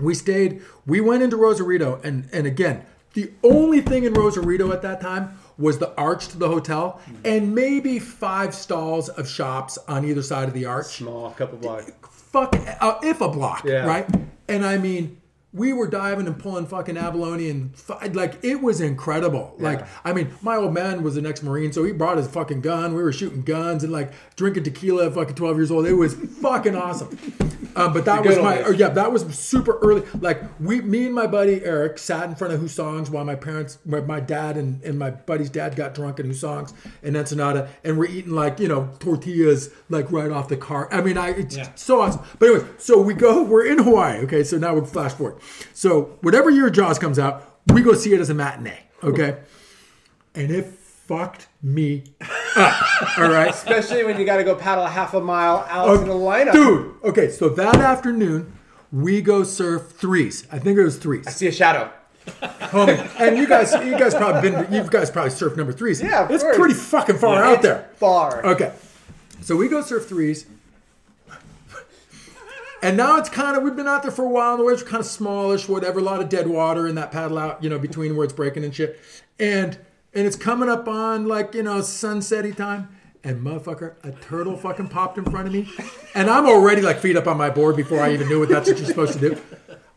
We stayed. We went into Rosarito, and and again, the only thing in Rosarito at that time was the arch to the hotel, and maybe five stalls of shops on either side of the arch. Small, couple blocks. Fuck, uh, if a block, Yeah. right? And I mean, we were diving and pulling fucking abalone, and fu- like it was incredible. Like, I mean, my old man was an ex-marine, so he brought his fucking gun. We were shooting guns and like drinking tequila at fucking twelve years old. It was fucking awesome. Um, but that was my, or yeah, that was super early. Like we, me and my buddy Eric sat in front of Hussong's while my parents, my, my dad and, and my buddy's dad got drunk at Hussong's in Ensenada, and we're eating like you know tortillas like right off the car. I mean, I it's Yeah. so awesome. But anyway, so we go, we're in Hawaii. Okay, so now we flash forward. So whatever year Jaws comes out, we go see it as a matinee. Okay, and it fucked me up. All right. Especially when you got to go paddle a half a mile out to the lineup. Dude, okay, so that afternoon, we go surf threes. I think it was threes. I see a shadow. Homie. And you guys, you guys probably been, you guys probably surfed number threes. Yeah, of it's course. pretty fucking far out there. Far. Okay, so we go surf threes, and now it's kind of we've been out there for a while. and The waves are kind of smallish, whatever. A lot of dead water in that paddle out, you know, between where it's breaking and shit, and and it's coming up on like you know sunsetty time. And motherfucker, a turtle fucking popped in front of me, and I'm already like feet up on my board before I even knew what that's what you're supposed to do.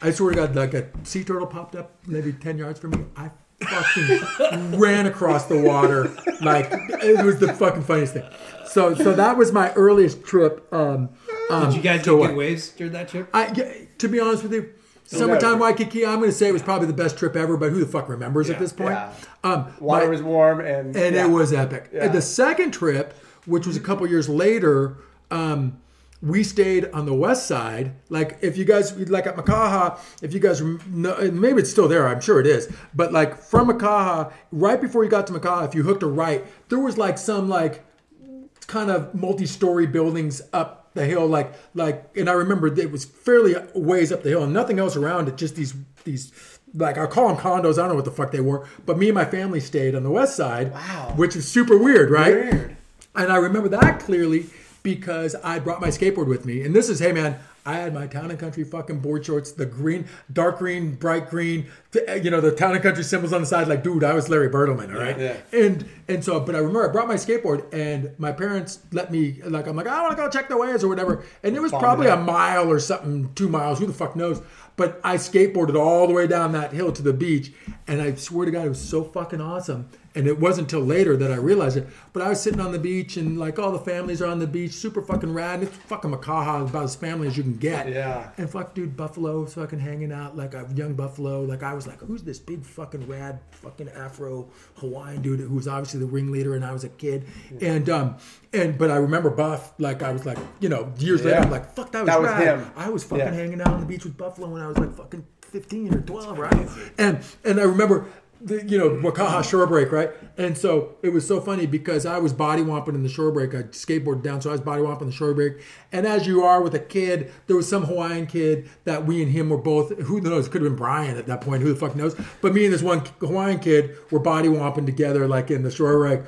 I swear to God, like a sea turtle popped up maybe ten yards from me. I fucking ran across the water like it was the fucking funniest thing. So, so that was my earliest trip. Um, um, Did you guys to get good waves during that trip? I, to be honest with you, summertime Waikiki, I'm going to say it was probably the best trip ever. But who the fuck remembers at this point? Um, Water my- was warm and and it was epic. The second trip, which was a couple years later, um, we stayed on the west side. Like if you guys like at Makaha, if you guys know, maybe it's still there. I'm sure it is. But like from Makaha, right before you got to Makaha, if you hooked a right, there was like some like kind of multi-story buildings up the hill like like and i remember it was fairly ways up the hill and nothing else around it just these these like i call them condos i don't know what the fuck they were but me and my family stayed on the west side Wow. which is super weird right Weird. and i remember that clearly because i brought my skateboard with me and this is hey man I had my town and country fucking board shorts, the green, dark green, bright green, you know, the town and country symbols on the side. Like, dude, I was Larry Bertlemann, all right? Yeah. And and so, but I remember I brought my skateboard, and my parents let me like I'm like I want to go check the waves or whatever, and it was probably a mile or something, two miles, who the fuck knows? But I skateboarded all the way down that hill to the beach, and I swear to God, it was so fucking awesome. And it wasn't until later that I realized it. But I was sitting on the beach, and like all the families are on the beach, super fucking rad. And it's fucking Makaha, about as family as you can get. Yeah. And fuck, dude, Buffalo was fucking hanging out like a young Buffalo. Like I was like, who's this big fucking rad fucking Afro Hawaiian dude who was obviously the ringleader, and I was a kid. And um, and but I remember Buff. Like I was like, you know, years later, I'm like, fuck, that was That was rad. him. I was fucking Yeah. hanging out on the beach with Buffalo when I was like fucking 15 or 12, right? And and I remember. The, you know, Makaha shore break, right? And so it was so funny because I was body womping in the shore break. I skateboarded down, so I was body womping the shore break. And as you are with a kid, there was some Hawaiian kid that we and him were both, who knows, could have been Brian at that point, who the fuck knows? But me and this one Hawaiian kid were body womping together, like in the shore break.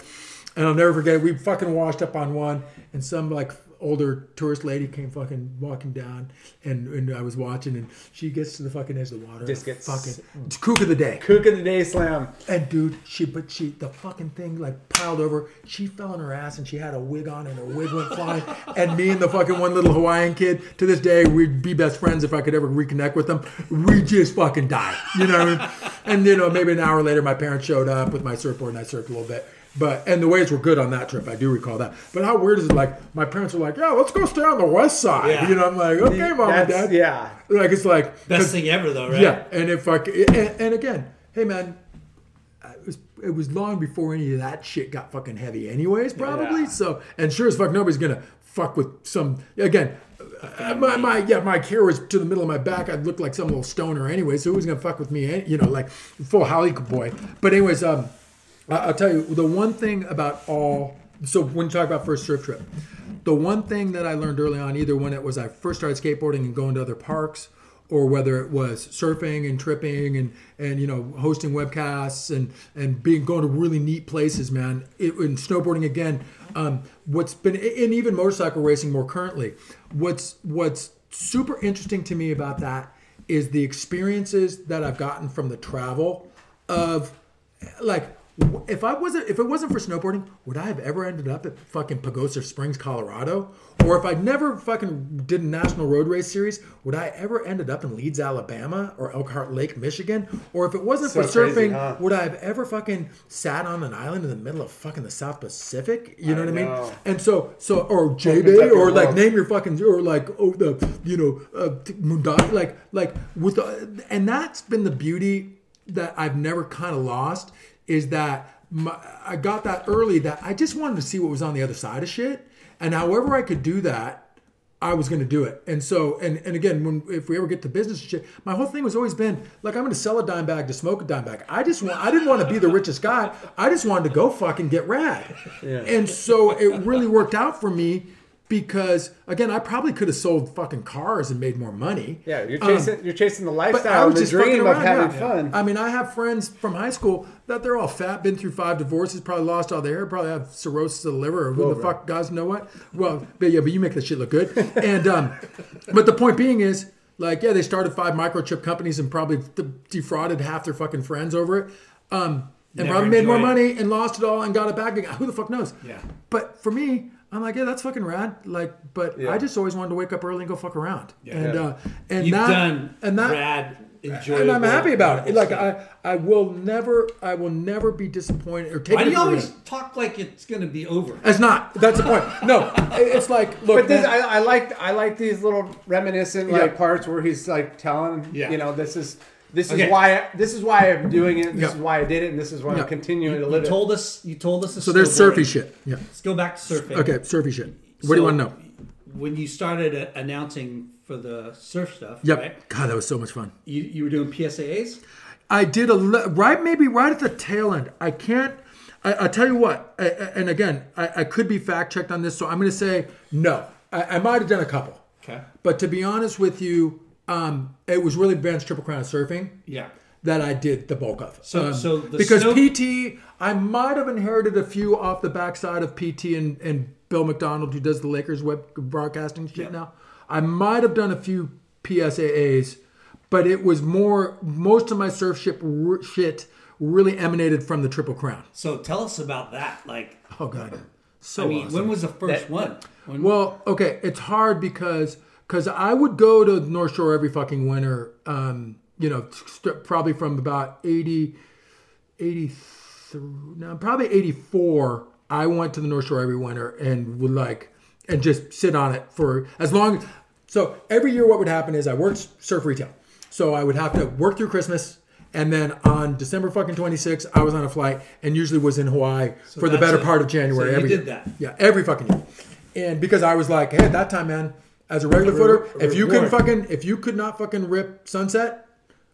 And I'll never forget, we fucking washed up on one, and some like older tourist lady came fucking walking down, and, and I was watching, and she gets to the fucking edge of the water. Just gets- fucking it's kook mm. of the day. Kook of the day slam. And dude, she but she the fucking thing like piled over. She fell on her ass and she had a wig on and her wig went flying. and me and the fucking one little Hawaiian kid, to this day, we'd be best friends if I could ever reconnect with them. We just fucking died. You know what I mean? And you know, maybe an hour later my parents showed up with my surfboard and I surfed a little bit. But and the waves were good on that trip. I do recall that. But how weird is it? Like my parents were like, "Yeah, let's go stay on the west side." Yeah. You know, I'm like, "Okay, mom and dad." yeah. Like it's like Best thing ever, though, right? yeah, and if I and, and again, hey man, it was it was long before any of that shit got fucking heavy, anyways. Probably Yeah. so, and sure as fuck, nobody's gonna fuck with some again. uh, My, my yeah my hair was to the middle of my back. I'd look like some little stoner anyway. So who's gonna fuck with me? You know, like full haole boy. But anyways, um, I- I'll tell you the one thing about all. So when you talk about first surf trip, the one thing that I learned early on, either when it was I first started skateboarding and going to other parks, or whether it was surfing and tripping and and you know hosting webcasts and and being going to really neat places, man. It, and snowboarding again. Um, what's been and even motorcycle racing more currently. What's what's super interesting to me about that is the experiences that I've gotten from the travel of like if I wasn't if it wasn't for snowboarding, would I have ever ended up at fucking Pagosa Springs, Colorado? Or if I never fucking did a national road race series, would I ever ended up in Leeds, Alabama or Elkhart Lake, Michigan? Or if it wasn't So for surfing, crazy, huh? would I have ever fucking sat on an island in the middle of fucking the South Pacific? You know I what I mean? And so so or J Bay or like world. name your fucking or like oh the you know uh, like like with the, and that's been the beauty that I've never kind of lost is that my, I got that early that I just wanted to see what was on the other side of shit and however I could do that I was going to do it. And so, and, and again, when if we ever get to business and shit, my whole thing was always been like, I'm going to sell a dime bag to smoke a dime bag. I just want, I didn't want to be the richest guy. I just wanted to go fucking get rad. Yeah. And so it really worked out for me because again, I probably could have sold fucking cars and made more money. Yeah, you're Um, chasing you're chasing the but I lifestyle, was and the just dream of having yeah. fun. I mean, I have friends from high school that they're all fat, been through five divorces, probably lost all their hair, probably have cirrhosis of the liver, or who the fuck guys know what. Well, but yeah, but you make that shit look good. And um, but the point being is, like, yeah, they started five microchip companies and probably defrauded half their fucking friends over it. Um, and Never probably made more enjoy it. money and lost it all and got it back again. Who the fuck knows? Yeah. But for me, I'm like, yeah, that's fucking rad. Like, but I just always wanted to wake up early and go fuck around. And uh, and You've that done and that rad, enjoyable. and I'm happy about it. Like. I, I will never, I will never be disappointed or take. Why do you always granted. talk like it's going to be over? It's not. That's the point. No, it's like look. But this, man, I, I like I like these little reminiscent like Yeah. parts where he's like telling Yeah. you know this is this is Okay. why this is why I'm doing it. This Yeah. is why I did it, and this is why Yeah. I'm continuing to You live it. told us. You told us. The so there's surfy shit. Yeah. Let's go back to surfing. Okay, surfy shit. What do you want to know? When you started uh, announcing for the surf stuff, Yep. right? God, that was so much fun. You, you were doing PSAs. I did a li- right, maybe right at the tail end. I can't. I, I tell you what, I, I- and again, I, I could be fact checked on this, so I'm going to say no. I, I might have done a couple, Okay. but to be honest with you, um, it was really Advanced Triple Crown of Surfing. Yeah. that I did the bulk of. Um, So- so the because snow- PT, I might have inherited a few off the backside of PT and, and Bill Macdonald, who does the Lakers web broadcasting shit now. I might have done a few PSAAs, but it was more. Most of my surf ship r- shit really emanated from the Triple Crown. So tell us about that. Like, Oh god, so I mean, awesome. when was the first one? When, Well, okay, it's hard because because I would go to North Shore every fucking winter. Um, you know, st- probably from about 80, 83, no, probably 84. I went to the North Shore every winter and would like and just sit on it for as long. So every year, what would happen is I worked surf retail. So I would have to work through Christmas. And then on December fucking 26th, I was on a flight and usually was in Hawaii for the better it. part of January. So you every did year. that. Yeah, every fucking year. And because I was like, hey, at that time, man, as a regular footer, if you couldn't fucking, if you could not fucking rip Sunset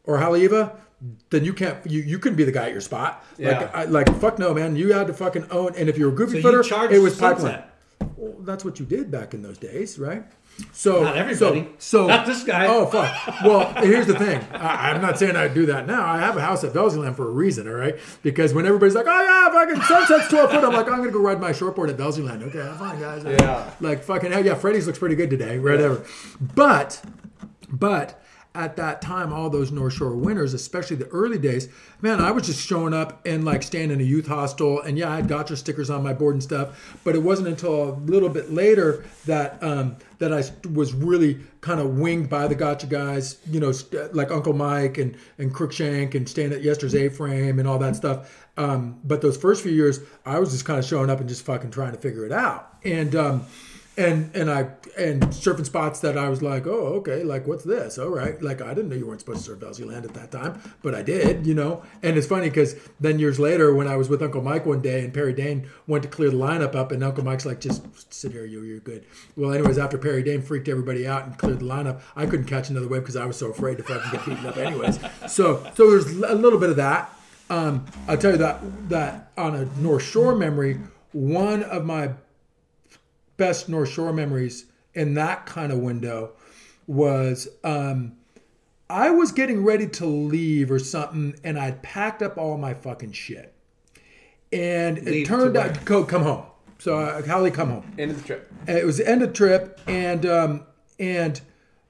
or Haleiwa, then you can't, you, you couldn't be the guy at your spot. Yeah. Like, I, like fuck no, man. You had to fucking own. And if you were a goofy so footer, it was pipeline. Well, that's what you did back in those days, right? So Not everybody. So, so Not this guy. Oh fuck. Well, here's the thing. I, I'm not saying I'd do that now. I have a house at Velzyland for a reason, all right? Because when everybody's like, "Oh yeah, fucking sunset's 12 foot," I'm like, "I'm gonna go ride my shortboard at Velzyland." Okay, I'm fine, guys. Yeah. Like fucking hell, yeah. Freddy's looks pretty good today, whatever. But, but at that time, all those North Shore winters, especially the early days, man, I was just showing up and like staying in a youth hostel. And yeah, I had gotcha stickers on my board and stuff. But it wasn't until a little bit later that um, that I was really kind of winged by the gotcha guys, you know, st- like Uncle Mike and and Crookshank and staying at Yester's A-frame and all that stuff. Um, but those first few years, I was just kind of showing up and just fucking trying to figure it out. And um, and and I and surfing spots that I was like, oh, okay, like what's this? All right, like I didn't know you weren't supposed to surf Elsie Land at that time, but I did, you know. And it's funny because then years later, when I was with Uncle Mike one day and Perry Dane went to clear the lineup up, and Uncle Mike's like, just sit here, you, you're good. Well, anyways, after Perry Dane freaked everybody out and cleared the lineup, I couldn't catch another wave because I was so afraid to fucking get beaten up, anyways. So so there's a little bit of that. Um, I'll tell you that that on a North Shore memory, one of my best North Shore memories in that kind of window was um, I was getting ready to leave or something, and I'd packed up all my fucking shit. And it Leave turned out go come home. So uh, Holly, come home. End of the trip. And It was the end of the trip, and um, and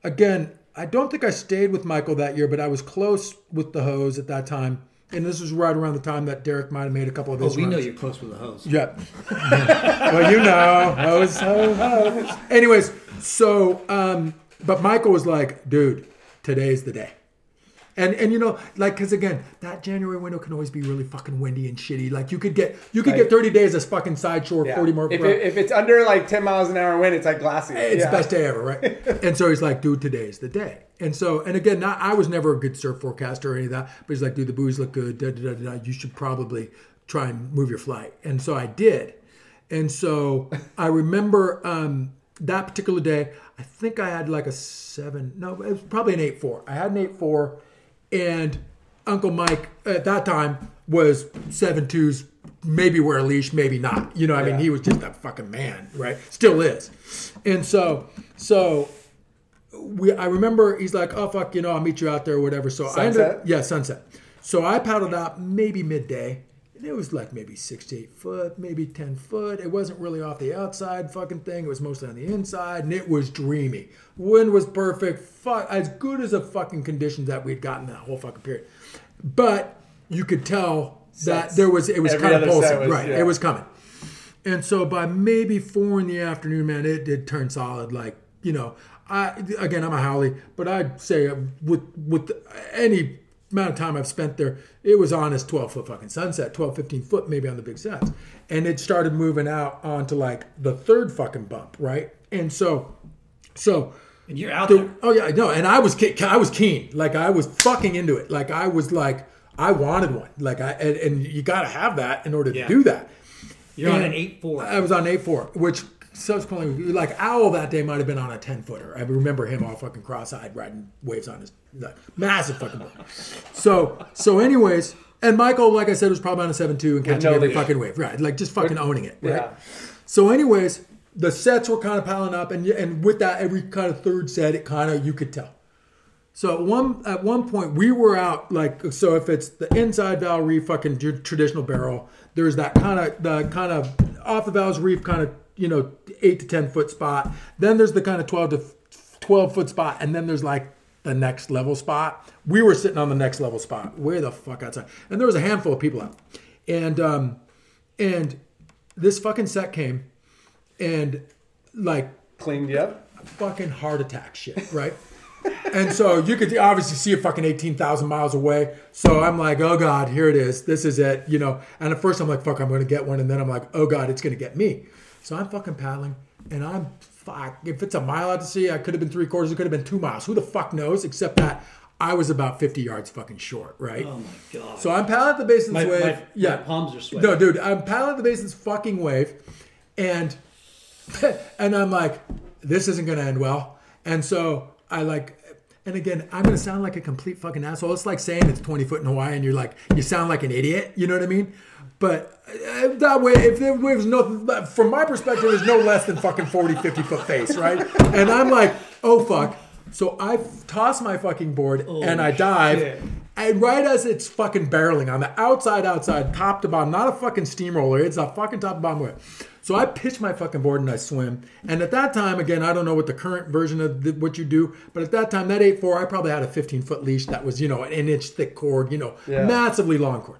again, I don't think I stayed with Michael that year, but I was close with the Hos at that time. And this was right around the time that Derek might have made a couple of Oh, his we know you're close with the Hos. Yep. well, you know, hose, hose, hose. Anyways, so, um, but Michael was like, dude, today's the day. And and you know, like, cause again, that January window can always be really fucking windy and shitty. Like, you could get you could Like- get 30 days of fucking side shore, Yeah. 40 more. If, it, if it's under like 10 miles an hour wind, it's like glassy. It's yeah. the best day ever, right? and so he's like, dude, today's the day. And so, and again, not, I was never a good surf forecaster or any of that, but he's like, dude, the buoys look good. Da, da, da, da, da. You should probably try and move your flight. And so I did. And so I remember um, that particular day, I think I had like a seven, no, it was probably an eight four. I had an eight four, and Uncle Mike at that time was seven twos, maybe wear a leash, maybe not. You know, I mean, he was just a fucking man, right? Still is. And so, so we, I remember he's like, oh fuck, you know, I'll meet you out there or whatever. So I ended, yeah, sunset. So I paddled out maybe midday. And it was like maybe six to eight foot, maybe ten foot. It wasn't really off the outside fucking thing. It was mostly on the inside, and it was dreamy. Wind was perfect, fuck, as good as the fucking conditions that we'd gotten that whole fucking period. But you could tell that there was it was kind of pulsing, was- right? yeah. It was coming. And so by maybe four in the afternoon, man, it did turn solid. Like you know, I again, I'm a haole, but I'd say with with any amount of time I've spent there, it was on as 12 foot fucking sunset, 12, 15 foot maybe on the big sets, and it started moving out onto like the third fucking bump, right? And so, so And you're out the- there. oh yeah, no, and I was I was keen, like I was fucking into it, like I was like I wanted one, like I and, and you got to have that in order to Yeah. do that. You're on an eight four. I was on eight four, which subsequently, like Owl that day might have been on a ten footer. I remember him all fucking cross-eyed riding waves on his like, massive fucking board. So, so anyways, and Michael, like I said, was probably on a seven two and catching no every fucking wave, right? Like just fucking owning it, right? Yeah. So, anyways, the sets were kind of piling up, and and with that, every kind of third set, it kind of you could tell. So at one at one point we were out like so if it's the inside Val Reef fucking traditional barrel, there's that kind of the kind of off the Val's Reef kind of you know eight to ten foot spot. Then there's the kind of twelve to twelve foot spot, and then there's like the next level spot. We were sitting on the next level spot, way the fuck outside, and there was a handful of people out, and um and this fucking set came, and like Cleaned you up. fucking heart attack shit, right? and so you could obviously see it fucking 18,000 miles away. So I'm like, oh God, here it is. This is it, you know. And at first I'm like, fuck, I'm going to get one. And then I'm like, oh God, it's going to get me. So I'm fucking paddling and I'm, fuck, if it's a mile out to sea, I could have been three quarters, it could have been two miles. Who the fuck knows? Except that I was about 50 yards fucking short, right? oh my god. So I'm paddling at the basin's My- wave. my- yeah, my palms are sweating. No, dude, I'm paddling at the basin's fucking wave, and and I'm like, this isn't gonna end well. And so I like, and again, I'm gonna sound like a complete fucking asshole. It's like saying it's 20 foot in Hawaii, and you're like, you sound like an idiot. You know what I mean? But Uh, that way, if there was no, from my perspective, there's no less than fucking 40, 50 foot face, right? And I'm like, oh fuck. So I toss my fucking board and I dive, shit. And right as it's fucking barreling on the outside, outside, top to bottom, not a fucking steamroller, it's a fucking top to bottom way. So I pitch my fucking board and I swim. And at that time, again, I don't know what the current version of the, what you do, but at that time, that 8.4, I probably had a 15 foot leash that was, you know, an inch thick cord, you know, Yeah. massively long cord.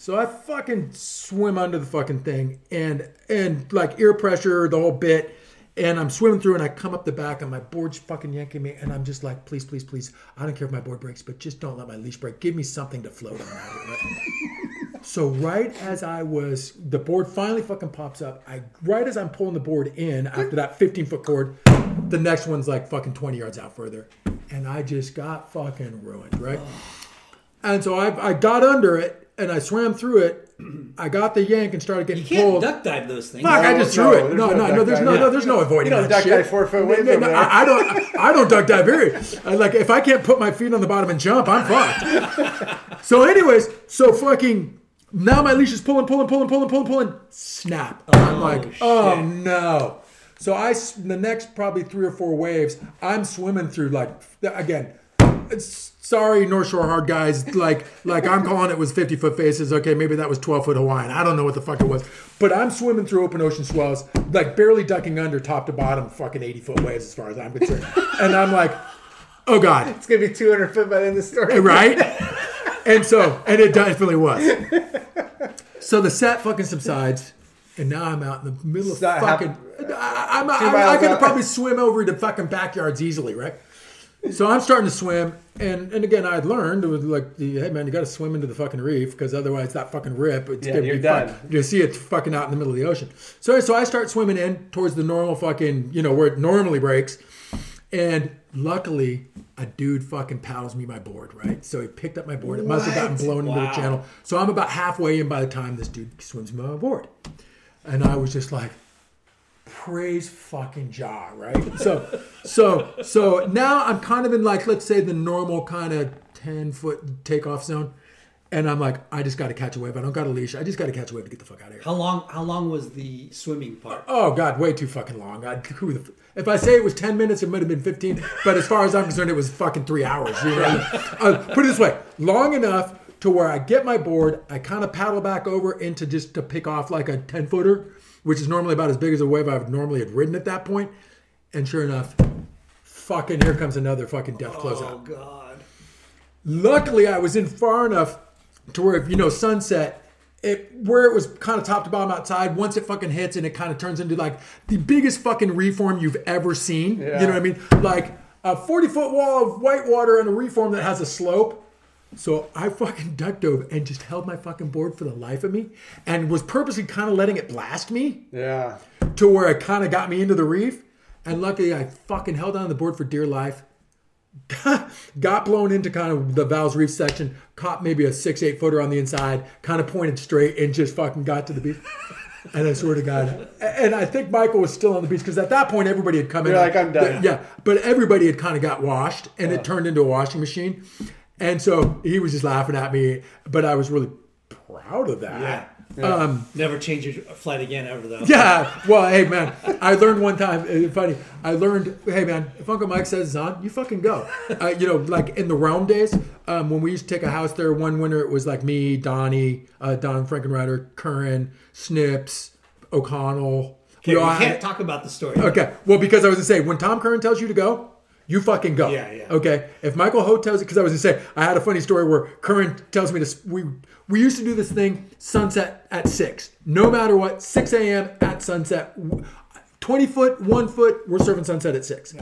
So I fucking swim under the fucking thing and and like ear pressure, the whole bit. And I'm swimming through and I come up the back and my board's fucking yanking me. And I'm just like, please, please, please. I don't care if my board breaks, but just don't let my leash break. Give me something to float on. so right as I was, the board finally fucking pops up. I right as I'm pulling the board in after that 15 foot cord, the next one's like fucking 20 yards out further. And I just got fucking ruined, right? And so I, I got under it and I swam through it. I got the yank and started getting You can't pulled. duck dive those things. Fuck! I just No, threw no, it. No, no no, no. There's no, Yeah. no. There's no avoiding You don't that duck shit. dive four foot waves No, over no, there. I, I don't. I don't duck dive period. I, like if I can't put my feet on the bottom and jump, I'm fucked. so, anyways, so fucking. Now my leash is pulling, pulling, pulling, pulling, pulling, pulling. Snap! I'm like, oh no. So I the next probably three or four waves, I'm swimming through like again. It's, sorry, North Shore hard guys. Like, like I'm calling it was 50 foot faces. Okay, maybe that was 12 foot Hawaiian. I don't know what the fuck it was. But I'm swimming through open ocean swells, like barely ducking under top to bottom, fucking 80 foot waves as far as I'm concerned. and I'm like, oh god, It's gonna be 200 foot by the end of the story. Eh, right? and so, and it definitely was. So the set fucking subsides, and now I'm out in the middle of fucking. I, I'm, Two I, I could probably swim over to fucking backyards easily, right? So I'm starting to swim, and and again, I'd learned it was like, the, hey man, you got to swim into the fucking reef because otherwise that fucking rip, it's Yeah, gonna you're be done. fuck- You see it fucking out in the middle of the ocean. So so I start swimming in towards the normal fucking, you know, where it normally breaks. And luckily, a dude fucking paddles me my board, right? So he picked up my board. It must have gotten blown into the channel. So I'm about halfway in by the time this dude swims me my board. And I was just like, praise fucking Jah, right? So, so, so now I'm kind of in like, let's say the normal kind of 10 foot takeoff zone. And I'm like, I just got to catch a wave. I don't got a leash. I just got to catch a wave to get the fuck out of here. How long? How long was the swimming part? Oh God, way too fucking long. I, who the, if I say it was ten minutes, it might have been fifteen. But as far as I'm concerned, it was fucking three hours. You know, uh, put it this way: long enough to where I get my board, I kind of paddle back over into just to pick off like a ten footer, which is normally about as big as a wave I would normally had ridden at that point. And sure enough, fucking here comes another fucking death closeout. Oh God! Luckily, I was in far enough to where, if you know, sunset, it where it was kind of top to bottom outside. Once it fucking hits and it kind of turns into like the biggest fucking reform you've ever seen. Yeah. You know what I mean? Like a forty foot wall of white water and a reform that has a slope. So I fucking duck dove and just held my fucking board for the life of me, and was purposely kind of letting it blast me Yeah. to where it kind of got me into the reef. And luckily, I fucking held on the board for dear life. got blown into kind of the Val's Reef section, caught maybe a six, eight footer on the inside, kind of pointed straight, and just fucking got to the beach. And I swear to God, and I think Michael was still on the beach because at that point everybody had come in. You're like, "I'm done." Yeah, but everybody had kind of got washed, and it turned into a washing machine. And so he was just laughing at me, but I was really proud of that. Um, Never change your flight again ever though. yeah. Well, hey man, I learned one time. uh, Funny. I learned. Hey man, if Uncle Mike says it's on, you fucking go. Uh, you know, like in the realm days, um, when we used to take a house there. One winter, it was like me, Donnie, uh, Don Frankenreiter, Curren, Snips, O'Connell. Okay, We we can't had- talk about the story. Okay. Well, because I was gonna say when Tom Curren tells you to go, you fucking go. Yeah, yeah. Okay. If Michael Ho tells it, because I was gonna say I had a funny story where Curren tells me to. We we used to do this thing sunset at six, no matter what, six a.m. at sunset. Twenty foot, one foot, we're serving sunset at six.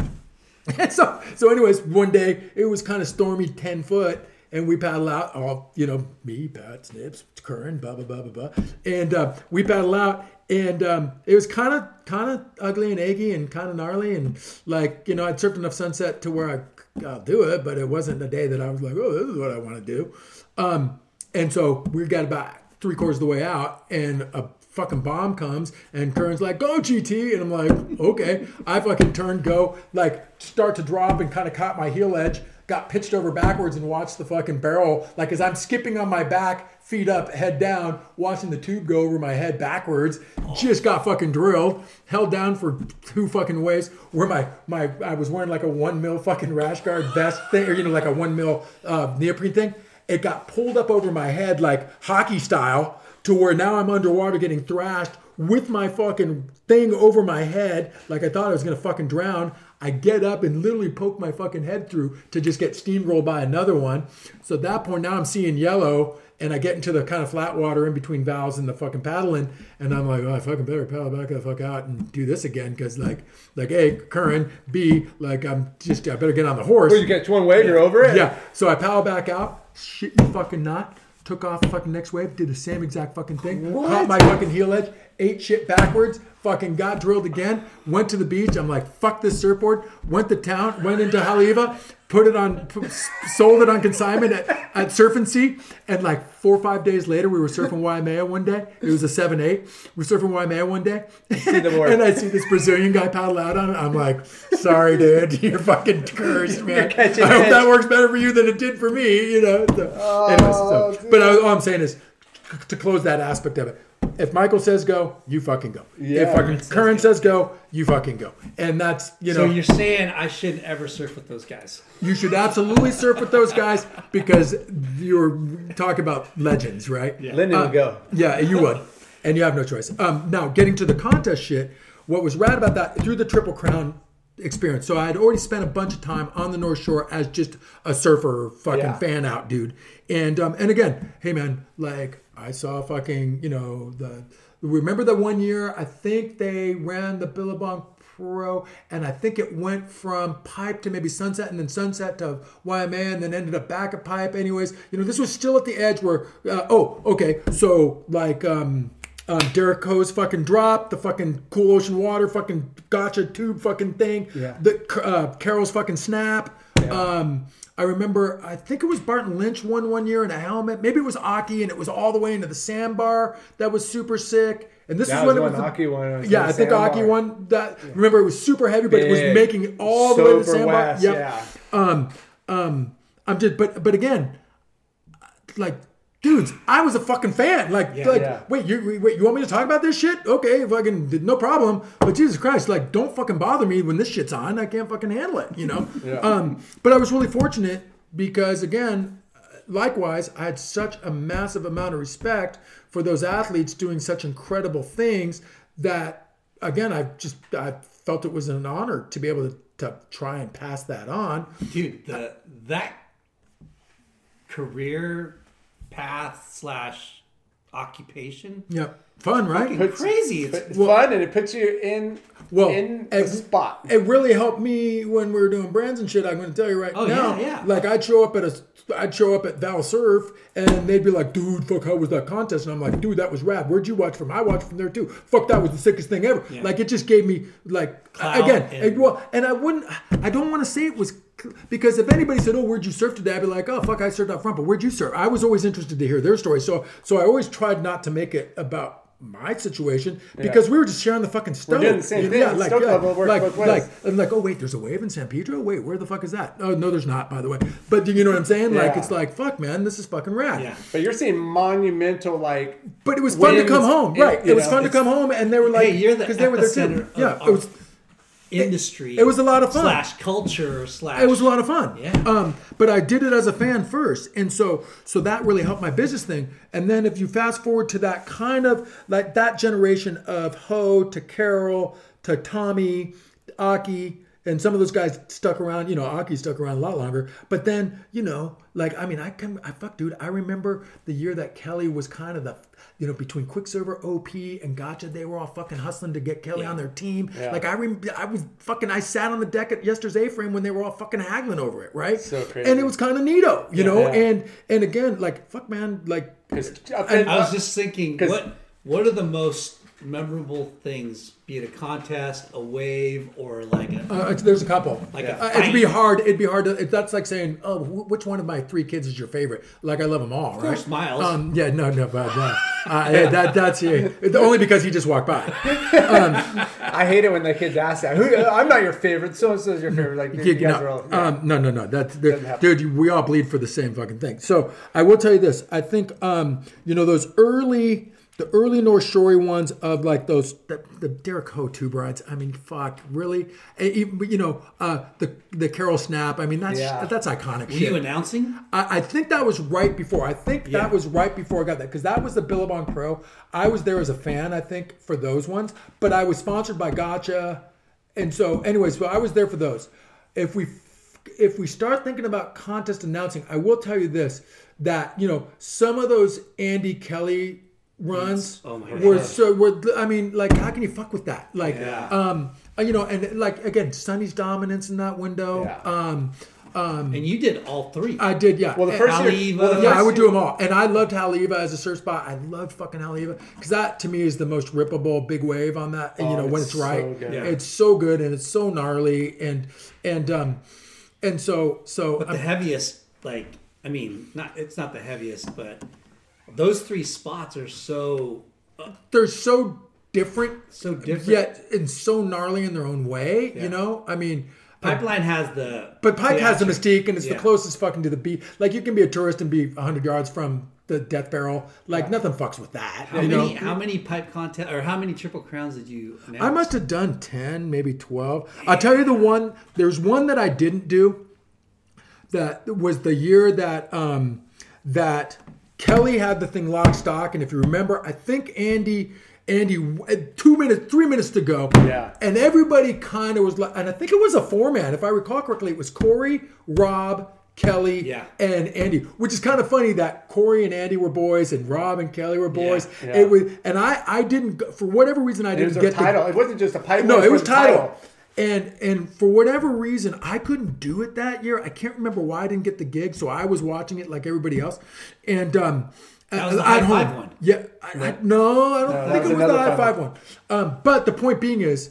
And so, so anyways, one day it was kind of stormy, ten foot, and we paddle out. All you know, me, Pat, Snips, Curren, blah blah blah blah blah, and uh, we paddle out, and um, it was kind of kind of ugly and eggy and kind of gnarly, and like you know, I'd surfed enough sunset to where I, I'll do it, but it wasn't a day that I was like, oh, this is what I want to do. Um, and so we got about three quarters of the way out, and a fucking bomb comes, and Curren's like, "Go GT," and I'm like, "Okay." I fucking turn, go, like start to drop, and kind of caught my heel edge, got pitched over backwards, and watched the fucking barrel, like as I'm skipping on my back, feet up, head down, watching the tube go over my head backwards. Just got fucking drilled, held down for two fucking ways. Where my my I was wearing like a one mil fucking rash guard vest thing, or you know, like a one mil uh, neoprene thing it got pulled up over my head like hockey style to where now I'm underwater getting thrashed with my fucking thing over my head like I thought I was gonna fucking drown. I get up and literally poke my fucking head through to just get steamrolled by another one. So at that point now I'm seeing yellow and I get into the kind of flat water in between valves and the fucking paddling, and I'm like, oh, I fucking better paddle back the fuck out and do this again, because like, like A, current, B, like I'm just, I better get on the horse. Well, you catch one wave, you're over it. Yeah. So I paddle back out, shit you fucking not, took off the fucking next wave, did the same exact fucking thing, What? caught my fucking heel edge, ate shit backwards, fucking got drilled again, went to the beach. I'm like, fuck this surfboard. Went to town, went into Haleiwa, put it on, put, sold it on consignment at, at Surf and Sea. And like four or five days later, we were surfing Waimea one day. It was a 7 8. We're surfing Waimea one day. and I see this Brazilian guy paddle out on it. I'm like, sorry, dude, you're fucking cursed, man. I hope that works better for you than it did for me, you know. So, anyways, so, but I, all I'm saying is to close that aspect of it. If Michael says go, you fucking go. Yeah. if fucking Curren says go, you fucking go. And that's you know So you're saying I shouldn't ever surf with those guys? you should absolutely surf with those guys because you're talking about legends, right? Yeah. Lyndon would go. Yeah, you would, and you have no choice. Um, now, getting to the contest shit, what was rad about that through the Triple Crown experience? So I had already spent a bunch of time on the North Shore as just a surfer, fucking Yeah. fan out dude, and um, and again, hey man, like I saw fucking you know the remember the one year I think they ran the Billabong Pro, and I think it went from Pipe to maybe Sunset, and then Sunset to Waimea, and then ended up back at Pipe. Anyways, you know, this was still at the edge where, uh, oh, okay, so like, um, um, Derek Ho's fucking drop, the fucking cool ocean water, fucking gotcha tube fucking thing, Yeah. the uh, Carroll's fucking snap. Um, I remember, I think it was Barton Lynch won one year in a helmet. Maybe it was Occy, and it was all the way into the sandbar. That was super sick. And this That is when it was the- Occy won, Yeah, I think. Occy won that. Remember, it was super heavy, but it was making it all the way to the sandbar. west, Yep. yeah. Um, um, I'm just, but but again, like, dudes, I was a fucking fan. Like, like, Yeah. wait, you wait, you want me to talk about this shit? Okay, fucking, no problem. But Jesus Christ, like, don't fucking bother me when this shit's on. I can't fucking handle it, you know. Um, but I was really fortunate because again, likewise, I had such a massive amount of respect for those athletes doing such incredible things that again, I just I felt it was an honor to be able to, to try and pass that on. Dude, the that career path slash occupation, Yep, fun, right? fucking crazy. It's It's fun and it puts you in Well, in the it- spot. It really helped me when we were doing brands and shit. I'm going to tell you right Oh, now. yeah, yeah. Like I'd show up at a, I'd show up at Val Surf, and they'd be like, "Dude, fuck, how was that contest?" And I'm like, "Dude, that was rad. Where'd you watch from? I watched from there too. Fuck, that was the sickest thing ever. Like it just gave me like Clout again, and- and, well, and I wouldn't, I don't want to say it was. Because if anybody said, "Oh, where'd you surf today?" I'd be like, "Oh, fuck, I surfed out front." But where'd you surf? I was always interested to hear their story. So, so I always tried not to make it about my situation because we were just sharing the fucking stove. doing the same thing. Yeah, like, yeah, level works like, like, I'm like, oh wait, there's a wave in San Pedro. Wait, where the fuck is that? Oh no, there's not, by the way. But you know what I'm saying? Like, Yeah. it's like, fuck, man, this is fucking rad. Yeah. But you're seeing monumental like But it was fun to come home, in- right? you It was know, fun to come home, and they were like, hey, you're the they were there too. epicenter Yeah, our it was. Industry. it was a lot of fun. Slash culture. Slash. It was a lot of fun. Yeah. Um, but I did it as a fan first, and so so that really helped my business thing. And then if you fast forward to that kind of like that generation of Ho to Carroll to Tommy, Occy, and some of those guys stuck around. You know, Occy stuck around a lot longer. But then you know, like I mean, I can I fuck, dude. I remember the year that Kelly was kind of the. You know, between Quiksilver, OP, and Gotcha, they were all fucking hustling to get Kelly on their team. Like I, rem- I was fucking, I sat on the deck at yesterday's A-frame when they were all fucking haggling over it, right? So crazy. And it was kind of neato, you know. Yeah. And and again, like fuck, man, like 'cause up And I was just thinking, what what are the most memorable things? Be it a contest, a wave, or like a uh, there's a couple. like Yeah. a Uh, it'd be hard. It'd be hard to. If that's like saying, "Oh, wh- which one of my three kids is your favorite?" Like I love them all, course, right? Miles. Um, yeah, no, no, but uh, uh, yeah, that that's yeah, only because he just walked by. I hate it when the kids ask that. Who, I'm not your favorite. So and so is your favorite. Like you You guys know, are all. yeah. um, no, no, no. That's Doesn't the, happen. dude. We all bleed for the same fucking thing. So I will tell you this. I think um, you know those early the early North Shore ones of like those the, the Derek Ho tube rides. I mean, fuck, really? And even, you know, uh, the the Carroll Snap. I mean, that's Yeah. that's iconic Were shit. you announcing? I, I think that was right before. I think Yeah. that was right before I got that because that was the Billabong Pro. I was there as a fan, I think, for those ones. But I was sponsored by Gotcha, and so, anyways, so I was there for those. If we if we start thinking about contest announcing, I will tell you this: that you know some of those Andy Kelly runs Oh my were God. so were. I mean, like, how can you fuck with that? Like, Yeah. um, you know, and like again, Sunny's dominance in that window. Yeah. Um, um, And you did all three. I did, yeah. Well, the And- first year, well, the yeah, first I would do them all, and I loved Haleiwa as a surf spot. I loved fucking Haleiwa because that to me is the most rippable big wave on that. And, you Oh, know when it's it's right, so. Yeah. it's so good and it's so gnarly and and um and so so But the heaviest, like, I mean, not it's not the heaviest, but those three spots are so they're so different, so different. yet and so gnarly in their own way. Yeah. You know, I mean. Pipeline has the But Pipe has the mystique, and it's Yeah. the closest fucking to the beat. Like you can be a tourist and be hundred yards from the death barrel. Like nothing fucks with that. How you many know? how many pipe contest or how many triple crowns did you announce? I must have done 10, maybe 12. I'll tell you the one, there's one that I didn't do that was the year that um that Kelly had the thing lock stock and if you remember, I think Andy Andy uh, 2 minutes 3 minutes to go. Yeah. And everybody kind of was like and I think it was a four man if I recall correctly, it was Corey, Rob, Kelly Yeah. and Andy, which is kind of funny that Corey and Andy were boys and Rob and Kelly were boys. Yeah. It was, and I, I didn't, for whatever reason, I didn't get the title. it wasn't just a pipe. no, it was the title. And and for whatever reason, I couldn't do it that year. I can't remember why I didn't get the gig, so I was watching it like everybody else. And um, That was the high five one. Yeah, I, I, no, I don't that think was it was the another high five one. one. Um, but the point being is,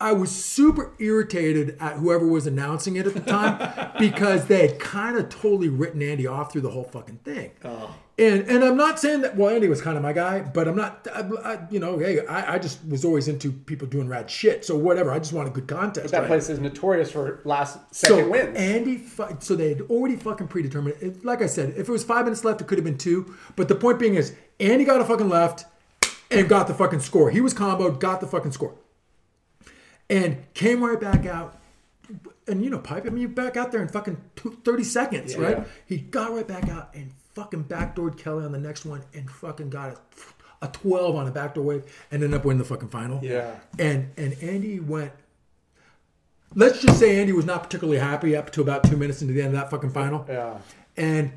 I was super irritated at whoever was announcing it at the time because they had kind of totally written Andy off through the whole fucking thing. Oh. And and I'm not saying that. Well, Andy was kind of my guy, but I'm not. I, I, you know, hey, I, I just was always into people doing rad shit. So whatever. I just want a good contest. That right? place is notorious for last second so wins. Andy, fu- so they had already fucking predetermined. It, like I said, if it was five minutes left, it could have been two. But the point being is, Andy got a fucking left and got the fucking score. He was comboed, got the fucking score, and came right back out. And you know, pipe. I mean, you back out there in fucking two- thirty seconds, right? Yeah. He got right back out and fucking backdoored Kelly on the next one, and fucking got a, a twelve on a backdoor wave, and ended up winning the fucking final. Yeah. And and Andy went let's just say Andy was not particularly happy up to about two minutes into the end of that fucking final. Yeah. And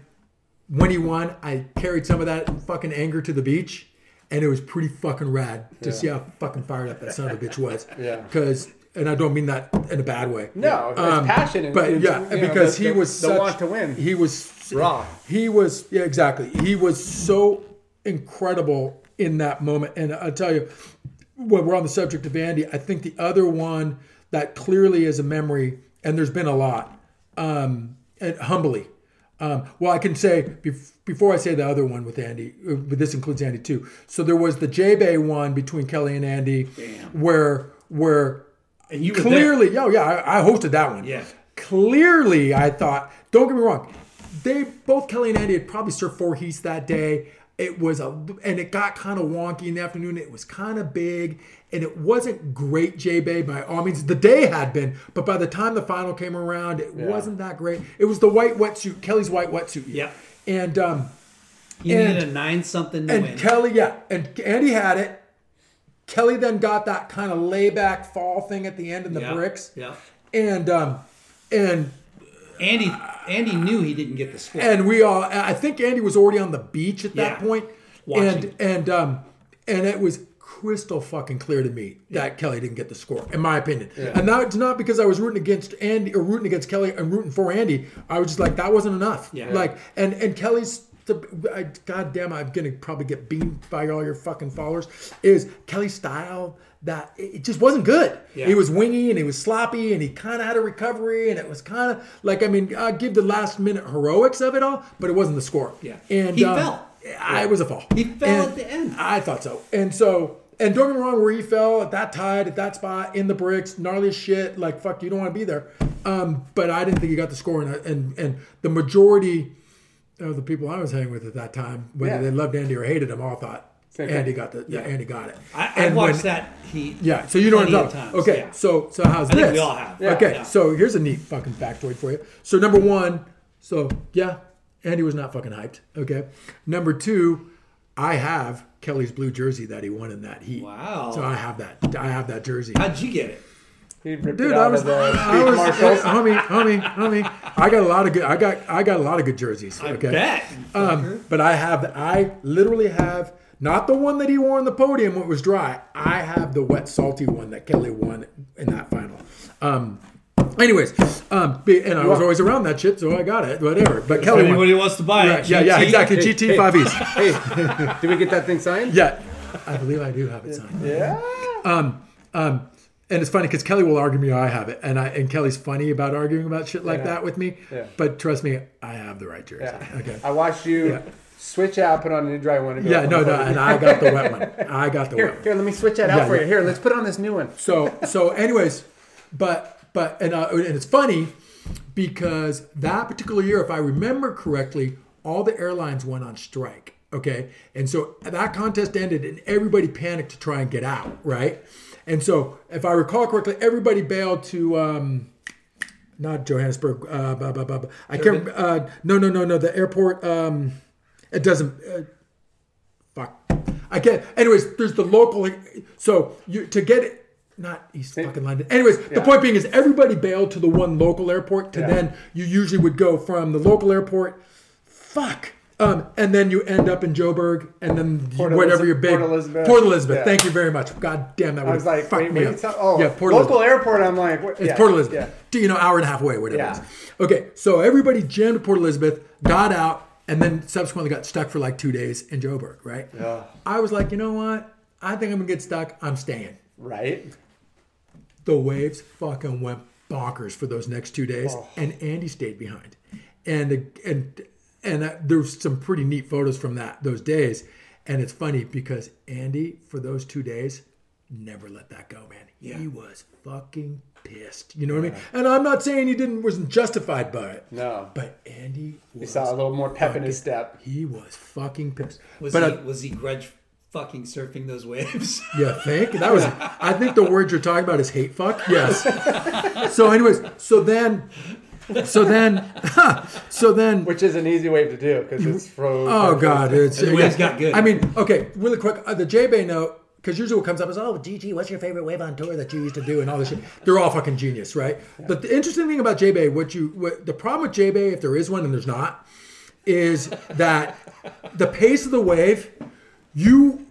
when he won, I carried some of that fucking anger to the beach, and it was pretty fucking rad to see how fucking fired up that son of a bitch was. Yeah. Because, and I don't mean that in a bad way. No, Um, passion. But and, yeah, you know, because the, he was the such, want to win. He was Raw. He was yeah, exactly. He was so incredible in that moment, and I'll tell you, when we're on the subject of Andy, I think the other one that clearly is a memory, and there's been a lot, um, and humbly. Um, well, I can say bef- before I say the other one with Andy, uh, but this includes Andy too. So there was the J Bay one between Kelly and Andy, where where And you clearly, yeah, yeah, I, I hosted that one. Yeah. Clearly, I thought. Don't get me wrong. They both Kelly and Andy had probably surfed four heats that day. It was a and it got kind of wonky in the afternoon. It was kind of big and it wasn't great J Bay by all means. The day had been, but by the time the final came around, it wasn't that great. It was the white wetsuit, Kelly's white wetsuit. year. Yep. And um You And- needed a nine something and win. Kelly, yeah, and Andy had it. Kelly then got that kind of layback fall thing at the end in the Yeah, bricks. yeah. And um and Andy Andy knew he didn't get the score. and we all I think Andy was already on the beach at that Yeah. point. Watching. And and um and it was crystal fucking clear to me that Kelly didn't get the score, in my opinion. And that's not because I was rooting against Andy or rooting against Kelly and rooting for Andy. I was just like that wasn't enough. Yeah. Like and and Kelly's the, I, God damn, I'm gonna probably get beamed by all your fucking followers. Is Kelly's style that it it just wasn't good. Yeah. He was wingy and he was sloppy and he kind of had a recovery and it was kind of like I mean I give the last minute heroics of it all, but it wasn't the score. Yeah. and He um, fell. I it was a fall. He fell And at the end. I thought so, and so. And don't get me wrong, where he fell at that tide, at that spot, in the bricks, gnarly as shit, like fuck, you don't want to be there. Um, but I didn't think he got the score, and and and the majority, of the people I was hanging with at that time, whether Yeah. they loved Andy or hated him, all thought Same Andy thing. got the yeah, Andy got it. I, I've watched when- that heat. Yeah, so you know what I'm talking. times, Okay, yeah. so so how's I this? think we all have. Yeah. Okay, Yeah. so here's a neat fucking factoid for you. So number one, so yeah, Andy was not fucking hyped. Okay, number two, I have Kelly's blue jersey that he won in that heat. Wow. So I have that. I have that jersey. How'd you get it? Dude, I was, the I was, homie, homie, homie. I got a lot of good. I got, I got a lot of good jerseys. I okay, bet. Um, but I have, I literally have not the one that he wore on the podium when it was dry. I have the wet, salty one that Kelly won in that final. Um, anyways, um, and I was always around that shit, so I got it. Whatever. But If Kelly won. anybody wants to buy Right, it, yeah, yeah, GT. exactly. GT five E's. hey, did we get that thing signed? Yeah, I believe I do have it signed. Yeah. Um, um, and it's funny because Kelly will argue me I have it, and I and Kelly's funny about arguing about shit like Yeah. that with me. Yeah. But trust me, I have the right jersey. Yeah. Okay. I watched you Yeah. Switch out, put on a new dry one. And go Yeah, no, no, and I got the wet one. I got the Here, wet one. here, let me switch that out Yeah, for yeah. you. Here, let's put on this new one. So, so, anyways, but but and uh, and it's funny because that particular year, if I remember correctly, all the airlines went on strike. Okay, and so that contest ended, and everybody panicked to try and get out. Right, and so if I recall correctly, everybody bailed to. Um, not Johannesburg. Uh, blah, blah, blah, blah. I can't. Uh, no, no, no, no. The airport. Um, it doesn't. Uh, fuck. I can't. Anyways, there's the local. So you to get it. Not East fucking London. Anyways, the point being is everybody bailed to the one local airport. To Yeah. then you usually would go from the local airport. Fuck. Um, and then you end up in Joburg, and then Port whatever Eliz- your big Port Elizabeth. Port Elizabeth. Yeah. Thank you very much. God damn that. I was like, fucked wait, me wait, up. oh, yeah, Port local Elizabeth. airport. I'm like, what, It's yeah, Port Elizabeth. Yeah. Do you know hour and a half away, whatever Yeah. it. Okay, so everybody jammed Port Elizabeth, got out, and then subsequently got stuck for like two days in Joburg, right? Yeah. I was like, you know what? I think I'm gonna get stuck. I'm staying. Right. The waves fucking went bonkers for those next two days, Oh. and Andy stayed behind. And and and uh, there's some pretty neat photos from that those days. And it's funny because Andy for those two days never let that go, man. Yeah. He was fucking pissed. You know what I mean? And I'm not saying he didn't wasn't justified by it. No. But Andy You was saw a little more pep in his step. He was fucking pissed. Was but he I- was he grudge fucking surfing those waves? yeah, think that was? I think the word you're talking about is hate fuck. Yes. so, anyways, so then, so then, so then. Which is an easy way to do because it's froze. Oh God, it's The waves got good. I mean, okay, really quick. Uh, the J Bay note, because usually what comes up is, oh, GT, what's your favorite wave on tour that you used to do, and all this shit. They're all fucking genius, right? But the interesting thing about J Bay, what you, what, the problem with J Bay, if there is one and there's not, is that the pace of the wave, you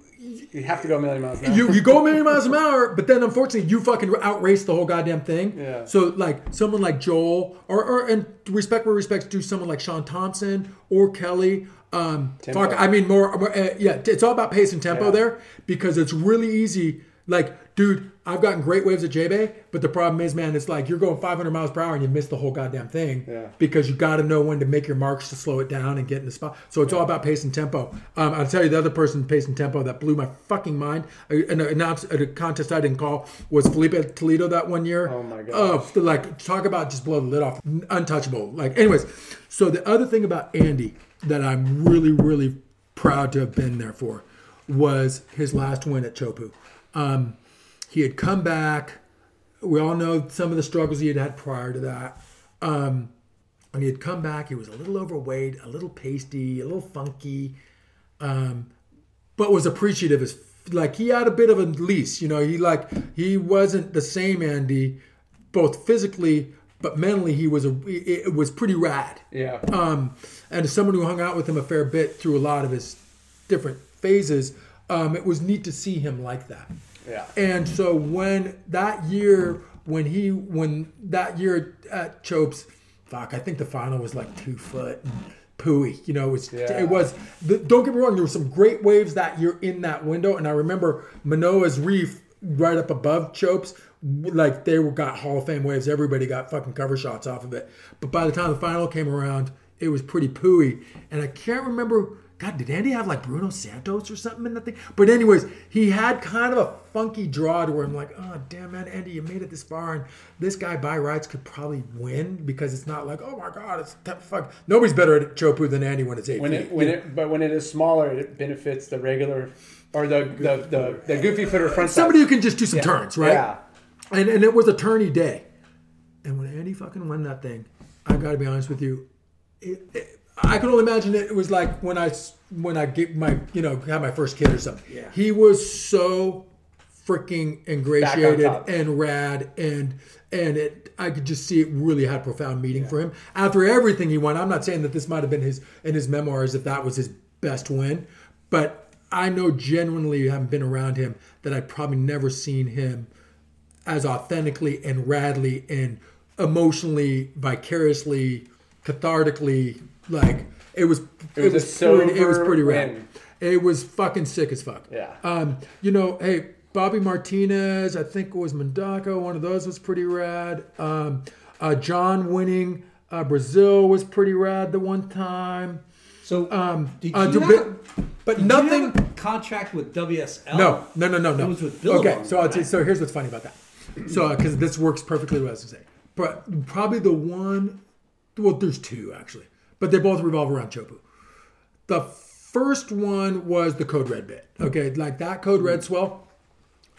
You have to go a million miles an hour. you you go a million miles an hour, but then unfortunately you fucking outrace the whole goddamn thing. Yeah. So like someone like Joel, or or and respect where respects due, someone like Shaun Tomson or Kelly. Um, fuck, I mean more. more, uh, yeah, it's all about pace and tempo Yeah. there because it's really easy. Like, dude, I've gotten great waves at J Bay, but the problem is, man, it's like you're going 500 miles per hour and you miss the whole goddamn thing Yeah. because you got to know when to make your marks to slow it down and get in the spot. So it's all about pace and tempo. Um, I'll tell you the other person pace and tempo that blew my fucking mind. uh, An announced at a contest I didn't call was Filipe Toledo that one year. Oh my god! Oh, like talk about just blow the lid off, untouchable. Like, anyways, so the other thing about Andy that I'm really, really proud to have been there for was his last win at Chopu. Um, he had come back. We all know some of the struggles he had had prior to that. Um, and he had come back. He was a little overweight, a little pasty, a little funky, um, but was appreciative. As like he had a bit of a lease, you know. He like he wasn't the same Andy, both physically but mentally. He was a it, it was pretty rad. Yeah. Um, and as someone who hung out with him a fair bit through a lot of his different phases, um, it was neat to see him like that. Yeah. And so when that year, when he, when that year at Chopes, fuck, I think the final was like two foot and pooey. You know, it was, Yeah. it was, the, don't get me wrong, there were some great waves that year in that window. And I remember Manoa's Reef right up above Chopes, like they were got Hall of Fame waves. Everybody got fucking cover shots off of it. But by the time the final came around, it was pretty pooey. And I can't remember God, did Andy have like Bruno Santos or something in that thing? But anyways, he had kind of a funky draw to where I'm like, oh damn man, Andy, you made it this far, and this guy by rights could probably win because it's not like, oh my god, it's that fuck. Nobody's better at Chopu than Andy when it's eight When feet. it, when it, but when it is smaller, it benefits the regular or the the, the, the goofy footer front. side. Somebody who can just do some turns, right? Yeah. And and it was a turny day. And when Andy fucking won that thing, I got to be honest with you, it, it, I can only imagine it was like when I when I get my you know had my first kid or something. Yeah. He was so freaking ingratiated and rad and and it I could just see it really had profound meaning for him after everything he won. I'm not saying that this might have been his in his memoirs if that was his best win, but I know genuinely having been around him that I'd probably never seen him as authentically and radly and emotionally, vicariously, cathartically, like it was. It, was a pretty, it was pretty rad. win. It was fucking sick as fuck. Yeah. Um, you know, hey, Bobby Martinez, I think it was Mundaka, one of those was pretty rad. Um, uh, John winning uh, Brazil was pretty rad the one time. So, Um, did uh, you do- have, but, but did you nothing. have a contract with WSL? No, no, no, no, no. It was with Billabong, Okay, so I'll tell you, so here's what's funny about that. So because this works perfectly what I was gonna say, but probably the one, well, there's two actually, but they both revolve around Chopu. The first one was the Code Red bit. Okay, like that Code Red swell.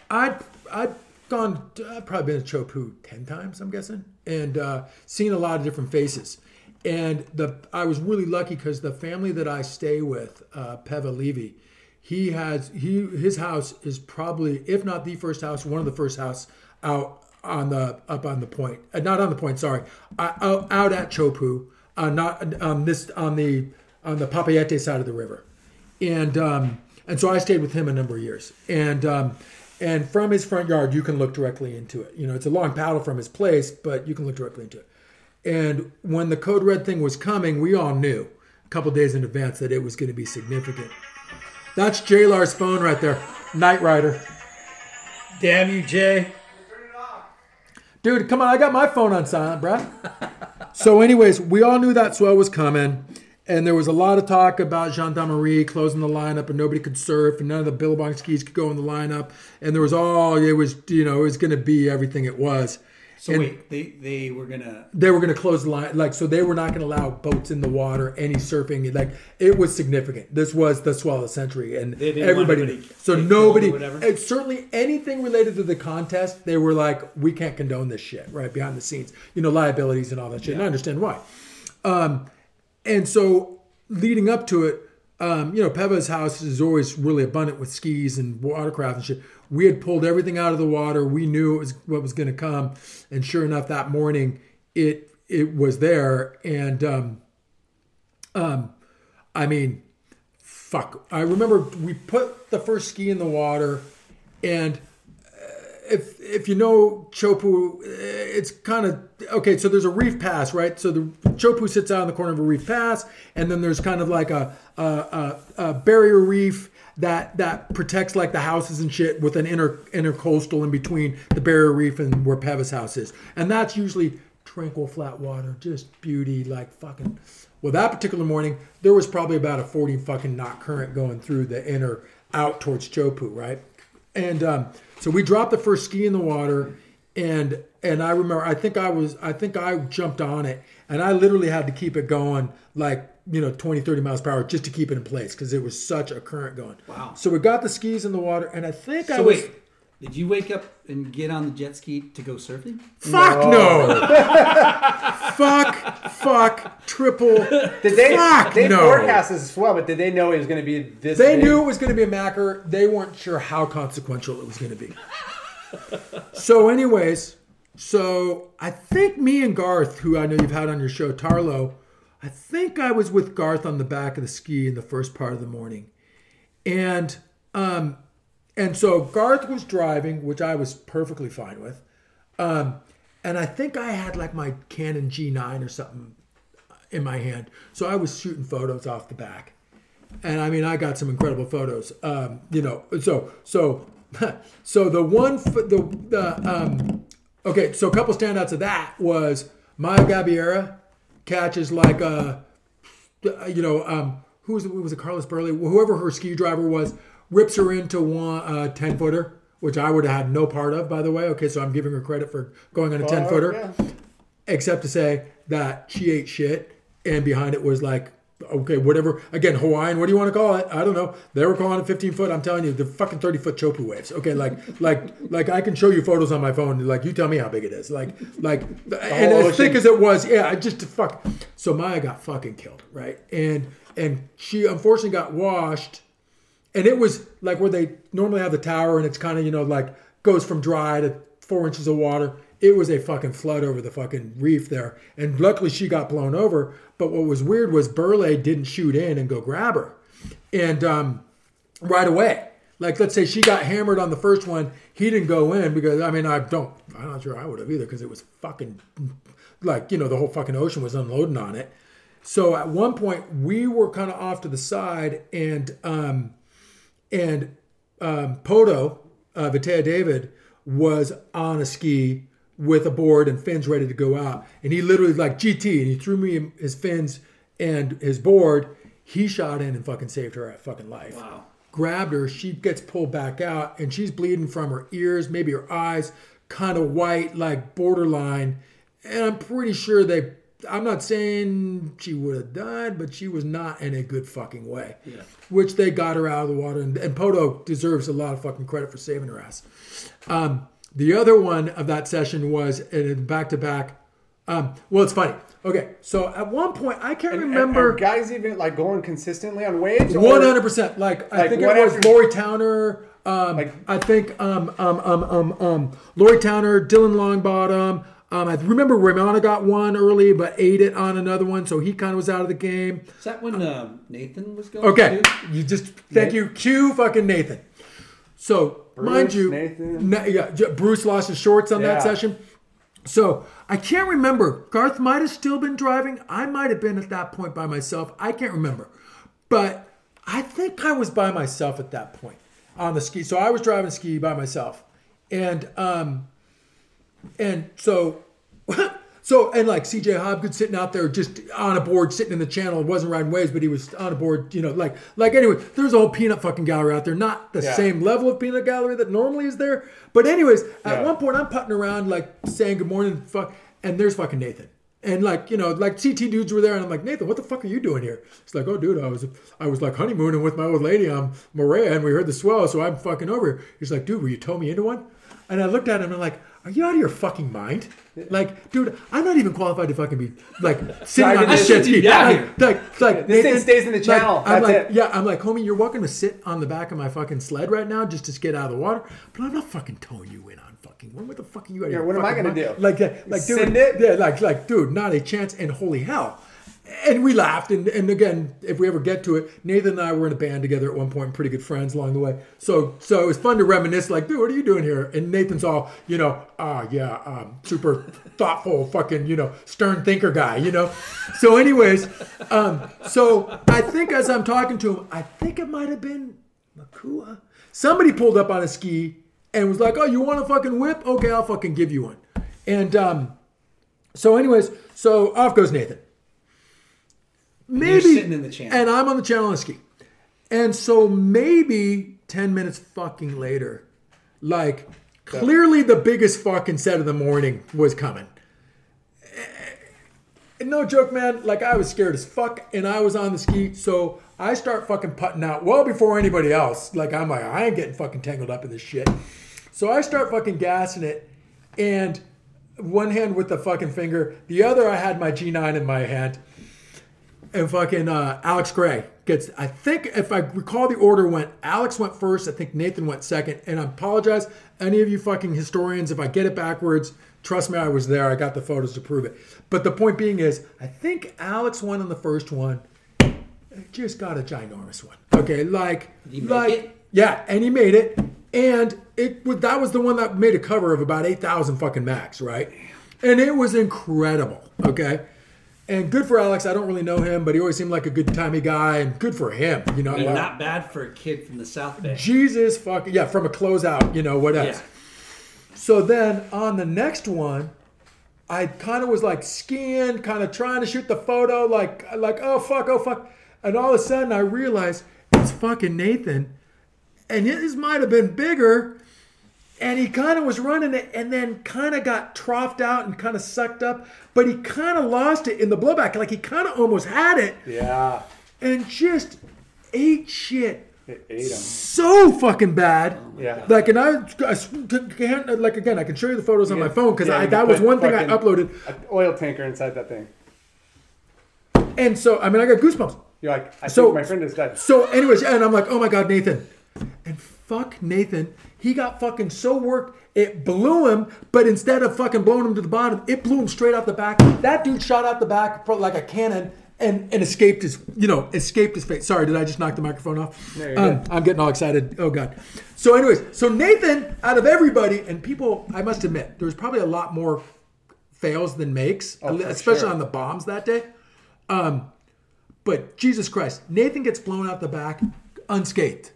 I'd I'd gone I'd probably been to Chopu ten times, I'm guessing, and uh, seen a lot of different faces. And the I was really lucky because the family that I stay with, uh, Peva Levy, he has he his house is probably if not the first house, one of the first house out on the up on the point, uh, not on the point, sorry, uh, out, out at Chopu, uh, not on this on the on the Papayete side of the river and um, and so I stayed with him a number of years. And um, and from his front yard, you can look directly into it. You know, it's a long paddle from his place, but you can look directly into it. And when the code red thing was coming, we all knew a couple days in advance that it was going to be significant. That's J-Lar's phone right there, Knight Rider. Damn you, Jay. Dude, come on, I got my phone on silent, bruh. so, anyways, we all knew that swell was coming. And there was a lot of talk about Gendarmerie closing the lineup and nobody could surf and none of the Billabong skis could go in the lineup. And there was all, it was, you know, it was going to be everything it was. So And- wait, they they were gonna. they were going to close the line like so they were not going to allow boats in the water any surfing like it was significant this was the swell of the century and They didn't want everybody so nobody whatever? certainly anything related to the contest they were like we can't condone this shit right behind the scenes you know liabilities and all that shit and i understand why um, and so leading up to it, um, you know, Peva's house is always really abundant with skis and watercraft and shit. We had pulled everything out of the water. We knew it was what was going to come, and sure enough, that morning it it was there. And um, um, I mean, fuck. I remember we put the first ski in the water, and if if you know Chopu, it's kind of okay. So there's a reef pass, right? So the Chopu sits out in the corner of a reef pass, and then there's kind of like a a, a, a barrier reef that that protects like the houses and shit with an inner intercoastal in between the barrier reef and where Peva's house is, and that's usually tranquil flat water, just beauty, like fucking. Well, that particular morning, there was probably about a 40 fucking knot current going through the inner out towards Chopu, right? And um, so we dropped the first ski in the water, and and I remember I think I was I think I jumped on it, and I literally had to keep it going like you know 20 30 miles per hour just to keep it in place because it was such a current going. Wow. So we got the skis in the water, and I think I So was. wait, did you wake up and get on the jet ski to go surfing? Fuck no! fuck, fuck, triple. Did they? Fuck they no. forecast this as well, but did they know it was going to be this? They big? knew it was going to be a macker. They weren't sure how consequential it was going to be. so, anyways, so I think me and Garth, who I know you've had on your show, Tarlo, I think I was with Garth on the back of the ski in the first part of the morning, and um, and so Garth was driving, which I was perfectly fine with, um, and I think I had like my Canon G9 or something in my hand, so I was shooting photos off the back and I mean, I got some incredible photos. Um, you know, so so so the one the the um, okay. So a couple standouts of that was Maya Gabeira catches like a you know um, who was it? Was it Carlos Burle? Whoever her ski driver was, rips her into one uh, ten footer, which I would have had no part of, by the way. Okay, so I'm giving her credit for going on a ten footer, yeah. except to say that she ate shit, and behind it was like. Okay, whatever. Again, Hawaiian. What do you want to call it? I don't know. They were calling it 15 foot. I'm telling you, the fucking 30 foot chopu waves. Okay, like, like, like I can show you photos on my phone. Like, you tell me how big it is. Like, like, and as thick as it was, yeah, I just fuck. So Maya got fucking killed, right? And and she unfortunately got washed, and it was like where they normally have the tower, and it's kind of you know like goes from dry to four inches of water. It was a fucking flood over the fucking reef there, and luckily she got blown over. But what was weird was Burle didn't shoot in and go grab her, and um, right away. Like let's say she got hammered on the first one, he didn't go in because I mean I don't I'm not sure I would have either because it was fucking like you know the whole fucking ocean was unloading on it. So at one point we were kind of off to the side and um and um Poto uh, Vetea David was on a ski with a board and fins ready to go out and he literally like GT and he threw me his fins and his board he shot in and fucking saved her at fucking life. Wow. Grabbed her, she gets pulled back out, and she's bleeding from her ears, maybe her eyes, kind of white, like borderline. And I'm pretty sure they. I'm not saying she would have died, but she was not in a good fucking way. Yeah. Which they got her out of the water, and, and Poto deserves a lot of fucking credit for saving her ass. Um, the other one of that session was in back to back. Um, well, it's funny. Okay, so at one point I can't And- remember. and guys even like going consistently on waves. One hundred percent. Like I Like, think it was after- Laurie Towner. Um, Like- I think um, um, um, um, um, Laurie Towner, Dylan Longbottom. Um, I remember Raimana got one early, but ate it on another one, so he kind of was out of the game. Is that when um, Nathan was going? Okay, too? you just thank you, Q fucking Nathan. So mind you, Nathan. Na- yeah, Bruce lost his shorts on that session. So I can't remember. Garth might have still been driving. I might have been at that point by myself. I can't remember, but I think I was by myself at that point on the ski. So I was driving ski by myself, and um, and so, so and like CJ Hobgood sitting out there just on a board, sitting in the channel, It wasn't riding waves, but he was on a board, you know, like like anyway. There's a whole peanut fucking gallery out there, not the Yeah. same level of peanut gallery that normally is there, but anyways, at Yeah. one point I'm putting around like saying good morning, fuck, and there's fucking Nathan. And like you know, like CT dudes were there, and I'm like Nathan, what the fuck are you doing here? He's like, oh dude, I was I was like honeymooning with my old lady on Moorea, and we heard the swell, so I'm fucking over here. He's like, dude, will you tow me into one? And I looked at him and I'm like, are you out of your fucking mind? Like, dude, I'm not even qualified to fucking be like sitting on this shit ski. Like, like, like, This thing stays in the like, channel. I'm That's like, it. yeah, I'm like, homie, you're welcome to sit on the back of my fucking sled right now just to get out of the water, but I'm not fucking towing you in on fucking. What the fuck are you? Out of Yeah, your what am I gonna mind? do? Like, yeah, like, dude, Send it? yeah, like, like, dude, not a chance. And holy hell. And we laughed, and, and again, if we ever get to it, Nathan and I were in a band together at one point, pretty good friends along the way. So, so it was fun to reminisce. Like, dude, what are you doing here? And Nathan's all, you know, ah, yeah, um, super thoughtful, fucking, you know, stern thinker guy, you know. So, anyways, um, so I think as I'm talking to him, I think it might have been Makua. Somebody pulled up on a ski and was like, "Oh, you want a fucking whip? Okay, I'll fucking give you one." And um, so, anyways, so off goes Nathan. Maybe sitting in the channel. and I'm on the channel on ski, and so maybe ten minutes fucking later, like clearly the biggest fucking set of the morning was coming. And no joke, man. Like I was scared as fuck, and I was on the ski, so I start fucking putting out well before anybody else. Like I'm like, I ain't getting fucking tangled up in this shit. So I start fucking gassing it, and one hand with the fucking finger, the other I had my G9 in my hand, and fucking uh, Alex Gray gets. I think if I recall, the order went Alex went first. I think Nathan went second. And I apologize, any of you fucking historians, if I get it backwards. Trust me, I was there. I got the photos to prove it. But the point being is, I think Alex won on the first one. Just got a ginormous one. Okay, like, like, it? yeah, and he made it, and it that was the one that made a cover of about eight thousand fucking max, right? And it was incredible. Okay, and good for Alex. I don't really know him, but he always seemed like a good timey guy, and good for him. You know, like, not bad for a kid from the South Bay. Jesus fucking yeah, from a closeout, you know, what else? Yeah. So then on the next one, I kind of was like skiing, kind of trying to shoot the photo, like like oh fuck, oh fuck. and all of a sudden I realized it's fucking Nathan, and his might have been bigger. And he kind of was running it and then kind of got troughed out and kind of sucked up, but he kind of lost it in the blowback. Like he kind of almost had it Yeah. and just ate shit It ate him. so fucking bad. Oh yeah. Like, and I, I can't, like, again, I can show you the photos on my phone because Yeah, that was one thing I uploaded. An oil tanker inside that thing. And so, I mean, I got goosebumps. You're like, I So- think my friend is dead. So, anyways, and I'm like, oh my God, Nathan. And fuck Nathan. He got fucking so worked, it blew him, but instead of fucking blowing him to the bottom, it blew him straight out the back. That dude shot out the back like a cannon and, and escaped his, you know, escaped his fate. Sorry, did I just knock the microphone off? No, Um. I'm getting all excited. Oh God. So, anyways, so Nathan, out of everybody, and people, I must admit, there was probably a lot more fails than makes, Oh, especially sure. on the bombs that day. Um, but Jesus Christ, Nathan gets blown out the back unscathed.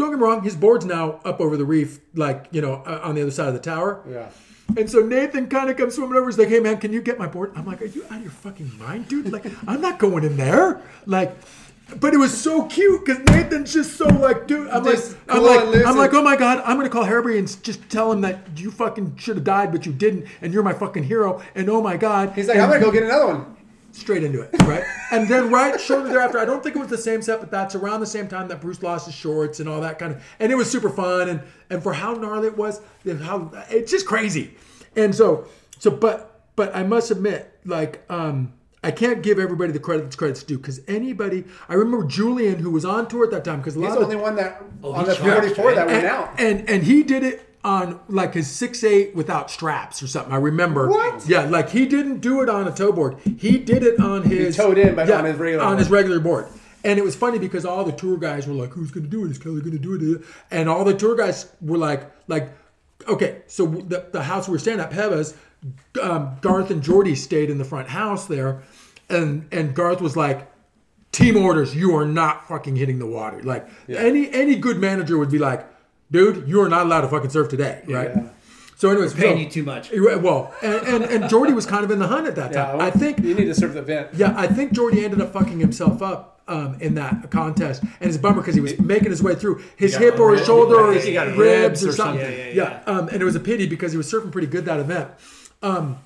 Don't get me wrong, his board's now up over the reef, like, you know, uh, on the other side of the tower. Yeah. And so Nathan kind of comes swimming over. He's like, "Hey man, can you get my board?" I'm like, "Are you out of your fucking mind, dude? Like, I'm not going in there." Like, but it was so cute because Nathan's just so like, dude. I'm Just like, I'm like, I'm like, oh my god, I'm gonna call Harry and just tell him that you fucking should have died, but you didn't, and you're my fucking hero. And oh my god, He's like, and I'm gonna go get another one. Straight into it, right? and then right shortly thereafter, I don't think it was the same set, but that's around the same time that Bruce lost his shorts and all that kind of, and it was super fun, and and for how gnarly it was, how it's just crazy, and so so, but but I must admit, like um. I can't give everybody the credit that's credit's due because anybody. I remember Julian, who was on tour at that time, because a He's of the only one that Oh, on the 44 that went and, out. and and he did it on like his six eight without straps or something. I remember. What? Yeah, like he didn't do it on a toe board. He did it on his towed in, but yeah, on his regular on board. his regular board. And it was funny because all the tour guys were like, "Who's going to do it? Is Kelly going to do it?" And all the tour guys were like, "Like, okay." So the, the house we were staying at, Peva's, um, Garth and Jordy stayed in the front house there, and and Garth was like, team orders, you are not fucking hitting the water. Like any any good manager would be like, dude, you are not allowed to fucking surf today, right? Yeah. So, anyways, Paying so- you too much. Well, and, and and Jordy was kind of in the hunt at that time. well, I think you need to serve the vent. yeah, I think Jordy ended up fucking himself up um, in that contest, and it's a bummer because he was making his way through his hip or his shoulder or his ribs ribs or something. something. Yeah, yeah, Um, and it was a pity because he was surfing pretty good that event. Um,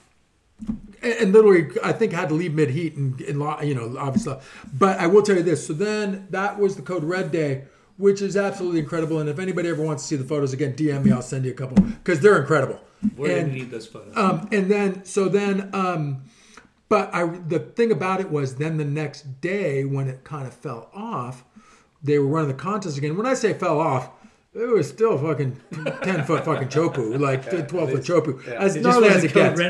and, and literally, I think had to leave mid heat and, and you know obviously. But I will tell you this. So then that was the Code Red Day, which is absolutely incredible. And if anybody ever wants to see the photos again, DM me. I'll send you a couple because they're incredible. We're and, gonna need those photos. um, and then so then um, but I the thing about it was then the next day when it kind of fell off, they were running the contest again. When I say fell off, it was still fucking ten foot fucking chopu, like twelve foot chopu. As it gnarly as wasn't it gets.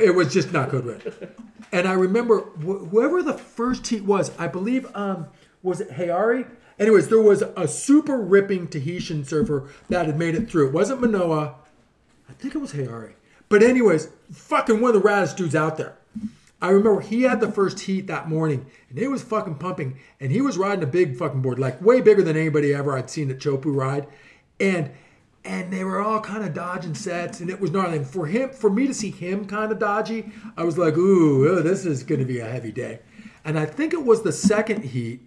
It was just not code red. And I remember wh- whoever the first heat was, I believe, um, was it Hayari? Anyways, there was a super ripping Tahitian surfer that had made it through. It wasn't Manoa. I think it was Hayari. But anyways, fucking one of the raddest dudes out there. I remember he had the first heat that morning, and it was fucking pumping, and he was riding a big fucking board, like way bigger than anybody ever I'd seen at Chopu ride, and and they were all kind of dodging sets, and it was gnarly. And for him, for me to see him kind of dodgy, I was like, ooh, oh, this is to be a heavy day. And I think it was the second heat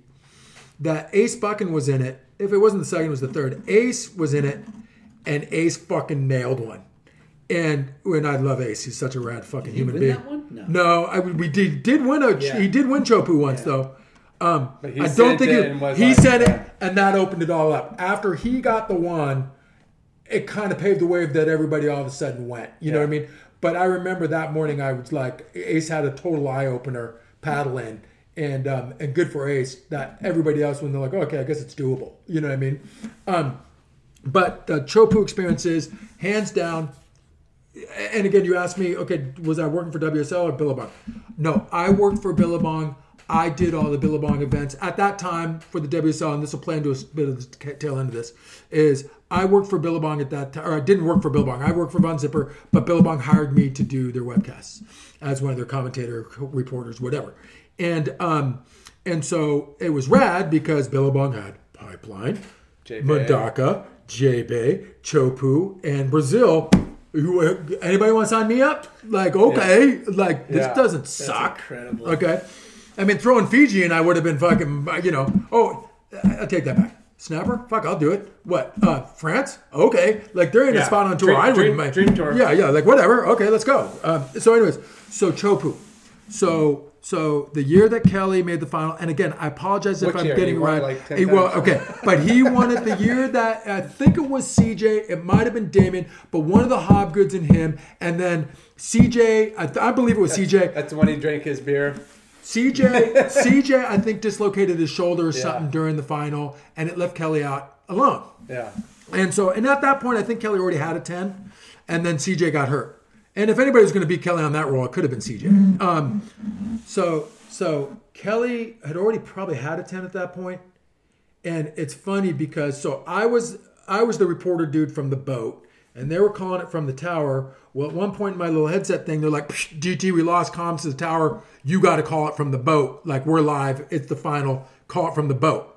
that Ace Buchan was in it. If it wasn't the second, it was the third. Ace was in it, and Ace fucking nailed one. And when I love Ace, he's such a rad fucking human being. that one? No. No, I, we did did win a Yeah. he did win Chopu once though. Um, But he I don't think it he, and he like, sent yeah. it, and that opened it all up. After he got the one, it kind of paved the way that everybody all of a sudden went. You know what I mean? But I remember that morning, I was like, Ace had a total eye opener paddle in, and um, and good for Ace that everybody else when they're like, okay, I guess it's doable. You know what I mean? Um, but the Chopu experiences, hands down. And again, you asked me, okay, was I working for WSL or Billabong? No, I worked for Billabong. I did all the Billabong events at that time for the WSL, and this will play into a bit of the tail end of this. Is I worked for Billabong at that time, or I didn't work for Billabong. I worked for Von Zipper, but Billabong hired me to do their webcasts as one of their commentator reporters, whatever. And um, and so it was rad because Billabong had Pipeline. Mundaka, J-Bay, Chopu, and Brazil. Who, anybody want to sign me up? Like, okay, like this Yeah. doesn't suck. incredible. Okay, I mean, throwing Fiji and I would have been fucking, you know. Oh, I take that back. Snapper? Fuck, I'll do it. What? Uh, France? Okay. Like they're in a spot on tour. Dream- I wouldn't dream- mind. dream tour. Yeah, yeah. Like whatever. Okay, let's go. Um, so, anyways, so Chopu. So, so the year that Kelly made the final, and again, I apologize if Which I'm year? getting He it won right. like 10 He- well, okay, but he won it the year that I think it was CJ. It might have been Damien, but one of the Hobgoods and him, and then CJ. I, th- I believe it was CJ. That's when he drank his beer. CJ, CJ, I think dislocated his shoulder or Yeah. something during the final, and it left Kelly out alone. Yeah. And so, and at that point, I think Kelly already had a ten, and then CJ got hurt. And if anybody was going to beat Kelly on that roll, it could have been CJ. Um, so, so Kelly had already probably had a ten at that point, and it's funny because so I was I was the reporter dude from the boat, and they were calling it from the tower. Well, at one point in my little headset thing, they're like, "Psh, "DT, we lost comms to the tower. You got to call it from the boat. Like we're live. It's the final. Call it from the boat."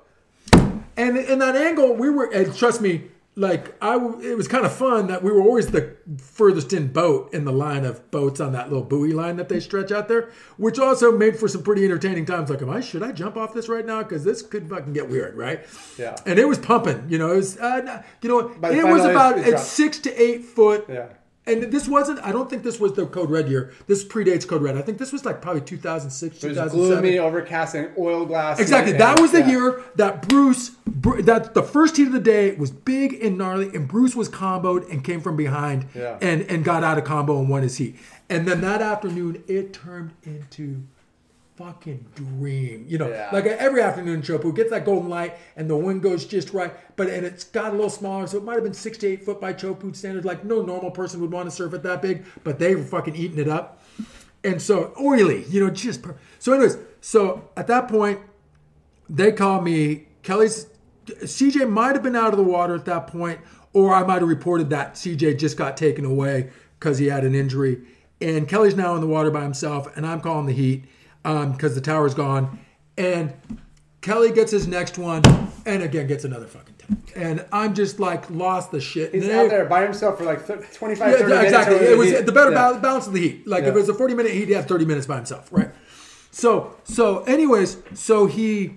And in that angle, we were, and trust me, like I, it was kind of fun that we were always the furthest in boat in the line of boats on that little buoy line that they stretch out there, which also made for some pretty entertaining times. Like, am I should I jump off this right now? Because this could fucking get weird, right? Yeah. And it was pumping. You know, it was, uh, you know, By it was about six to eight foot. Yeah. And this wasn't. I don't think this was the Code Red year. This predates Code Red. I think this was like probably 2006, It was 2007. gloomy, overcast, and oil glass. Exactly. and- That was the yeah. year that Bruce, that the first heat of the day was big and gnarly, and Bruce was comboed and came from behind Yeah. and, and got out of combo and won his heat. And then that afternoon, it turned into fucking dream. You know, Yeah. like every afternoon, Chopu gets that golden light and the wind goes just right, but and it's got a little smaller, so it might have been six to eight foot by Chopu standards. Like no normal person would want to surf it that big, but they were fucking eating it up. And so oily, you know, just per- so. Anyways, so at that point, they call me Kelly's. CJ might have been out of the water at that point, or I might have reported that CJ just got taken away because he had an injury. And Kelly's now in the water by himself, and I'm calling the heat Um, because the tower's gone. And Kelly gets his next one, and again gets another fucking ten. And I'm just like lost the shit. He's out there by himself for like th- 25, yeah, 30 yeah, minutes. exactly. over It was heat. the better Yeah. balance of the heat. Like if it was a 40 minute heat, he had 30 minutes by himself, right? So, so anyways, so he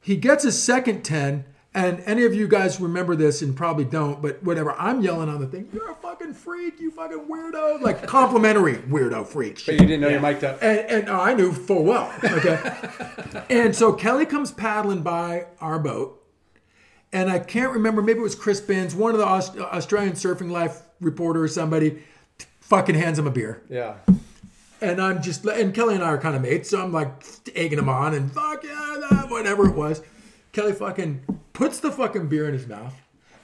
he gets his second 10 and any of you guys remember this and probably don't, but whatever. I'm yelling on the thing. You're a fucking freak, you fucking weirdo. Like complimentary weirdo freak. But you didn't know you mic'd up. And, and oh, I knew full well. Okay. and so Kelly comes paddling by our boat. And I can't remember, maybe it was Chris Binns, one of the Aust- Australian Surfing Life reporter or somebody, fucking hands him a beer. Yeah. And I'm just, and Kelly and I are kind of mates, so I'm like egging him on and fuck yeah, whatever it was. Kelly fucking puts the fucking beer in his mouth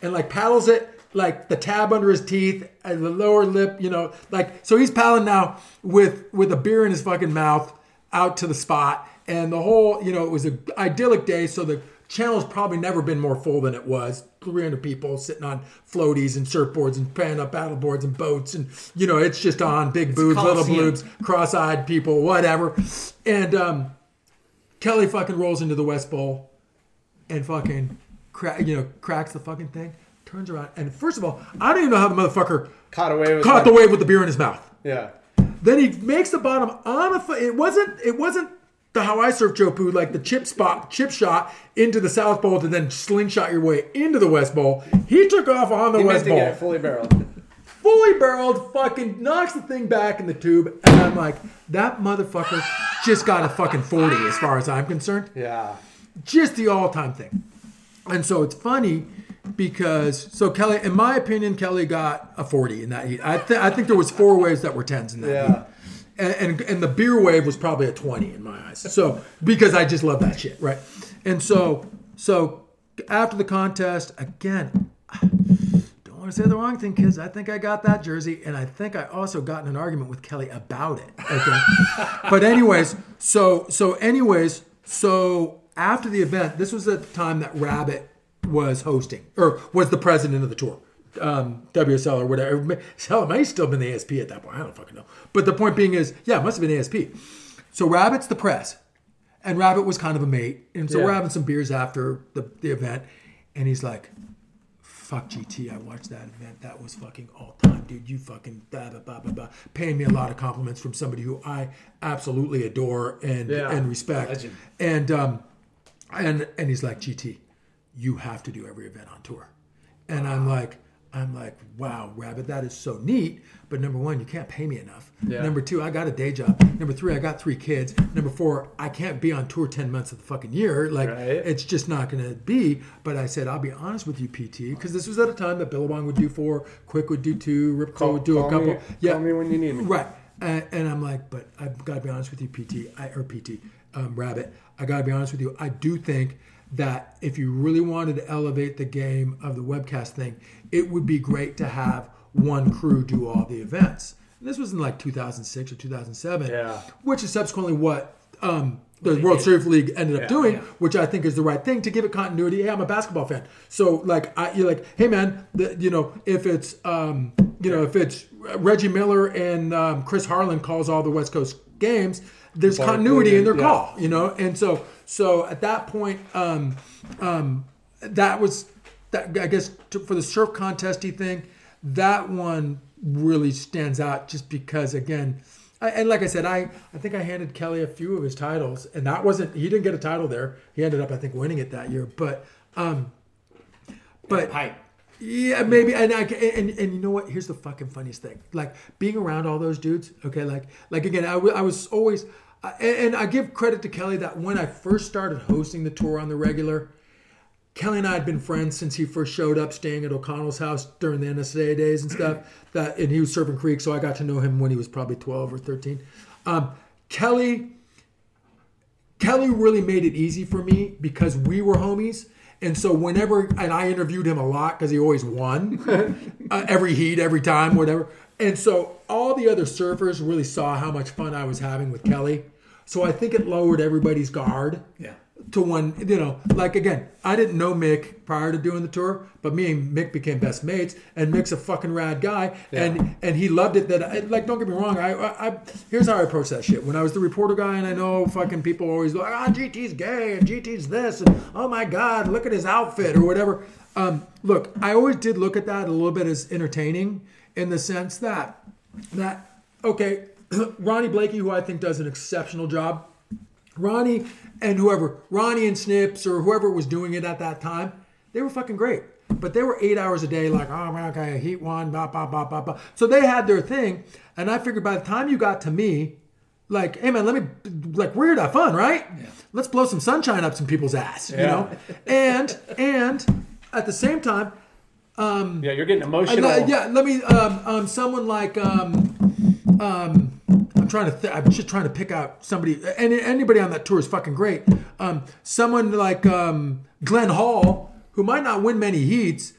and like paddles it like the tab under his teeth and the lower lip, you know, like so he's paddling now with with a beer in his fucking mouth out to the spot. And the whole, you know, it was an idyllic day, so the channel's probably never been more full than it was. 300 people sitting on floaties and surfboards and pan up paddle boards and boats and you know it's just on big boobs, little bloobs, cross-eyed people, whatever. And um, Kelly fucking rolls into the West Bowl and fucking crack, you know, cracks the fucking thing, turns around, and first of all, I don't even know how the motherfucker Caught away with caught the wave with the beer in his mouth. Yeah. Then he makes the bottom on a. It wasn't. It wasn't the how I surf Chopu, like the chip spot, chip shot into the South Bowl to then slingshot your way into the West Bowl. He took off on the He meant West to Bowl get it fully barreled. fully barreled, fucking knocks the thing back in the tube, and I'm like, that motherfucker just got a fucking 40 as far as I'm concerned. Yeah. Just the all-time thing. And so it's funny because so Kelly, in my opinion, Kelly got a 40 in that heat. I, th- I think there was four waves that were 10s in that Yeah. heat. And, and and the beer wave was probably a 20 in my eyes. So because I just love that shit, right? And so so after the contest, again, don't want to say the wrong thing, kids. I think I got that jersey, and I think I also got in an argument with Kelly about it. Okay, but anyways, so so anyways, so after the event, this was the time that Rabbit was hosting or was the president of the tour, um, WSL or whatever. Hell, it might have still been the ASP at that point. I don't fucking know. But the point being is, yeah, it must have been ASP. So Rabbit's the press, and Rabbit was kind of a mate, and so we're having some beers after the, the event, and he's like, fuck GT. I watched that event. That was fucking all time, dude. You fucking blah blah blah blah blah. Paying me a lot of compliments from somebody who I absolutely adore and Yeah. and respect. Legend. And um, and and he's like, GT, you have to do every event on tour. And I'm like, I'm like, wow, Rabbit, that is so neat. But number one, you can't pay me enough. Yeah. Number two, I got a day job. Number three, I got three kids. Number four, I can't be on tour 10 months of the fucking year. Like, Right. it's just not going to be. But I said, I'll be honest with you, PT, because this was at a time that Billabong would do four, Quick would do two, Rip Curl- would do a couple. me- call me when you need me. Right. And, and I'm like, but I've got to be honest with you, PT, I, or PT, um, Rabbit. I got to be honest with you. I do think that if you really wanted to elevate the game of the webcast thing, it would be great to have one crew do all the events. And this was in like 2006 or 2007, Yeah. which is subsequently what um, the World Surf League ended up Yeah, doing, yeah. which I think is the right thing to give it continuity. Hey, I'm a basketball fan, so like I, you're like, hey man, the, you know, if it's um, you know, if it's Reggie Miller and um, Chris Harlan calls all the West Coast games, there's continuity in their yeah. call, you know, and so so at that point, um, um, that was that I guess to, for the surf contesty thing, that one really stands out just because again. I, and like I said, I, I think I handed Kelly a few of his titles, and that wasn't he didn't get a title there. He ended up I think winning it that year, but um, but Pipe. Yeah, maybe. And I and, and you know what? Here's the fucking funniest thing. Like being around all those dudes. Okay, like like again, I, w- I was always, I- and, and I give credit to Kelly that when I first started hosting the tour on the regular, Kelly and I had been friends since he first showed up, staying at O'Connell's house during the NSA days and stuff. That and he was surfing Creek, so I got to know him when he was probably twelve or thirteen. Um, Kelly. Kelly really made it easy for me because we were homies. And so whenever, and I interviewed him a lot because he always won uh, every heat, every time, whatever. And so all the other surfers really saw how much fun I was having with Kelly. So I think it lowered everybody's guard Yeah. To one, you know, like again, I didn't know Mick prior to doing the tour, but me and Mick became best mates, and Mick's a fucking rad guy, and and he loved it. That I, like, don't get me wrong, I, I, I here's how I approach that shit. When I was the reporter guy, and I know fucking people always go like, ah, GT's gay and GT's this, and oh my god, look at his outfit or whatever. Um, look, I always did look at that a little bit as entertaining in the sense that that okay, Ronnie Blakey, who I think does an exceptional job. Ronnie and whoever, Ronnie and Snips or whoever was doing it at that time, they were fucking great. But they were eight hours a day, like, oh, okay, heat one, blah, blah, blah, blah, blah. So they had their thing. And I figured by the time you got to me, like, hey, man, let me, like, we're here to have fun, right? Let's blow some sunshine up some people's ass, you know? And, and at the same time, Yeah, you're getting emotional. yeah, let me. Um, um, someone like um, um, I'm trying to. Th- I'm just trying to pick out somebody. Any anybody on that tour is fucking great. Um, someone like um, Glenn Hall, who might not win many heats.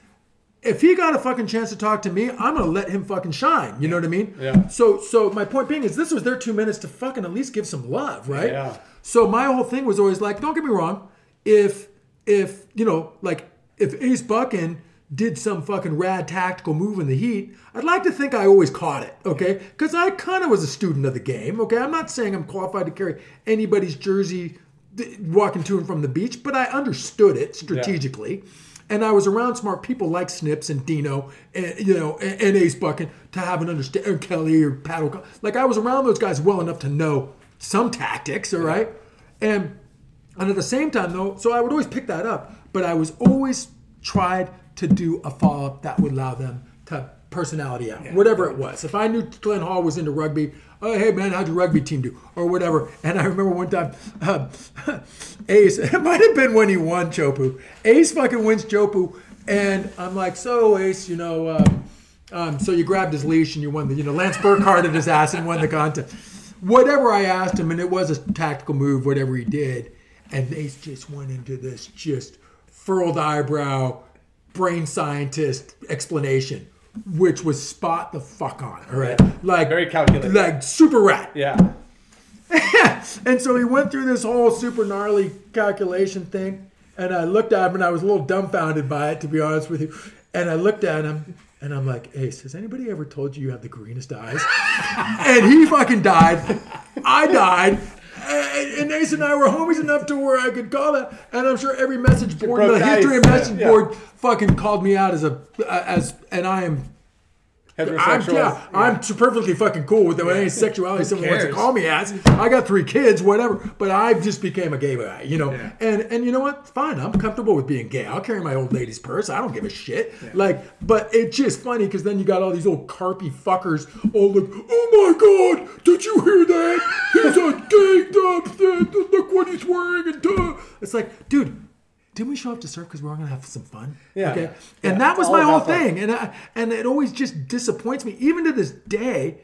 If he got a fucking chance to talk to me, I'm gonna let him fucking shine. You know what I mean? Yeah. So, so my point being is, this was their two minutes to fucking at least give some love, right? Yeah. So my whole thing was always like, don't get me wrong, if if you know, like if Ace Buchan did some fucking rad tactical move in the heat, I'd like to think I always caught it, okay? Because I kind of was a student of the game, okay? I'm not saying I'm qualified to carry anybody's jersey walking to and from the beach, but I understood it strategically. And I was around smart people like Snips and Dino, and, you know, and, and Ace Buchan to have an understanding, Kelly or Pat O'Connell. Like I was around those guys well enough to know some tactics, all right? And and at the same time, though, so I would always pick that up, but I was always tried to do a follow up that would allow them to personality out, whatever it was. If I knew Glenn Hall was into rugby, oh hey man, how'd your rugby team do, or whatever. And I remember one time, um, Ace, it might have been when he won Chopu. Ace fucking wins Chopu, and I'm like, so Ace, you know. Um, um, so you grabbed his leash and you won the, you know, Lance Burkhardt at his ass and won the contest. Whatever I asked him, and it was a tactical move, whatever he did, and Ace just went into this just furrowed eyebrow, brain scientist explanation, which was spot the fuck on. All right, like Very calculated. like super rat. Yeah. And so he went through this whole super gnarly calculation thing. And I looked at him and I was a little dumbfounded by it, to be honest with you. And I looked at him and I'm like, Ace, has anybody ever told you you have the greenest eyes? and he fucking died. I died. And, and Ace and I were homies enough to where I could call that, and I'm sure every message board, the history ice. of message Yeah. board, fucking called me out as a as, and I am I'm, yeah, I'm perfectly fucking cool with any sexuality someone wants to call me as. I got three kids, whatever, but I just became a gay guy, you know. And and you know what? Fine, I'm comfortable with being gay. I'll carry my old lady's purse. I don't give a shit. Like, but it's just funny because then you got all these old carpy fuckers all like, oh my god, did you hear that? He's a gay dub. Look what he's wearing. And duh. It's like, dude. Didn't we show up to surf because we were gonna have some fun? Yeah. Okay. And Yeah, that was my whole about fun. thing. And I, and it always just disappoints me, even to this day.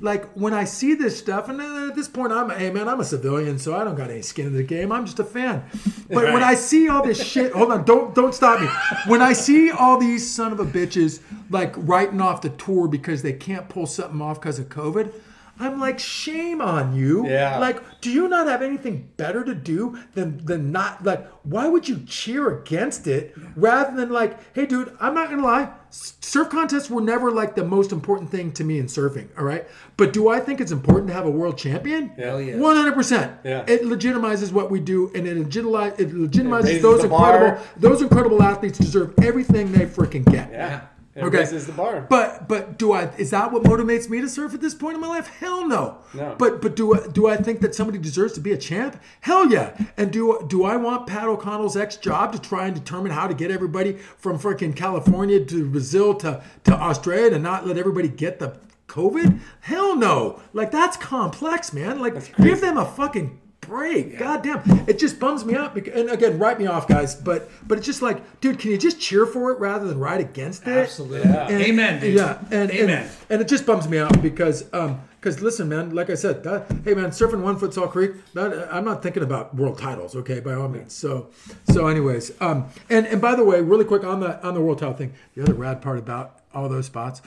Like when I see this stuff, and uh, at this point, I'm hey man, I'm a civilian, so I don't got any skin in the game. I'm just a fan. But when I see all this shit, hold on, don't don't stop me. When I see all these son of a bitches like writing off the tour because they can't pull something off because of COVID, I'm like, shame on you. Yeah. Like, do you not have anything better to do than than not like? Why would you cheer against it rather than like, hey, dude, I'm not gonna lie, surf contests were never like the most important thing to me in surfing. All right, but do I think it's important to have a world champion? Hell yes. One hundred percent. Yeah. It legitimizes what we do, and it legitimizes, it legitimizes raises those bar. incredible those incredible athletes deserve everything they freaking get. Yeah. It Okay. raises the bar. But but do I is that what motivates me to surf at this point in my life? Hell no. No. But but do I do I think that somebody deserves to be a champ? Hell yeah. And do do I want Pat O'Connell's ex job to try and determine how to get everybody from freaking California to Brazil to to Australia to not let everybody get the COVID? Hell no. Like that's complex, man. Like give them a fucking break. God damn. It just bums me out. And again, write me off, guys. But but it's just like, dude, can you just cheer for it rather than ride against it? Absolutely. And- Amen, dude. Yeah, and, Amen. and and it just bums me out because um because listen, man, like I said, that, hey man, surfing one foot Salt Creek, that, I'm not thinking about world titles, okay, by all means. So so anyways, um and and by the way, really quick on the on the world title thing, the other rad part about all those spots.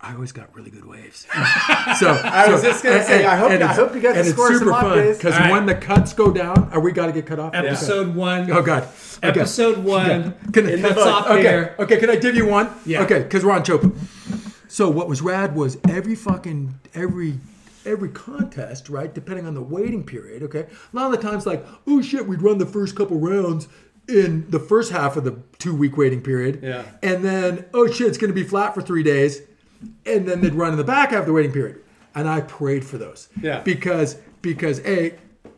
I always got really good waves. So I was just gonna say, I hope- I hope you guys score some super fun because All right. when the cuts go down, are we got to get cut off? Episode one. Oh God. Okay. Episode one. Can, It cuts off okay. here. Okay, can I give you one? Yeah. Okay, because we're on Chopa. So what was rad was every fucking every every contest, right? Depending on the waiting period. Okay, a lot of the times, like, oh shit, we'd run the first couple rounds in the first half of the two week waiting period. Yeah. And then, oh shit, it's going to be flat for three days, and then they'd run in the back after the waiting period. And I prayed for those. Yeah. Because because a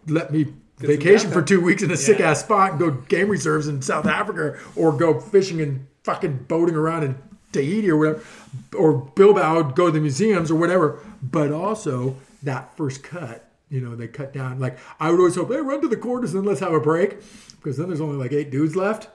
let me vacation for two weeks in a sick ass spot and go game reserves in South Africa or go fishing and fucking boating around in Tahiti or whatever, or Bilbao, go to the museums or whatever. But also that first cut, you know, they cut down. Like I would always hope, hey, run to the quarters and let's have a break, because then there's only like eight dudes left,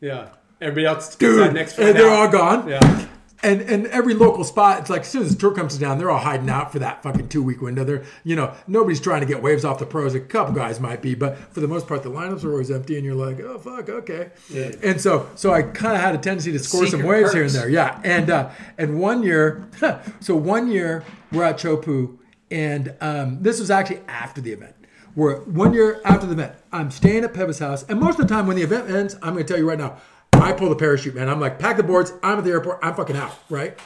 Yeah. Everybody else dude, next and they're out. all gone. Yeah. And and every local spot, it's like as soon as the tour comes down, they're all hiding out for that fucking two week window. They're you know nobody's trying to get waves off the pros. A couple guys might be, but for the most part, the lineups are always empty, and you're like, oh fuck, okay. Yeah. And so so I kind of had a tendency to score some Secret waves here and there, yeah. And uh, and one year, so one year we're at Chopu, and um, this was actually after the event. We're one year after the event. I'm staying at Peva's house, and most of the time when the event ends, I'm going to tell you right now, I pull the parachute, man. I'm like, pack the boards. I'm at the airport. I'm fucking out, right?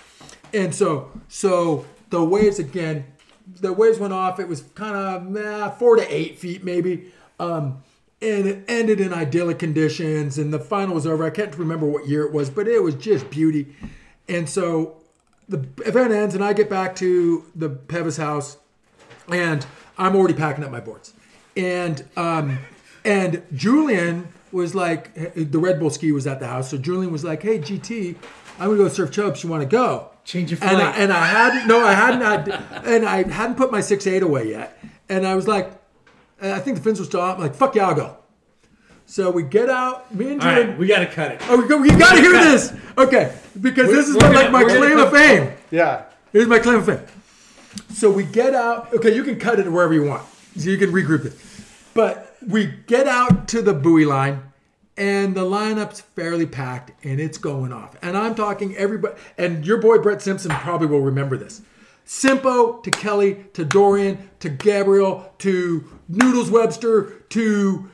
And so, so the waves again, the waves went off. It was kind of four to eight feet, maybe. Um, and it ended in idyllic conditions, and the final was over. I can't remember what year it was, but it was just beauty. And so the event ends, and I get back to the Pevis house, and I'm already packing up my boards. And um, and Julian was like, the Red Bull ski was at the house, so Julian was like, "Hey GT, I'm gonna go surf chubs. You want to go?" Change your And I, flight. and I hadn't, no, I hadn't, had, and I hadn't put my six eight away yet. And I was like, I think the fins were still out. I'm like, "Fuck yeah, I'll go." So we get out. Me and Julian. right, we got to cut it. Oh, we, go, we gotta hear this. Okay, because this is my, gonna- like my claim of fame. Yeah. Here's my claim of fame. So we get out. Okay, you can cut it wherever you want. So you can regroup it. But we get out to the buoy line, and the lineup's fairly packed, and it's going off. And I'm talking everybody. And your boy Brett Simpson probably will remember this. Simpo to Kelly to Dorian to Gabriel to Noodles Webster to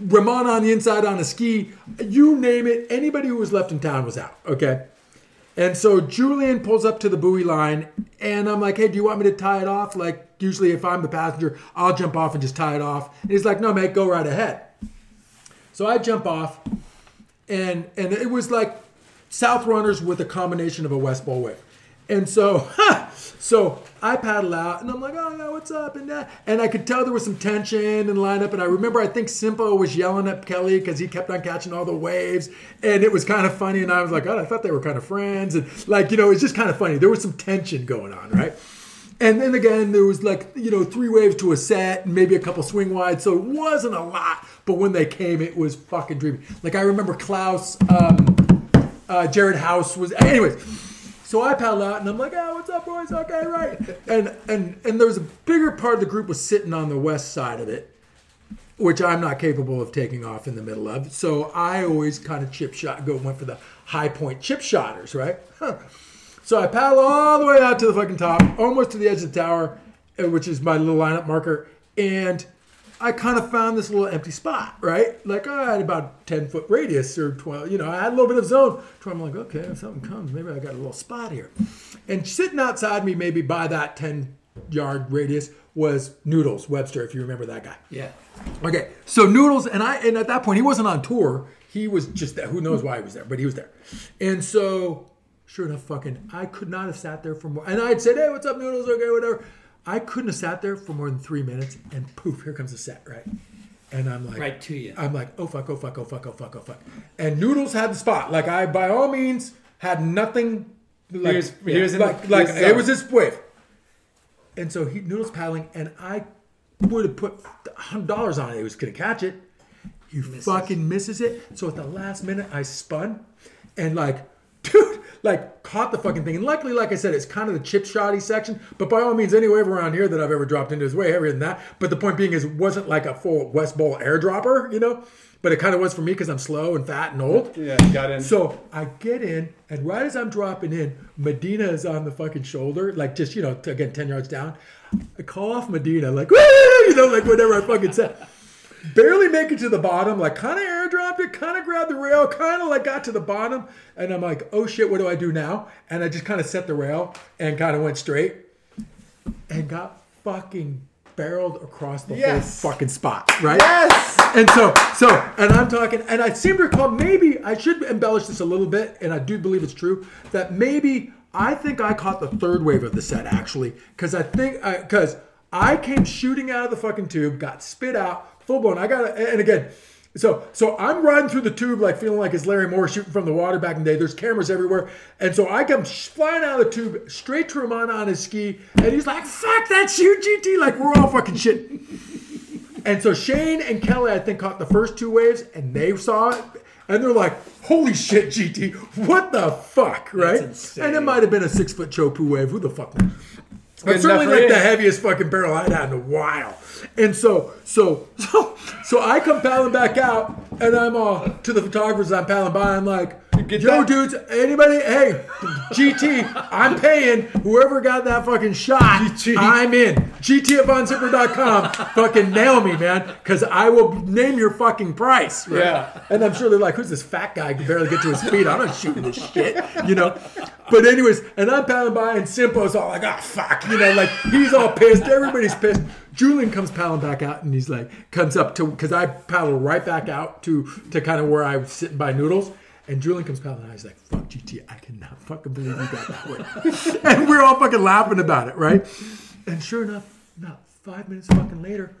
Ramon on the inside on a ski. You name it. Anybody who was left in town was out. Okay. And so Julian pulls up to the buoy line, and I'm like, "Hey, do you want me to tie it off? Like, usually if I'm the passenger, I'll jump off and just tie it off. And he's like, no, mate, go right ahead. So I jump off, and and it was like South Runners with a combination of a West Bowl wave. And so, so I paddle out, and I'm like, oh yeah, what's up, and that, and I could tell there was some tension and lineup. And I remember, I think Simpo was yelling at Kelly because he kept on catching all the waves, and it was kind of funny. And I was like, oh, I thought they were kind of friends, and like you know, it's just kind of funny. There was some tension going on, right? And then again, there was like, you know, three waves to a set and maybe a couple swing wide. So it wasn't a lot. But when they came, it was fucking dreamy. Like I remember Klaus, um, uh, Jared House was, anyways. So I paddle out and I'm like, oh, what's up, boys? Okay, right. And and and there was a bigger part of the group was sitting on the west side of it, which I'm not capable of taking off in the middle of. So I always kind of chip shot, go went for the high point chip shotters, right? Huh. So I paddle all the way out to the fucking top, almost to the edge of the tower, uh, which is my little lineup marker, and I kind of found this little empty spot, right? Like I had about 10 foot radius or 12, you know, I had a little bit of zone. So I'm like, okay, if something comes, maybe I got a little spot here. And sitting outside me, maybe by that 10 yard radius, was Noodles Webster, if you remember that guy. Yeah. Okay, so Noodles, and I, and at that point, he wasn't on tour. He was just there. Who knows why he was there, but he was there. And so, sure enough, fucking, I could not have sat there for more. And I'd said, hey, what's up, Noodles? Okay, whatever. I couldn't have sat there for more than three minutes, and poof, here comes the set, right? And I'm like, Right to you. I'm like, oh fuck, oh fuck, oh fuck, oh fuck, oh fuck. And Noodles had the spot. Like I, by all means, had nothing. Like, He was- he was in like, the- like his it zone. was his wave. And so he Noodles paddling, and I would have put hundred dollars on it. He was gonna catch it. He fucking misses it. So at the last minute, I spun, and like, dude, like caught the fucking thing. And luckily, like I said, it's kind of the chip shotty section. But by all means, any wave around here that I've ever dropped into is way heavier than that. But the point being is, it wasn't like a full West Bowl airdropper, you know. But it kind of was for me because I'm slow and fat and old. Yeah, got in. So I get in, and right as I'm dropping in, Medina is on the fucking shoulder, like just, you know, again, 10 yards down. I call off Medina, like, "Woo!" you know, like whatever I fucking said. Barely make it to the bottom, like kind of airdropped it, kind of grabbed the rail, kind of like got to the bottom. And I'm like, oh shit, what do I do now? And I just kind of set the rail and kind of went straight and got fucking barreled across the Yes. whole fucking spot, right? Yes! And so, so, and I'm talking, and I seem to recall maybe I should embellish this a little bit, and I do believe it's true that maybe I think I caught the third wave of the set actually, because I think uh, because I came shooting out of the fucking tube, got spit out, full blown. I got, it. and again. So, so I'm riding through the tube like feeling like it's Larry Moore shooting from the water back in the day. There's cameras everywhere, and so I come flying out of the tube straight to Ramon on his ski, and he's like, "Fuck that's you, GT!" Like we're all fucking shit. And so Shane and Kelly, I think, caught the first two waves, and they saw it, and they're like, "Holy shit, GT! What the fuck?" Right? And it might have been a six foot Chopu wave. Who the fuck? knows? But Good certainly like the heaviest fucking barrel I'd had in a while. And so, so, so, so I come paddling back out, and I'm all to the photographers. I'm paddling by. I'm like, get "Yo, that- dudes, anybody? Hey, GT, I'm paying whoever got that fucking shot. GT. I'm in. GT at vonzipper.com. fucking nail me, man, because I will name your fucking price. right? Yeah. And I'm sure they're like, who's this fat guy who can barely get to his feet? I'm not shooting this shit, you know? But anyways, and I'm paddling by and Simpo's all like, oh, fuck, you know, like he's all pissed. Everybody's pissed. Julian comes paddling back out and he's like, comes up to, because I paddle right back out to, to kind of where I was sitting by Noodles. And Julian comes out. He's like, fuck, GT, I cannot fucking believe you got that one. and we're all fucking laughing about it, right? And sure enough, not five minutes fucking later,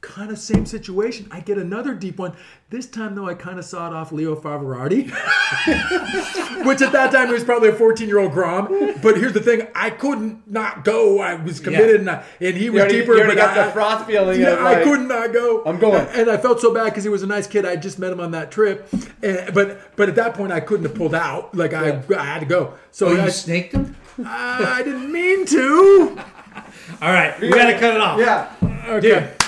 kind of same situation. I get another deep one. This time, though, I kind of sawed off Leo Fioravanti, which at that time was probably a 14 year old Grom. But here's the thing I couldn't not go. I was committed and, I, and he was already- deeper. you already but got I, the frost feeling Yeah, of, I couldn't not go. I'm going. And I felt so bad because he was a nice kid. I just met him on that trip. And, but but at that point, I couldn't have pulled out. Like I, I had to go. So Oh, you I, snaked him? I didn't mean to. All right, we gotta cut it off. Yeah. Okay. Dude.